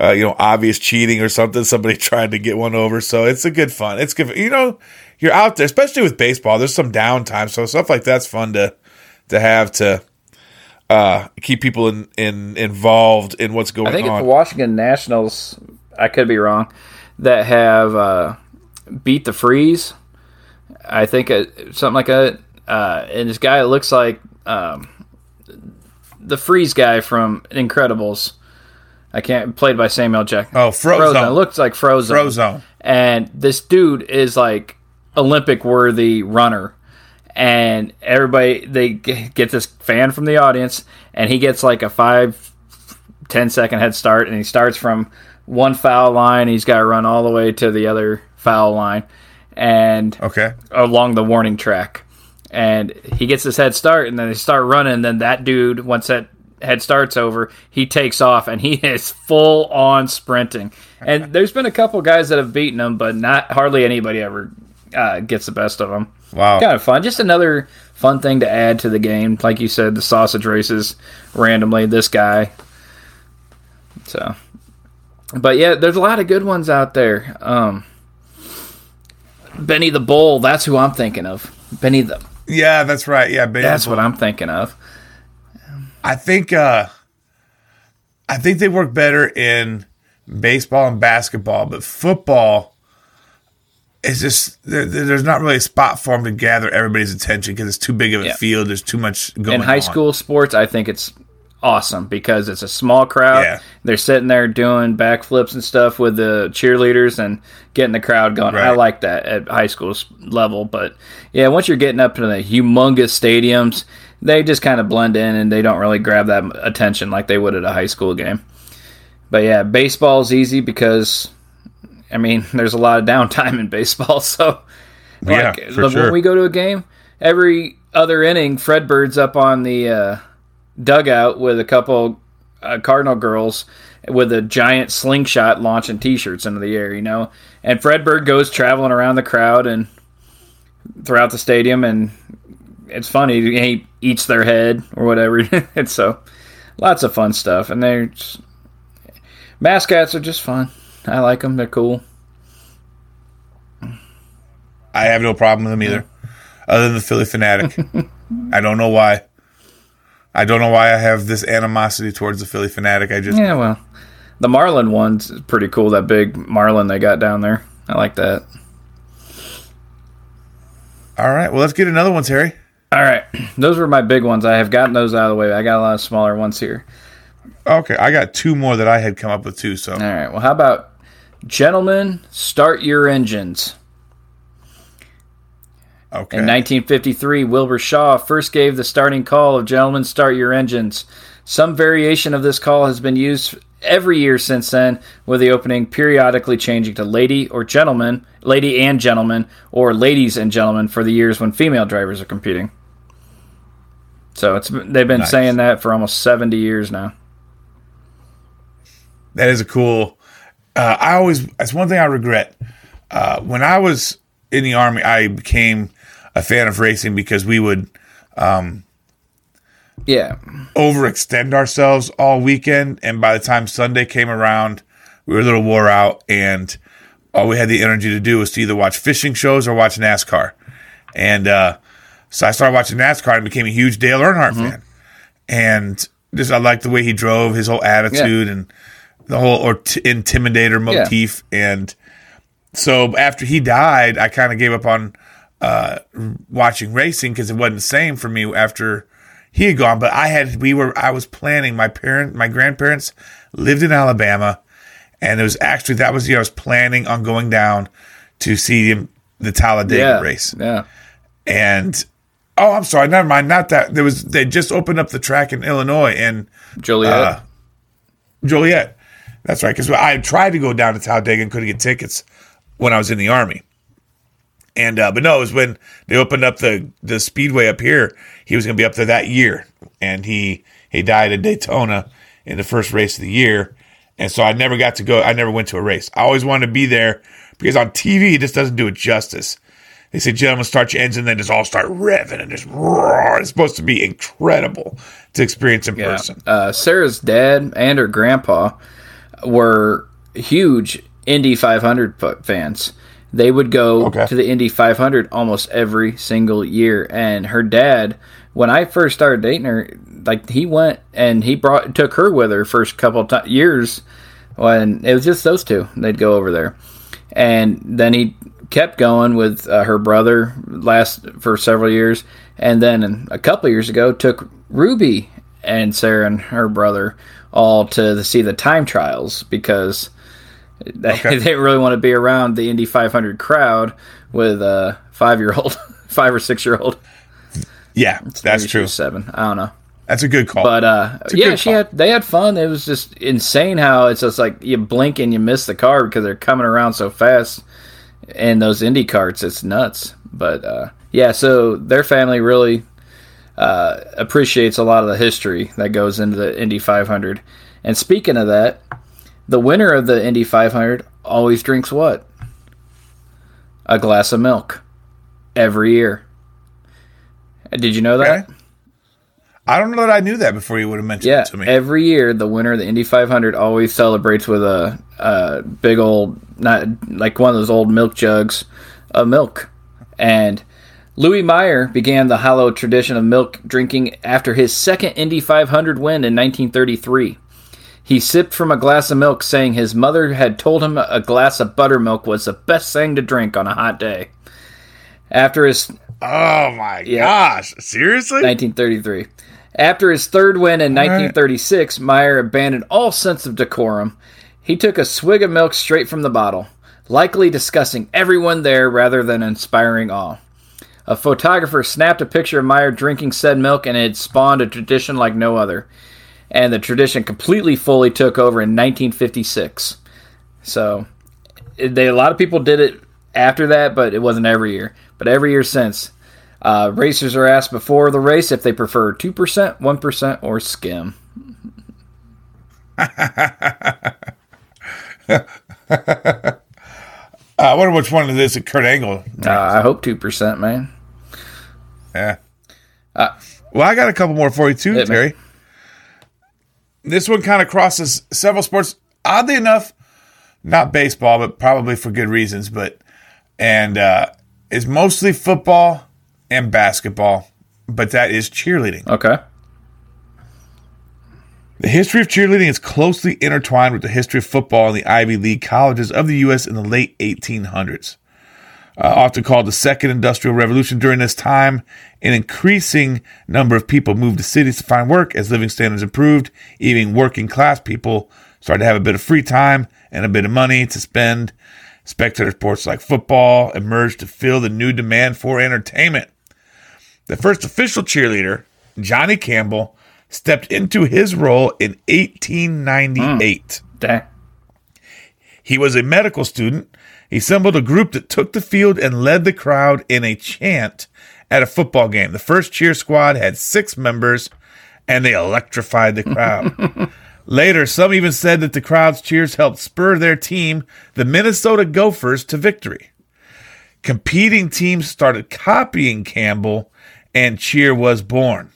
Uh, you know, obvious cheating or something. Somebody trying to get one over. So it's a good fun. It's good. You know, you're out there, especially with baseball. There's some downtime, so stuff like that's fun to to have to uh, keep people in, in involved in what's going on. I think it's on. the Washington Nationals. I could be wrong. That have uh, beat the freeze. I think it, something like that. Uh, and this guy looks like um, the freeze guy from Incredibles. I can't played by Samuel Jackson. oh, Frozen. It looks like Frozen. Frozone. And this dude is like Olympic worthy runner. And everybody they get this fan from the audience, and he gets like a five, ten second head start, and he starts from one foul line. He's got to run all the way to the other foul line, and Okay. along the warning track. And he gets his head start, and then they start running. And then that dude, once that head start's over, he takes off, and he is full on sprinting. And there's been a couple guys that have beaten him, but not hardly anybody ever uh, gets the best of him. Wow. Kind of fun. Just another fun thing to add to the game. Like you said, the sausage races randomly. This guy. So, but yeah, there's a lot of good ones out there. Um, Benny the Bull. That's who I'm thinking of. Benny the. Yeah, that's right. Yeah, baseball. That's what I'm thinking of. I think uh I think they work better in baseball and basketball, but football is just there, there- there's not really a spot for them to gather everybody's attention because it's too big of a Yeah. field. There's too much going on. In high on. school sports, I think it's awesome because it's a small crowd. Yeah. They're sitting there doing backflips and stuff with the cheerleaders and getting the crowd going. I like that at high school level, but yeah, once you're getting up to the humongous stadiums, they just kind of blend in and they don't really grab that attention like they would at a high school game. But yeah, baseball's easy because I mean, there's a lot of downtime in baseball, so Yeah, like, for when sure. we go to a game, every other inning, Fredbird's up on the uh, dugout with a couple uh, Cardinal girls with a giant slingshot launching T-shirts into the air, you know. And Fredbird goes traveling around the crowd and throughout the stadium, and it's funny. He eats their head or whatever. it's so lots of fun stuff, and they're just, mascots are just fun. I like them. They're cool. I have no problem with them either, other than the Phillie Phanatic. I don't know why. I don't know why I have this animosity towards the Phillie Phanatic. I just Yeah, well, the Marlin one's pretty cool. That big Marlin they got down there. I like that. all right. Well, let's get another one, Terry. All right, those were my big ones. I have gotten those out of the way. I got a lot of smaller ones here. Okay, I got two more that I had come up with too. So All right. Well, how about gentlemen, start your engines. okay, In 1953, Wilbur Shaw first gave the starting call of Gentlemen, Start Your Engines. Some variation of this call has been used every year since then, with the opening periodically changing to Lady or Gentlemen, Lady and Gentlemen, or Ladies and Gentlemen for the years when female drivers are competing. So it's they've been Nice. saying that for almost 70 years now. that is a cool. Uh, I always that's one thing I regret. Uh, when I was in the army, I became a fan of racing because we would Yeah. overextend ourselves all weekend, and by the time Sunday came around, we were a little wore out, and all we had the energy to do was to either watch fishing shows or watch NASCAR. And uh, so I started watching NASCAR and became a huge Dale Earnhardt fan. And just I liked the way he drove, his whole attitude, and the whole or t- intimidator motif. And so after he died, I kind of gave up on uh, watching racing because it wasn't the same for me after he had gone. But I had we were I was planning. My parent, my grandparents lived in Alabama, and it was actually that was the year I was planning on going down to see him, the Talladega Yeah. race. Yeah. And oh, I'm sorry, never mind. Not that there was they just opened up the track in Illinois and Joliet. Uh, Joliet. That's right, because I tried to go down to Talladega and couldn't get tickets when I was in the army. And uh, but no, it was when they opened up the the speedway up here. He was going to be up there that year, and he he died at Daytona in the first race of the year. And so I never got to go. I never went to a race. I always wanted to be there because on TV it just doesn't do it justice. They say, "Gentlemen, start your engine," then just all start revving and just roar. It's supposed to be incredible to experience in Yeah. person. Uh, Sarah's dad and her grandpa were huge Indy 500 fans. They would go Okay. to the Indy 500 almost every single year. And her dad, when I first started dating her, like he went and he brought took her with her first couple of years when it was just those two. They'd go over there, and then he kept going with uh, her brother last for several years, and then a couple years ago took Ruby and Sarah and her brother all to see the time trials because they, Okay. they really want to be around the Indy 500 crowd with a five year old, five or six year old. Yeah, that's true. Seven, I don't know. That's a good call. But uh, yeah, she call. had they had fun. It was just insane how it's just like you blink and you miss the car because they're coming around so fast. in those Indy carts. It's nuts. But uh, yeah, so their family really uh, appreciates a lot of the history that goes into the Indy 500. And speaking of that, the winner of the Indy 500 always drinks what? A glass of milk every year. Did you know that? Okay. I don't know that I knew that before you would have mentioned Yeah, it to me. every year the winner of the Indy 500 always celebrates with a, a big old, not like one of those old milk jugs of milk. And Louis Meyer began the hollow tradition of milk drinking after his second Indy 500 win in 1933. He sipped from a glass of milk, saying his mother had told him a glass of buttermilk was the best thing to drink on a hot day. After his oh my Yeah. gosh. Seriously? 1933. After his third win in 1936, Meyer abandoned all sense of decorum. He took a swig of milk straight from the bottle, likely disgusting everyone there rather than inspiring awe. A photographer snapped a picture of Meyer drinking said milk, and it spawned a tradition like no other. And the tradition completely fully took over in 1956. So, they, a lot of people did it after that, but it wasn't every year. But every year since. Uh, racers are asked before the race if they prefer 2%, 1%, or skim. I wonder which one of this is Kurt Angle. Uh, I hope 2%, man. Yeah. well, I got a couple more for you too. Terry. This one kind of crosses several sports. Oddly enough, not baseball, but probably for good reasons. But and uh, it's mostly football and basketball, but that is cheerleading. Okay. The history of cheerleading is closely intertwined with the history of football in the Ivy League colleges of the U.S. in the late 1800s. Uh, often called the Second Industrial Revolution, during this time, an increasing number of people moved to cities to find work as living standards improved. Even working class people started to have a bit of free time and a bit of money to spend. Spectator sports like football emerged to fill the new demand for entertainment. The first official cheerleader, Johnny Campbell, stepped into his role in 1898. Dang. He was a medical student. He assembled a group that took the field and led the crowd in a chant at a football game. The first cheer squad had six members and they electrified the crowd. Later, some even said that the crowd's cheers helped spur their team, the Minnesota Gophers, to victory. Competing teams started copying Campbell, and cheer was born.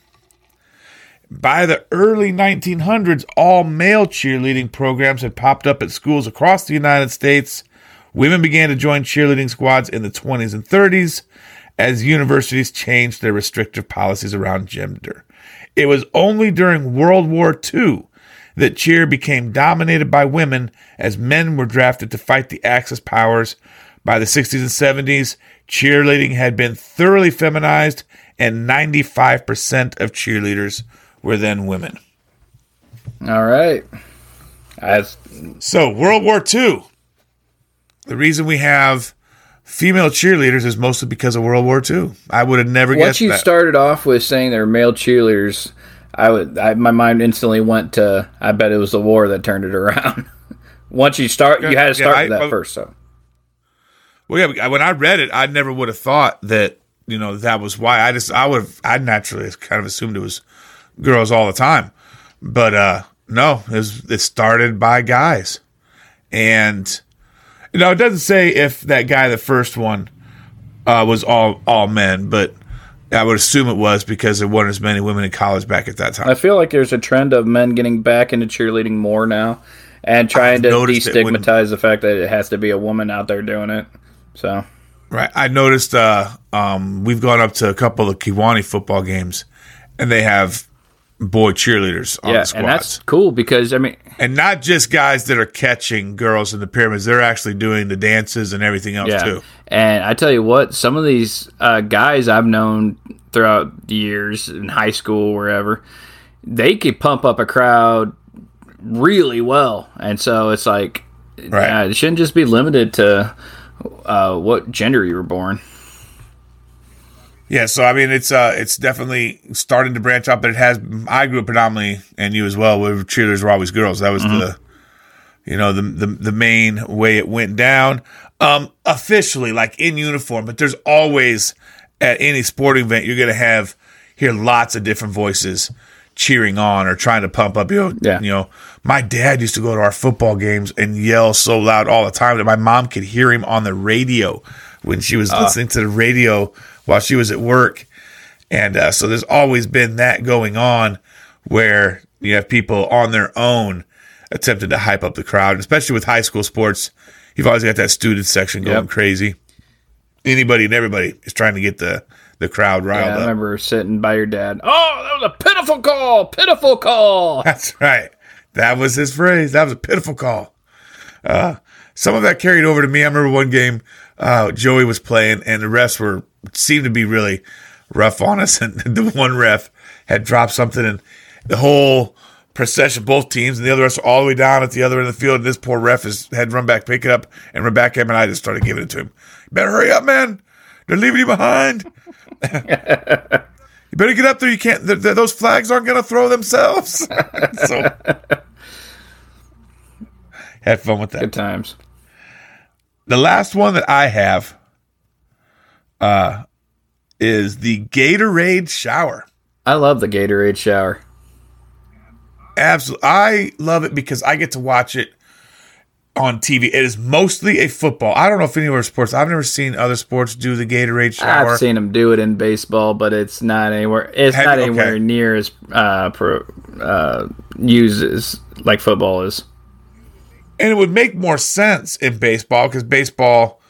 By the early 1900s, all male cheerleading programs had popped up at schools across the United States. Women began to join cheerleading squads in the 20s and 30s as universities changed their restrictive policies around gender. It was only during World War II that cheer became dominated by women as men were drafted to fight the Axis powers. By the 60s and 70s, cheerleading had been thoroughly feminized, and 95% of cheerleaders were then women. All right. As So, World War II. The reason we have female cheerleaders is mostly because of World War II. I would have never once guessed you that. started off with saying they're male cheerleaders, I would I, my mind instantly went to I bet it was the war that turned it around. once you start, you had to start Yeah, with I- that I- first. So well, yeah, when I read it, I never would have thought that you know that was why. I just I would have I naturally kind of assumed it was girls all the time, but uh no, it, was, it started by guys, and know it doesn't say if that guy the first one uh, was all all men, but I would assume it was because there weren't as many women in college back at that time. I feel like there's a trend of men getting back into cheerleading more now, and trying to destigmatize the fact that it has to be a woman out there doing it. So Right. I noticed uh, um, we've gone up to a couple of Kewanee football games, and they have boy cheerleaders on yeah, the squads. and that's cool because I mean, And not just guys that are catching girls in the pyramids; they're actually doing the dances and everything else yeah. too. And I tell you what, some of these uh, guys I've known throughout the years in high school, wherever, they could pump up a crowd really well. And so it's like, Right. uh, it shouldn't just be limited to uh, what gender you were born. Yeah, so I mean, it's uh, it's definitely starting to branch out, but it has. I grew up predominantly, and you as well, where cheerleaders were always girls. That was the you know, the the, the main way it went down. Um, officially, like in uniform, but there's always at any sporting event you're gonna have hear lots of different voices cheering on or trying to pump up. You know, Yeah. you know, my dad used to go to our football games and yell so loud all the time that my mom could hear him on the radio when she was listening to the radio while she was at work. And uh, so there's always been that going on where you have people on their own attempting to hype up the crowd, especially with high school sports. You've always got that student section going Yep. crazy. Anybody and everybody is trying to get the, the crowd riled Yeah, I up. remember sitting by your dad. Oh, that was a pitiful call. Pitiful call. That's right. That was his phrase. That was a pitiful call. Uh, some of that carried over to me. I remember one game uh, Joey was playing, and the refs were seemed to be really rough on us. And the one ref had dropped something, and the whole procession, both teams, and the other refs were all the way down at the other end of the field. And this poor ref is, had run back, pick it up, and run back at him, and I just started giving it to him. Better hurry up, man. They're leaving you behind. you better get up there. You can't. Th- th- those flags aren't going to throw themselves. so had fun with that. Good times. The last one that I have uh, is the Gatorade shower. I love the Gatorade shower. Absolutely, I love it because I get to watch it on TV. It is mostly a football. I don't know if any other sports. I've never seen other sports do the Gatorade shower. I've seen them do it in baseball, but it's not anywhere. It's Have not anywhere Okay. near as uh, pro, uh, used as like football is. and it would make more sense in baseball because baseball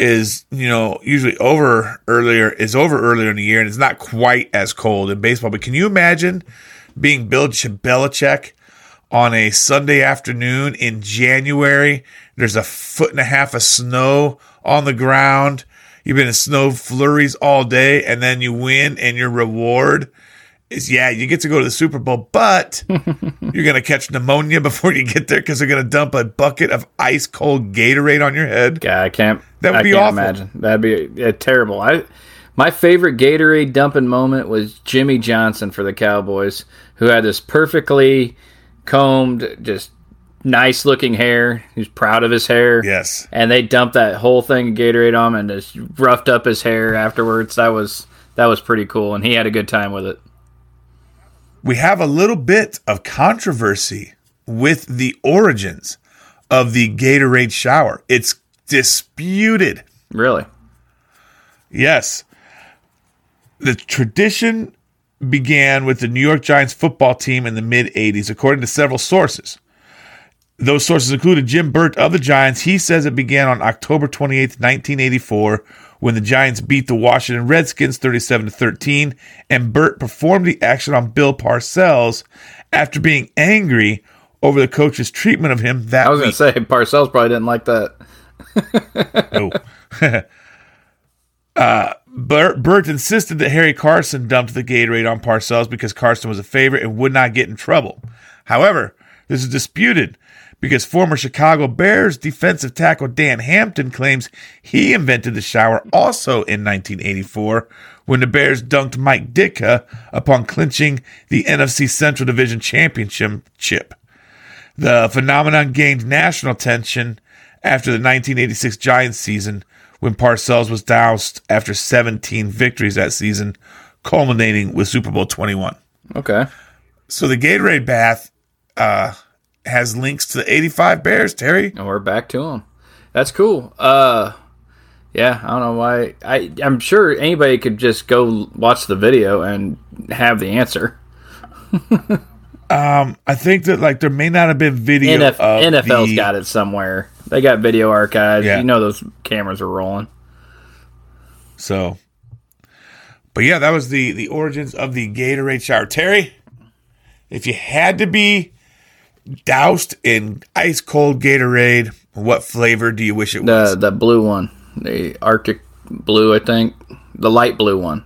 is you know usually over earlier is over earlier in the year and it's not quite as cold in baseball. But can you imagine being Bill Belichick on a Sunday afternoon in January? There's a foot and a half of snow on the ground. You've been in snow flurries all day, and then you win, and your reward is yeah, you get to go to the Super Bowl, but you're gonna catch pneumonia before you get there because they're gonna dump a bucket of ice cold Gatorade on your head. God, I can't. That would I be can't awful. imagine. That'd be uh, terrible. I my favorite Gatorade dumping moment was Jimmy Johnson for the Cowboys, who had this perfectly combed, just nice looking hair. He was proud of his hair. Yes, And they dumped that whole thing of Gatorade on him and just roughed up his hair afterwards. That was that was pretty cool, and he had a good time with it. We have a little bit of controversy with the origins of the Gatorade shower. It's disputed. Really, Yes. The tradition began with the New York Giants football team in the mid 80s, according to several sources. Those sources included Jim Burt of the Giants. He says it began on October 28th, 1984, when the Giants beat the Washington Redskins 37 to 13, and Burt performed the action on Bill Parcells after being angry over the coach's treatment of him that I was going to say Parcells probably didn't like that. No. uh, Burt, Burt insisted that Harry Carson dumped the Gatorade on Parcells because Carson was a favorite and would not get in trouble. However, this is disputed because former Chicago Bears defensive tackle Dan Hampton claims he invented the shower also in 1984 when the Bears dunked Mike Ditka upon clinching the NFC Central Division championship. The phenomenon gained national attention after the 1986 Giants season when Parcells was doused after 17 victories that season, culminating with Super Bowl 21. Okay. So the Gatorade bath uh, has links to the 85 Bears, Terry. And we're back to him. That's cool. Uh, yeah, I don't know why. I I'm sure anybody could just go watch the video and have the answer. um, I think that like there may not have been video NF, NFL's the, got it somewhere. They got video archives. Yeah. You know those cameras are rolling. So, but yeah, that was the the origins of the Gatorade shower. Terry, if you had to be doused in ice cold Gatorade, what flavor do you wish it was? The the blue one, the Arctic blue, I think, the light blue one.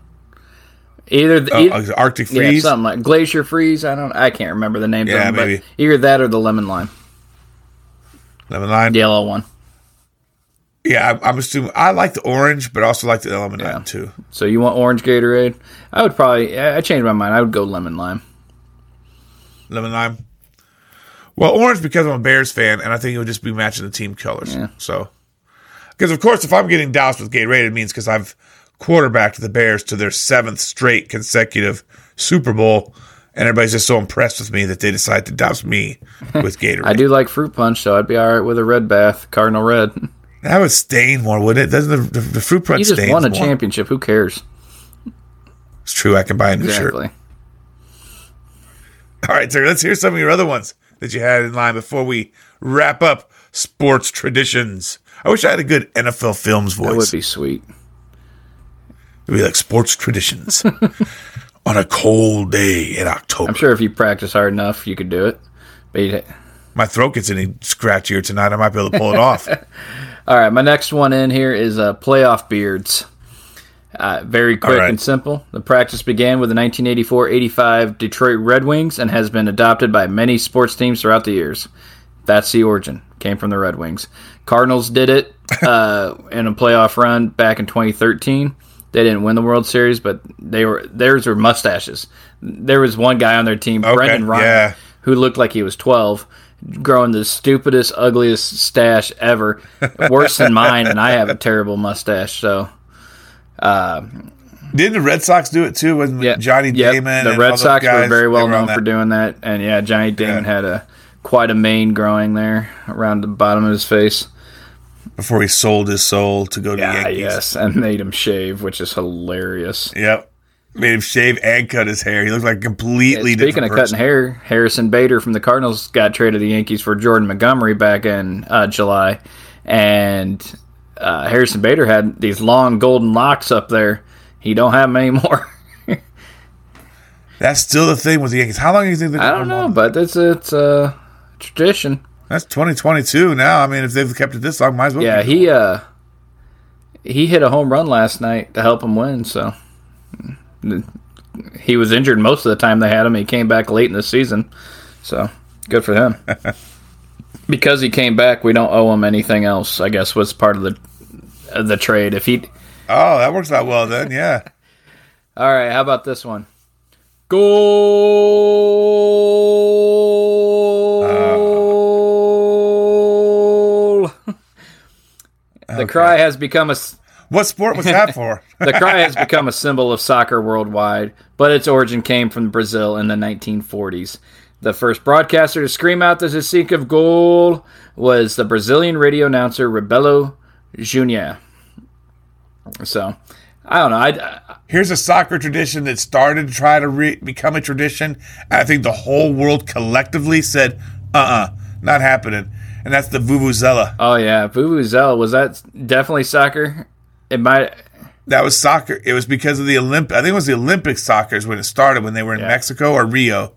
Either the, Oh, either- Arctic yeah, freeze. something like glacier freeze. I don't. I can't remember the name. Yeah, them, maybe. But either that or the lemon lime, lemon lime. the yellow one. Yeah, I, I'm assuming I like the orange, but I also like the lemon lime too. So you want orange Gatorade? I would probably. I changed my mind. I would go lemon lime. Lemon lime. Well, orange because I'm a Bears fan, and I think it would just be matching the team colors. So, because of course, if I'm getting doused with Gatorade, it means because I've quarterbacked the Bears to their seventh straight consecutive Super Bowl, and everybody's just so impressed with me that they decide to douse me with Gatorade. I do like fruit punch, so I'd be all right with a red bath, Cardinal red. That would stain more, wouldn't it? Doesn't the, the, the fruit punch stain? You just won a more? championship. Who cares? It's true. I can buy a new shirt. All right, sir. Let's hear some of your other ones that you had in line before we wrap up sports traditions. I wish I had a good NFL films voice. That would be sweet. It'd be like sports traditions on a cold day in October. I'm sure if you practice hard enough, you could do it. But you'd- My throat gets any scratchier tonight. I might be able to pull it off. All right, my next one in here is uh, playoff beards. Uh, very quick right. and simple. The practice began with the 1984-85 Detroit Red Wings and has been adopted by many sports teams throughout the years. That's the origin. Came from the Red Wings. Cardinals did it uh, in a playoff run back in 2013. They didn't win the World Series, but they were theirs were mustaches. There was one guy on their team, Brendan Ryan, yeah. who looked like he was 12, growing the stupidest, ugliest stash ever, worse than mine, and I have a terrible mustache. So, Didn't the Red Sox do it too? With yeah, Johnny Yep, Damon, the Red Sox guys, were very well known for doing that, and yeah, Johnny Damon Yeah. had a quite a mane growing there around the bottom of his face. before he sold his soul to go to the Ah, Yankees. yes, and made him shave, which is hilarious. Yep. Made him shave and cut his hair. He looked like completely Speaking different of person. cutting hair, Harrison Bader from the Cardinals got traded to the Yankees for Jordan Montgomery back in uh, July, and uh, Harrison Bader had these long golden locks up there. He don't have them anymore. That's still the thing with the Yankees. How long do you think they're I don't know, but it's it's a tradition. That's 2022 now. I mean, if they've kept it this long, might as well. Yeah, he uh he hit a home run last night to help him win. So he was injured most of the time they had him. He came back late in the season, so good for him. because he came back, we don't owe him anything else. I guess was part of the the trade. If he, Oh, that works out well then. Yeah. all right, how about this one? Goal. Ah. the cry has become a. What sport was that for? The cry has become a symbol of soccer worldwide, but its origin came from Brazil in the 1940s. The first broadcaster to scream out the Zacique of goal was the Brazilian radio announcer Rebelo Junior. So, I don't know. I, I- Here's a soccer tradition that started to try to re- become a tradition. I think the whole world collectively said, "Uh, uh not happening." And that's the vuvuzela. oh yeah, Vuvuzela was that definitely soccer? It might. That was soccer. It was because of the Olymp. I think it was the Olympic soccer's when it started when they were in Yeah. Mexico or Rio,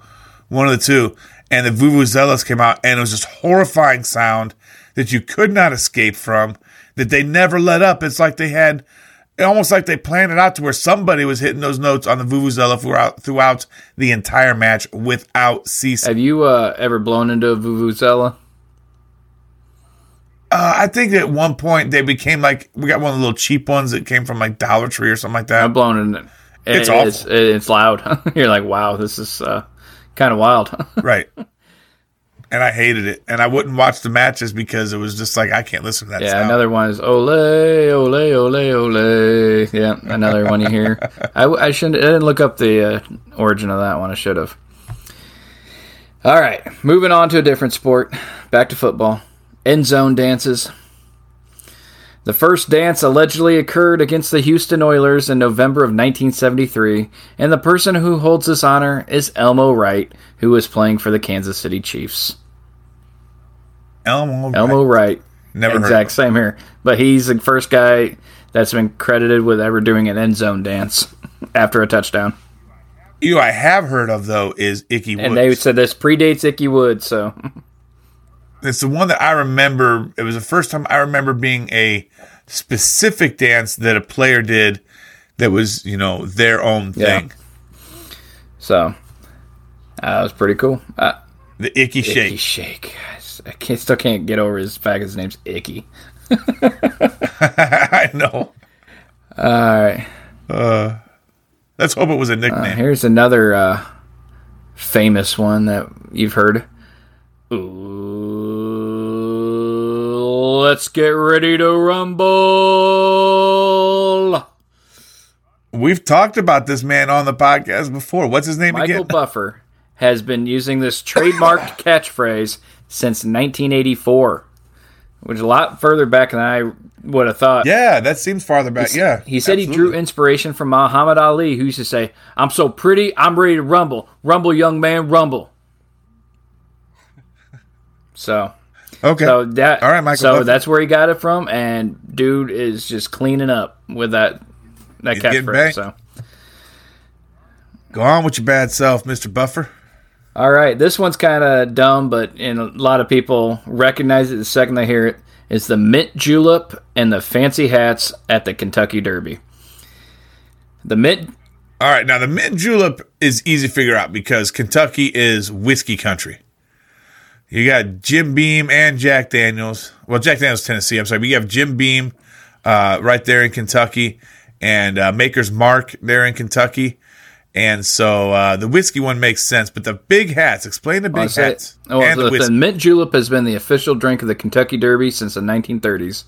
one of the two. And the vuvuzelas came out, and it was this horrifying sound that you could not escape from. That they never let up. It's like they had, almost like they planned it out to where somebody was hitting those notes on the vuvuzela throughout throughout the entire match without ceasing. Have you uh, ever blown into a Vuvuzela? Uh, I think at one point they became like we got one of the little cheap ones that came from like Dollar Tree or something like that. I've blown in it. It's It- awful. It's, it's loud. You're like, wow, this is uh, kind of wild. Right. And I hated it. And I wouldn't watch the matches because it was just like, I can't listen to that Yeah, sound. another one is ole, ole, ole, ole. Yeah, another one you hear. I, I shouldn't. I didn't look up the uh, origin of that one. I should have. All right, moving on to a different sport. Back to football. End zone dances. The first dance allegedly occurred against the Houston Oilers in November of 1973, and the person who holds this honor is Elmo Wright, who was playing for the Kansas City Chiefs. Elmo. Elmo Wright. Never heard exact same here. But he's the first guy that's been credited with ever doing an end zone dance after a touchdown. You I have heard of though is Ickey Woods. And they said this predates Ickey Wood, so it's the one that I remember. It was the first time I remember being a specific dance that a player did that was, you know, their own Yeah. thing. so uh, that was pretty cool. Uh, The Icky Icky Shake. Shake. I can't, still can't get over his fact his name's Ickey. I know. All right, Let's hope it was a uh, nickname. here's another uh, famous one that you've heard. Ooh, let's get ready to rumble. We've talked about this man on the podcast before. What's his name Michael again? Michael Buffer has been using this trademarked catchphrase since 1984, which is a lot further back than I would have thought. yeah, that seems farther back. yeah. He said he drew inspiration from Muhammad Ali, who used to say, I'm so pretty, I'm ready to rumble. Rumble, young man, rumble. So, Okay. so that, All right, Michael So that's where he got it from, and dude is just cleaning up with that that catchphrase. So, Go on with your bad self, Mr. Buffer. all right, this one's kind of dumb, but and a lot of people recognize it the second they hear it. It's the mint julep and the fancy hats at the Kentucky Derby. The mint All right, now the mint julep is easy to figure out because Kentucky is whiskey country. You got Jim Beam and Jack Daniels. Well, Jack Daniels, Tennessee. I'm sorry, but you have Jim Beam uh, right there in Kentucky, and uh, Maker's Mark there in Kentucky. And so uh, the whiskey one makes sense, but the big hats. Explain the big hats Oh, and the, the the mint julep has been the official drink of the Kentucky Derby since the 1930s.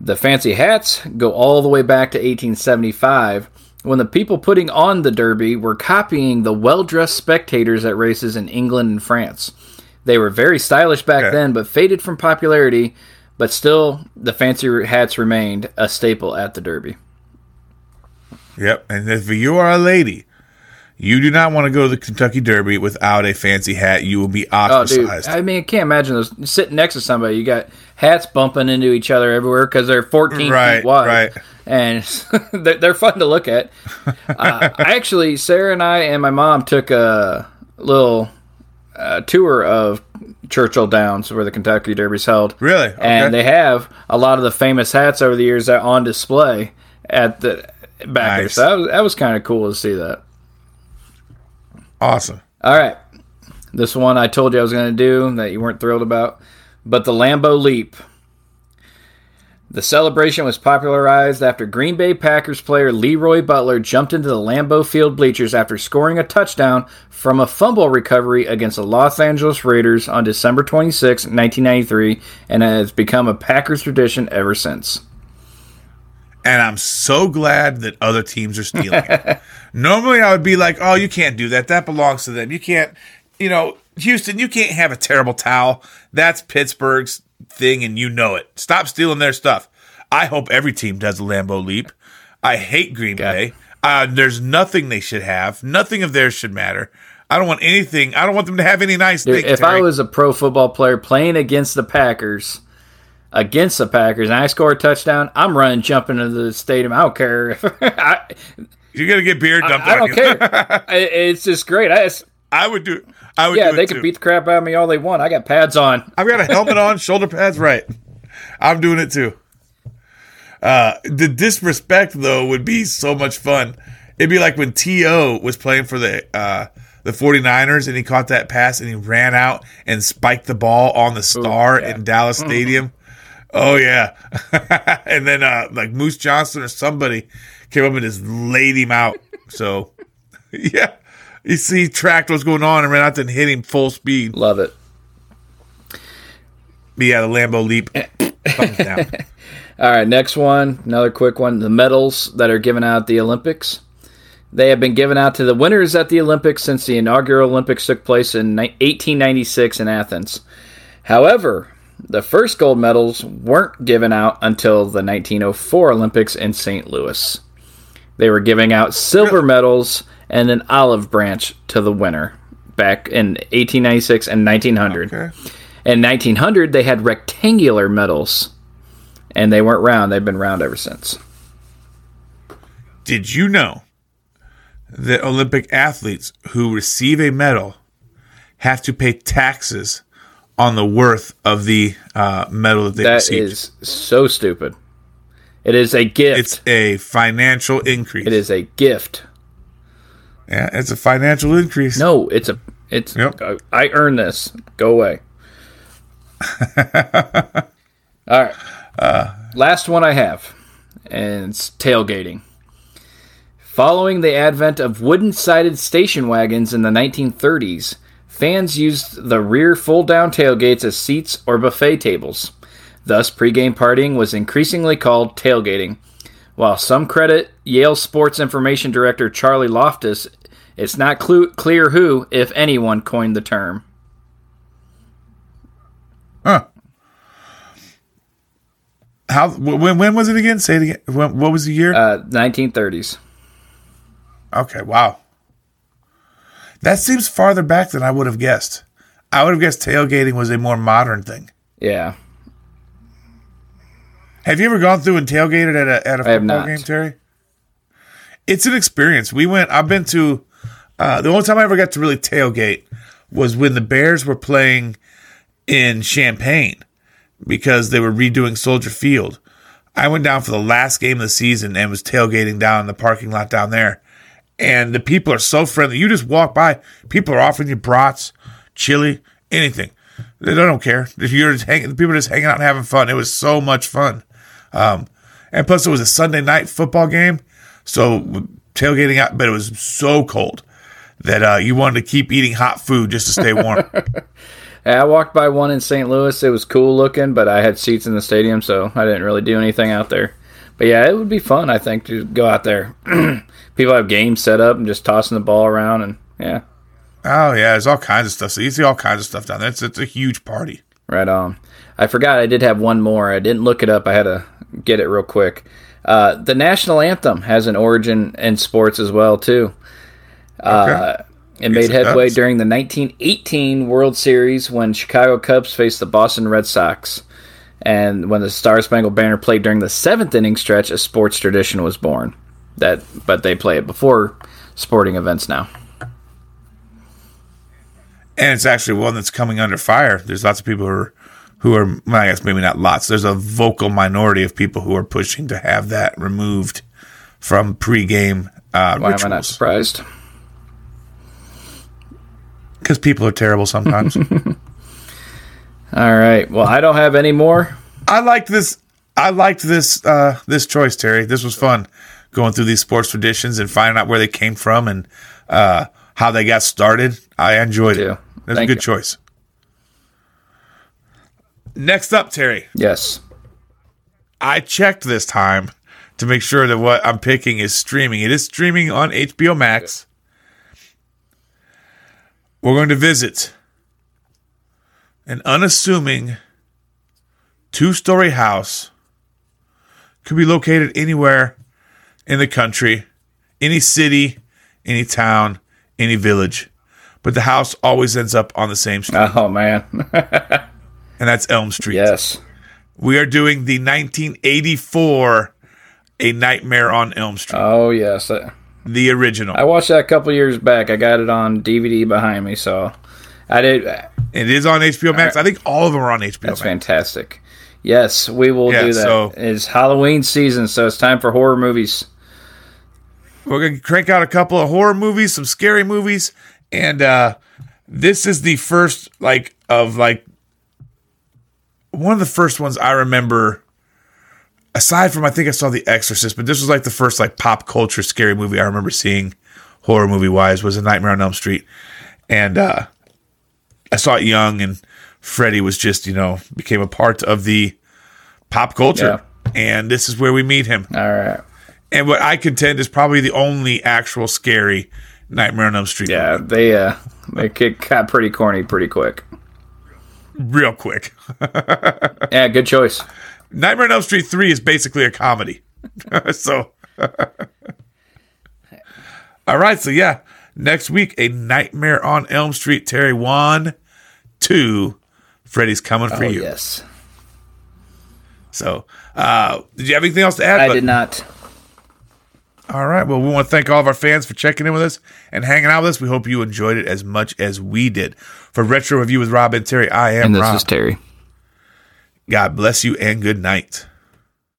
The fancy hats go all the way back to 1875 when the people putting on the Derby were copying the well dressed spectators at races in England and France. They were very stylish back then, but faded from popularity, but still, the fancy hats remained a staple at the Derby. Yep. And if you are a lady, you do not want to go to the Kentucky Derby without a fancy hat. You will be Oh, dude! ostracized. I mean, I can't imagine those sitting next to somebody. You got hats bumping into each other everywhere because they're 14 Right, feet wide, right. and they're, they're fun to look at. uh, I actually, Sarah and I and my mom took a little uh, tour of Churchill Downs, where the Kentucky Derby's held. Really? Okay. And they have a lot of the famous hats over the years that on display at the back there. Nice. So that was, that was kind of cool to see that. awesome. All right. This one I told you I was going to do that you weren't thrilled about, but the Lambeau Leap. The celebration was popularized after Green Bay Packers player LeRoy Butler jumped into the Lambeau Field bleachers after scoring a touchdown from a fumble recovery against the Los Angeles Raiders on December 26, 1993, and has become a Packers tradition ever since. and I'm so glad that other teams are stealing it. Normally, I would be like, "Oh, you can't do that. That belongs to them. You can't, you know, Houston. You can't have a terrible towel. That's Pittsburgh's thing, and you know it. Stop stealing their stuff." I hope every team does a Lambeau leap. I hate Green Bay. Uh, there's nothing they should have. Nothing of theirs should matter. I don't want anything. I don't want them to have any nice Dude, things. if I was a pro football player playing against the Packers, against the Packers, and I score a touchdown, I'm running, jumping into the stadium. I don't care. if- I, you're gonna get beer dumped I on don't you. care. It's just great. I I would do. I would. yeah, do they it can beat the crap out of me all they want. I got pads on. I've got a helmet on, shoulder pads right. I'm doing it too. Uh, the disrespect though would be so much fun. It'd be like when T.O. was playing for the uh, the 49ers and he caught that pass and he ran out and spiked the ball on the star yeah. in Dallas Stadium. Oh yeah. and then uh, like Moose Johnson or somebody came up and just laid him out. So yeah. You see, he tracked what's going on and ran out there and hit him full speed. Love it. But yeah, the Lambeau leap. All right, next one, another quick one. The medals that are given out at the Olympics. They have been given out to the winners at the Olympics since the inaugural Olympics took place in 1896 in Athens. However, the first gold medals weren't given out until the 1904 Olympics in St. Louis. They were giving out silver medals and an olive branch to the winner back in 1896 and 1900. Okay. In 1900, they had rectangular medals, and they weren't round. They've been round ever since. Did you know that Olympic athletes who receive a medal have to pay taxes on the worth of the uh, medal that they That received? is so stupid. It is a gift. it's a financial increase. it is a gift. Yeah, it's a financial increase. No, it's a. It's. Yep. Uh, I, I earned this. Go away. All right. Uh. Last one I have, and it's tailgating. Following the advent of wooden sided station wagons in the 1930s, fans used the rear fold down tailgates as seats or buffet tables. Thus, pregame partying was increasingly called tailgating. While some credit Yale Sports Information Director Charlie Loftus, it's not clu- clear who, if anyone, coined the term. Huh. How when when was it again? Say it again. When, what was the year? Uh, 1930s. Okay, wow. That seems farther back than I would have guessed. I would have guessed tailgating was a more modern thing. Yeah. Have you ever gone through and tailgated at a at a football game, Terry? It's an experience. We went. I've been to. Uh, the only time I ever got to really tailgate was when the Bears were playing in Champaign because they were redoing Soldier Field. I went down for the last game of the season and was tailgating down in the parking lot down there. And the people are so friendly. You just walk by, people are offering you brats, chili, anything. They don't care. You're just hanging, people are just hanging out and having fun. It was so much fun. Um, and plus, it was a Sunday night football game, so tailgating out, but it was so cold that uh, you wanted to keep eating hot food just to stay warm. I walked by one in St. Louis. It was cool looking, but I had seats in the stadium, so I didn't really do anything out there. But yeah, it would be fun, I think, to go out there. People have games set up and just tossing the ball around, and yeah, oh yeah, there's all kinds of stuff. So you see all kinds of stuff down there. It's, it's a huge party. right on. I forgot I did have one more. I didn't look it up. I had to get it real quick. Uh, the national anthem has an origin in sports as well, too. Uh, it made headway during the 1918 World Series when Chicago Cubs faced the Boston Red Sox. And when the Star Spangled Banner played during the seventh inning stretch, a sports tradition was born. That, but they play it before sporting events now. and it's actually one that's coming under fire. There's lots of people who are, who are, well, I guess maybe not lots. There's a vocal minority of people who are pushing to have that removed from pregame uh, Why am I not surprised? Because people are terrible sometimes. All right. Well, I don't have any more. I liked this. I liked this uh, this choice, Terry. This was fun going through these sports traditions and finding out where they came from and uh, how they got started. I enjoyed it. That's a good you. choice. Next up, Terry. Yes. I checked this time to make sure that what I'm picking is streaming. It is streaming on HBO Max. We're going to visit an unassuming two story house. Could be located anywhere in the country, any city, any town, any village. But the house always ends up on the same street, Oh man. and that's Elm Street. yes. We are doing the 1984 A Nightmare on Elm Street, Oh yes. The original. I watched that a couple years back. I got it on DVD behind me, so I did. it is on HBO Max. I think all of them are on HBO That's Max. fantastic. Yes, we will Yeah, do that. so- it's Halloween season, so it's time for horror movies. We're going to crank out a couple of horror movies, some scary movies, and uh this is the first like of like one of the first ones I remember aside from I think I saw The Exorcist, but this was like the first like pop culture scary movie I remember seeing horror movie wise was A Nightmare on Elm Street. And uh I saw it young and Freddy was just, you know, became a part of the pop culture. And this is where we meet him. All right. And what I contend is probably the only actual scary Nightmare on Elm Street Yeah, movie. they uh they kick- got pretty corny pretty quick. Real quick. Yeah, good choice. Nightmare on Elm Street 3 is basically a comedy. so. All right. So, yeah. Next week, A Nightmare on Elm Street. Terry 1, 2. Freddy's coming for Oh you. yes, So, uh, did you have anything else to add? I bud? did not. All right. Well, we want to thank all of our fans for checking in with us and hanging out with us. We hope you enjoyed it as much as we did. For Retro Review with Rob and Terry, I am And this Rob. is Terry. God bless you and good night.